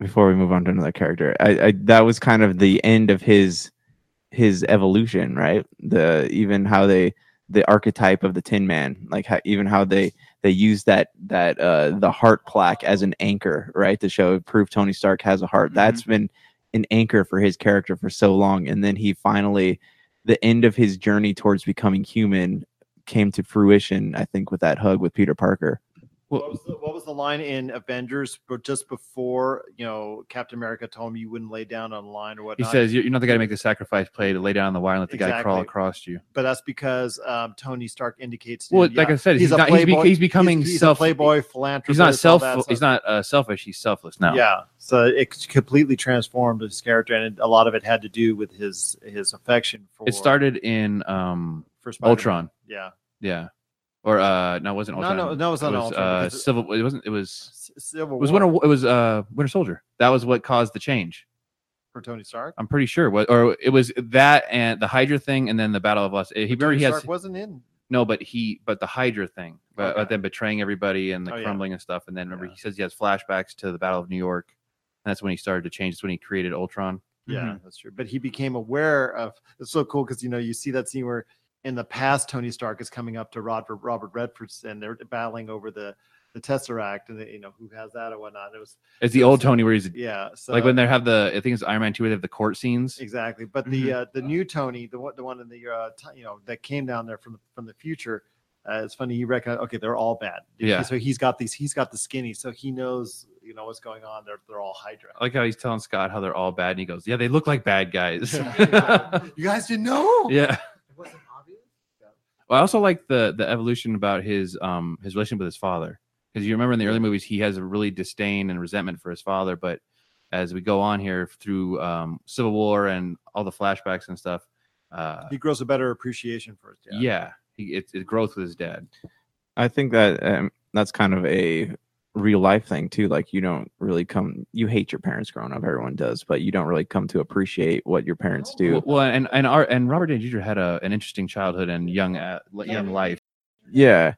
Before we move on to another character, I, I that was kind of the end of his his evolution, right? The even how they the archetype of the Tin Man, like how, even how they they use that that uh the heart plaque as an anchor, right, to show prove Tony Stark has a heart. Mhm. That's been an anchor for his character for so long, and then he finally the end of his journey towards becoming human came to fruition. I think with that hug with Peter Parker. What was, the, what was the line in Avengers, but just before you know Captain America told him you wouldn't lay down on the line or whatever. he says you're not the guy to make the sacrifice play to lay down on the wire and let the guy crawl Exactly. across you. but that's because um, Tony Stark indicates. to Well, him, like yeah, I said, he's not- he's be- he's becoming he's, self- a playboy philanthropist. He's not all self. that He's stuff. not uh, selfish. He's selfless now. Yeah, so it completely transformed his character, and a lot of it had to do with his his affection for. It started in um for Spider-Man. Ultron. Yeah, Yeah. Or uh no, it wasn't No, Ultron. no, no, it was not Ultron, Uh, because it- Civil. It wasn't. It was. Civil It was War Winter. It was uh Winter Soldier. That was what caused the change. for Tony Stark. I'm pretty sure. What or it was that and the Hydra thing, and then the Battle of Los. He remember Tony he has Stark wasn't in. no, but he but the Hydra thing, but, but Okay. then betraying everybody and the Oh, yeah. crumbling and stuff, and then remember Yeah. he says he has flashbacks to the Battle of New York, and that's when he started to change. That's when he created Ultron. Yeah, Mhm. that's true. But he became aware of. It's so cool because you know you see that scene where in the past Tony Stark is coming up to Robert Robert Redford and they're battling over the the Tesseract and they, you know who has that or whatnot. It was It's the old Tony where he's yeah. So like when they have the I think it's Iron Man two where they have the court scenes. exactly. But the uh, the new Tony, the one the one in the uh, ti- you know that came down there from the from the future. Uh, it's funny. He recognized. Okay, they're all bad. Yeah. So he's got these. He's got the skinny. So he knows. You know what's going on. They're they're all Hydra. I like how he's telling Scott how they're all bad, and he goes, "Yeah, they look like bad guys." [laughs] [laughs] you guys didn't know. yeah. It wasn't obvious. Well, I also like the the evolution about his um his relationship with his father because you remember in the early movies he has a really disdain and resentment for his father, but as we go on here through um, Civil War and all the flashbacks and stuff, uh, He grows a better appreciation for his dad. yeah, he it's it growth with his dad. I think that um, that's kind of a real life thing too. Like you don't really come, you hate your parents growing up. Everyone does, but you don't really come to appreciate what your parents do. Well, well, and and our and Robert Downey Jr. had a, an interesting childhood and young uh, young life. Yeah.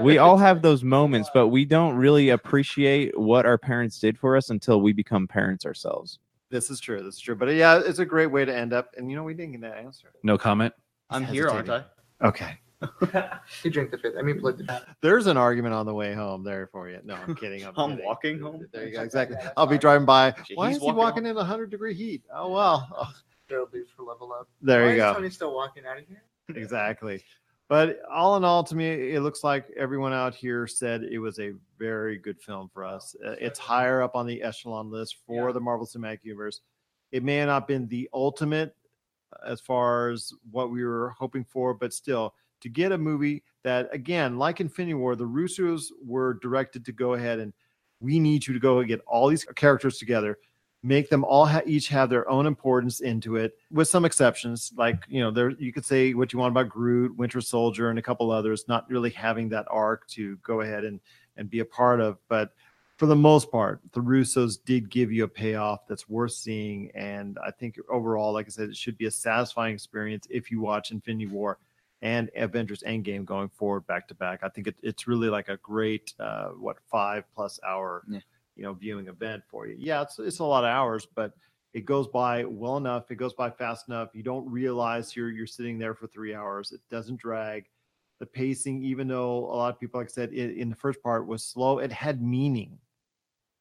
We all have those moments, but we don't really appreciate what our parents did for us until we become parents ourselves. This is true. This is true. But yeah, it's a great way to end up. And you know, we didn't get that answer. No comment. I'm here, aren't I? Okay. You drink the fifth. I mean, plug the There's an argument on the way home there for you. No, I'm [laughs] kidding. I'm, I'm kidding. walking home. There you go. Exactly. I'll be driving by. Shit, Why he's is he walking walking home. in 100 degree heat? Oh well. Oh, Daryl Dukes for level up. there Why you is go. Tony still walking out of here? [laughs] exactly. But all in all, to me, it looks like everyone out here said it was a very good film for us. Uh, It's higher up on the echelon list for the Marvel Cinematic Universe. It may have not been the ultimate as far as what we were hoping for, but still, to get a movie that, again, like Infinity War, the Russos were directed to go ahead and we need you to go and get all these characters together make them all ha- each have their own importance into it with some exceptions like you know there you could say what you want about groot winter soldier and a couple others not really having that arc to go ahead and and be a part of but for the most part the russos did give you a payoff that's worth seeing and i think overall like i said it should be a satisfying experience if you watch infinity war and avengers endgame going forward back to back. I think it, it's really like a great uh what five plus hour Yeah. you know viewing event for you. Yeah it's, it's a lot of hours but it goes by well enough it goes by fast enough. You don't realize you're you're sitting there for three hours. It doesn't drag. The pacing even though a lot of people like i said it, in the first part was slow it had meaning.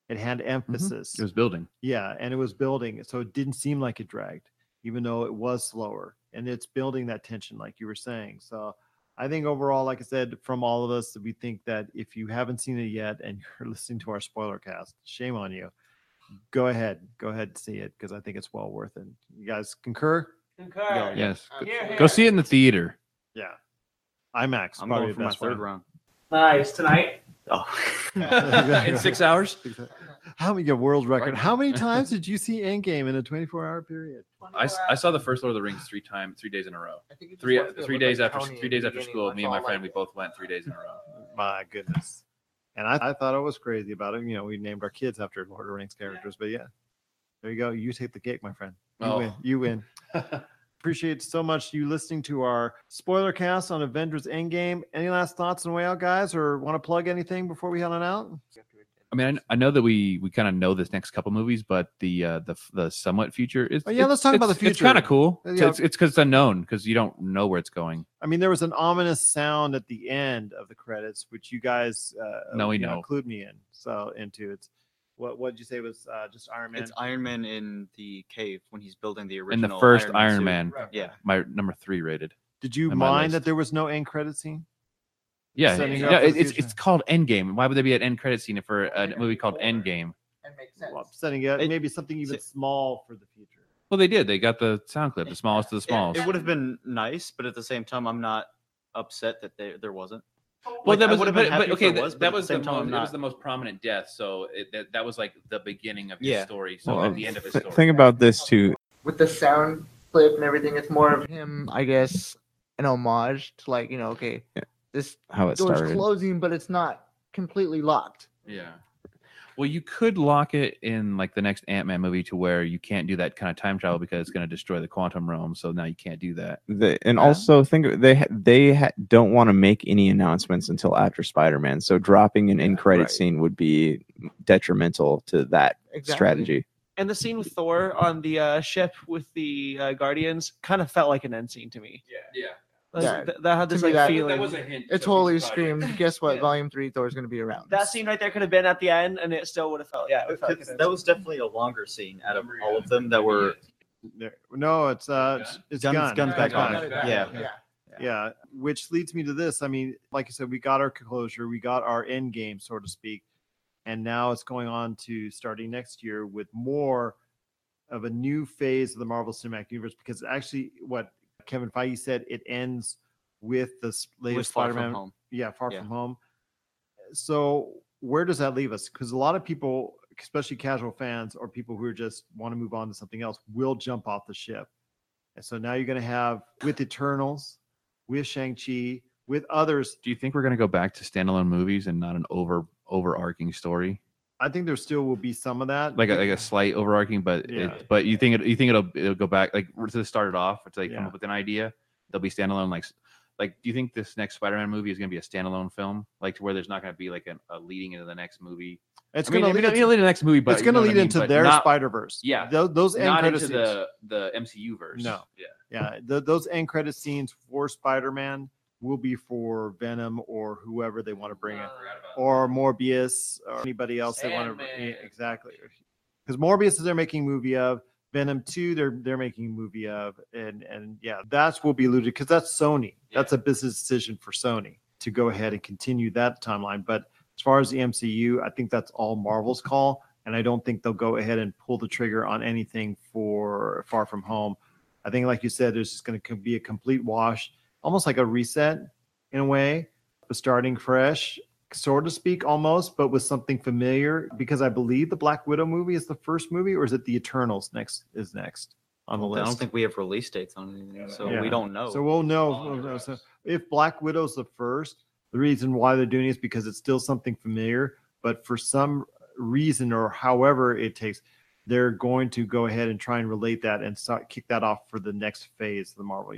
It had emphasis. It was building. yeah, and it was building, so it didn't seem like it dragged, even though it was slower. And it's building that tension, like you were saying. So I think overall, like I said, from all of us, we think that if you haven't seen it yet and [laughs] you're listening to our spoiler cast, shame on you. Go ahead, go ahead and see it because I think it's well worth it. You guys concur? Concur. Yes. Uh, Here, Go see it in the theater. Yeah. IMAX, I'm probably going for my third one. round. Nice tonight. Oh, [laughs] in six hours. How many a world record? How many [laughs] times did you see Endgame in a 24 hour period? I saw the first Lord of the Rings three times, three days in a row. I think it Three three days like after Tony three days after school. Me and my all I friend, we both went three days in a row. My goodness. And I, I thought I was crazy about it. You know, we named our kids after Lord of the Rings characters, but yeah, there you go. You take the cake, my friend. You Oh. win. You win. [laughs] Appreciate so much you listening to our spoiler cast on Avengers Endgame. Any last thoughts on the way out, guys, or want to plug anything before we head on out? I mean, I, I know that we we kind of know this next couple movies, but the uh, the the somewhat future is. Oh, yeah, let's talk about the future. It's kind of cool. It's yeah. it's it's because it's unknown because you don't know where it's going. I mean, there was an ominous sound at the end of the credits, which you guys uh, No, we you know. include me in. So into it's what what did you say was uh, just Iron Man? it's Iron Man in the cave when he's building the original. In the first Iron suit. Man, Yeah. my number three rated. Did you on my mind that list. there was no end credit scene? Yeah, Setting yeah, up for it- the it's future. it's called Endgame. Why would there be an end credit scene for a they're movie called be forward. Endgame? And makes sense. Well, setting it It- maybe something even see- small for the future. Well, they did. They got the sound clip, the smallest of the It- smalls. It, would have been nice, but at the same time, I'm not upset that there there wasn't. Well, Like, that was, but, but okay, there that, was, but that the was the most, I'm it was the most prominent death. So it, that, that was like the beginning of his Yeah. story. So Well, at um, the end of his story. think about this too. With the sound clip and everything, it's more of him, I guess, an homage to like, you know, okay, Yeah. this How it door's started. closing, but it's not completely locked. Yeah. Well, you could lock it in like the next Ant Man movie to where you can't do that kind of time travel because it's going to destroy the quantum realm. So now you can't do that. The, and Yeah. also think they they ha- don't want to make any announcements until after Spider-Man. So dropping an in credit right. scene would be detrimental to that Exactly. strategy. And the scene with Thor on the uh, ship with the uh, Guardians kind of felt like an end scene to me. Yeah. Yeah. Like, Yeah, th- that had this like that- feeling. a hint. It totally screamed, [laughs] guess what? Yeah. Volume three Thor is going to be around. that scene right there could have been at the end, and it still would have felt. Yeah, felt like Because an end that was definitely a longer scene out of all of them that were. There, no, it's uh, it's, it's Guns- gun. guns back Gunn. on. Yeah. Yeah. yeah. Yeah, which leads me to this. I mean, like I said, we got our closure, we got our end game, so to speak, and now it's going on to starting next year with more of a new phase of the Marvel Cinematic Universe. Because actually, what Kevin Feige said, it ends with the s- with latest Far From Spider-Man. Home. Yeah, Far Yeah. From Home. So where does that leave us? Because a lot of people, especially casual fans or people who are just want to move on to something else, will jump off the ship. And so now you're going to have with Eternals, with Shang Chi, with others. Do you think we're going to go back to standalone movies and not an over overarching story, I think there still will be some of that. like a, like a slight overarching? But Yeah. it, but you think it you think it'll it'll go back like to start it off to like come up with an idea? They'll be standalone like. Like, do you think this next Spider-Man movie is going to be a standalone film, like to where there's not going to be like an, a leading into the next movie? it's mean, going to lead, lead into the next movie, but it's going to what I lead mean? into But their not, Spider Verse. yeah, those, those end not credit into scenes. the the MCU verse. No. yeah. Yeah, the, those end credit scenes for Spider Man will be for Venom or whoever they want to bring in, or Morbius or anybody else they want to. Sandman. Exactly, because Morbius is they're making a movie of. Venom 2 they're they're making a movie of and and yeah that's will be alluded because that's Sony. That's a business decision for Sony to go ahead and continue that timeline. But as far as the MCU I think that's all Marvel's call and I don't think they'll go ahead and pull the trigger on anything for Far From Home. I think, like you said, there's just going to be a complete wash, almost like a reset in a way, but starting fresh, sort to speak, almost, but with something familiar. Because I believe the Black Widow movie is the first movie, or is it the Eternals next? Is next on the list? I don't think we have release dates on anything, so Yeah. we don't know. So we'll know. All we'll under know. us. So if Black Widow's the first, the reason why they're doing it is because it's still something familiar, but for some reason or however it takes, they're going to go ahead and try and relate that and start, kick that off for the next phase of the Marvel Mhm.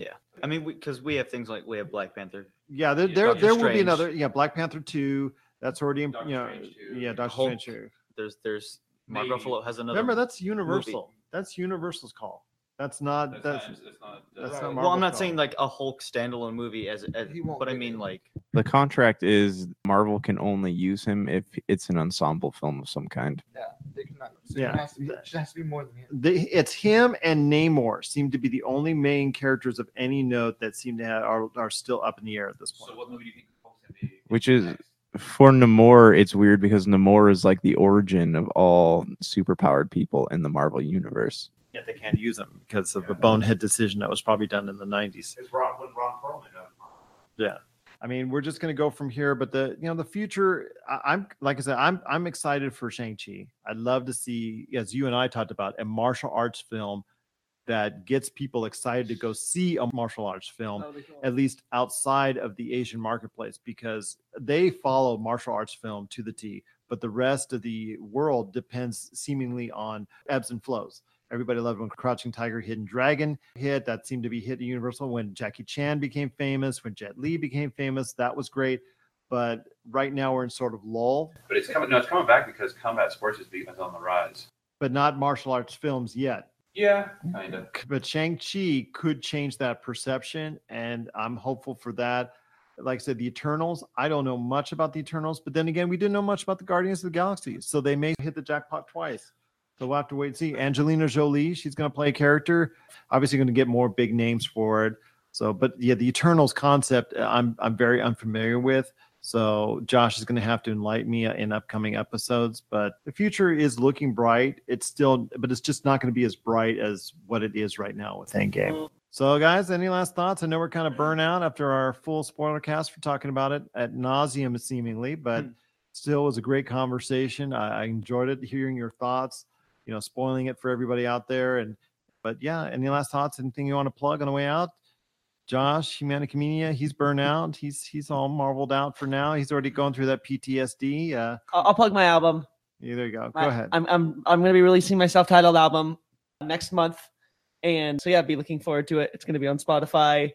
Universe. I mean, because we, have things like we have Black Panther, Yeah, there Yeah, there, Doctor there will be Strange. another. Yeah, Black Panther two. That's already in, Doctor you know. Strange two. Yeah, Doctor Hulk. Strange two. there's there's Mark Maybe. Ruffalo has another. Remember, that's Universal. That's Universal's call. That's not. That's that's not. that's Right. not. well, I'm not saying like a Hulk standalone movie as, as He won't but I get mean it. like The contract is Marvel can only use him if it's an ensemble film of some kind. Yeah, they cannot. So Yeah. It has, to be, it has to be more than him. They, it's him and Namor seem to be the only main characters of any note that seem to have are, are still up in the air at this point. So, what movie do you think Hulk's gonna be? Which is for Namor, it's weird because Namor is like the origin of all superpowered people in the Marvel universe. Yet they can't use them because of a bonehead decision that was probably done in the 90s. It's Ron when Ron Perlman. Yeah. I mean, we're just going to go from here. But the you know the future, I, I'm like I said, I'm I'm excited for Shang Chi. I'd love to see, as you and I talked about, a martial arts film that gets people excited to go see a martial arts film at least outside of the Asian marketplace because they follow martial arts film to the T, but the rest of the world depends seemingly on ebbs and flows. Everybody loved when Crouching Tiger, Hidden Dragon hit. That seemed to be hit at Universal. When Jackie Chan became famous, when Jet Li became famous, that was great. But right now we're in sort of lull, But it's coming. No, it's coming back because combat sports is, is on the rise. but not martial arts films yet. Yeah, kind of. but Shang-Chi could change that perception, and I'm hopeful for that. Like I said, the Eternals, I don't know much about the Eternals, but then again, we didn't know much about the Guardians of the Galaxy, so they may hit the jackpot twice. So we'll have to wait and see. Angelina Jolie, she's going to play a character, obviously going to get more big names for it. So, but yeah, the Eternals concept, uh, I'm I'm very unfamiliar with. So Josh is going to have to enlighten me in upcoming episodes. But the future is looking bright. It's still, but it's just not going to be as bright as what it is right now with Endgame. So, guys, any last thoughts? I know we're kind of burnt out after our full spoiler cast for talking about it at nauseum, seemingly, but still was a great conversation. I, I enjoyed it, hearing your thoughts. You know, spoiling it for everybody out there. And but yeah, any last thoughts? Anything you want to plug on the way out? Josh, Humanica Media, he's burnt out. He's he's all marveled out for now. He's already going through that PTSD. Uh, I'll, I'll plug my album. yeah, there you go. Go ahead. I'm I'm I'm gonna be releasing my self-titled album next month, and so yeah, be looking forward to it. It's gonna be on Spotify.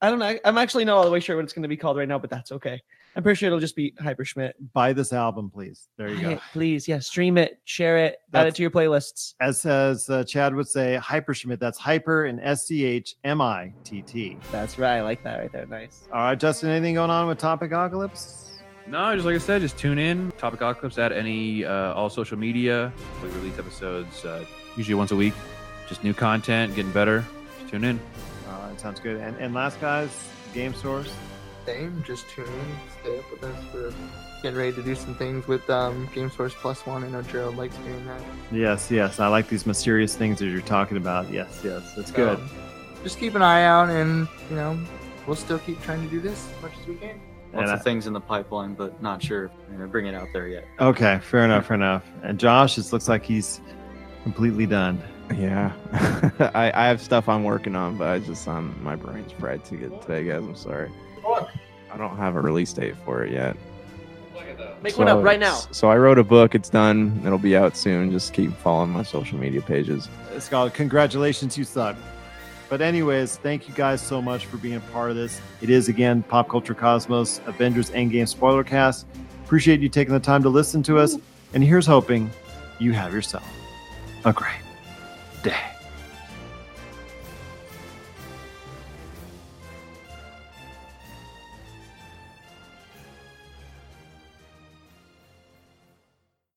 I don't know. I'm actually not all the way sure what it's gonna be called right now, but that's okay. I'm pretty sure it'll just be Hyper Schmitt. Buy this album, please. There you go. Please, yeah, stream it, share it, add That's- it to your playlists. As as uh, Chad would say, Hyper Schmitt. That's hyper and S C H M I T T. That's right. I like that right there. Nice. All right, Justin. Anything going on with Topic Apocalypse? No, just like I said, just tune in. Topic Apocalypse at any uh, all social media. We release episodes uh, usually once a week. Just new content, getting better. Just tune in. All right, sounds good. And and last guys, Game Source. Same, just tune in, stay up with us. We're getting ready to do some things with um, Game Source Plus One. I know Gerald likes doing that. Yes, yes. I like these mysterious things that you're talking about. Yes, yes. That's good. So, just keep an eye out, and you know, we'll still keep trying to do this as much as we can. Lots And of things in the pipeline, but not sure if we're gonna bring it out there yet. Okay, fair enough, fair enough. And Josh, it looks like he's completely done. Yeah, [laughs] I, I have stuff I'm working on, but I just um my brain's fried to get today, guys. I'm sorry. I don't have a release date for it yet. Make one up So- right now. So I wrote a book. It's done. It'll be out soon. Just keep following my social media pages. Scott, congratulations, you suck. But anyways, thank you guys so much for being a part of this. It is again Pop Culture Cosmos Avengers Endgame spoiler cast. Appreciate you taking the time to listen to us. And here's hoping you have yourself a great day.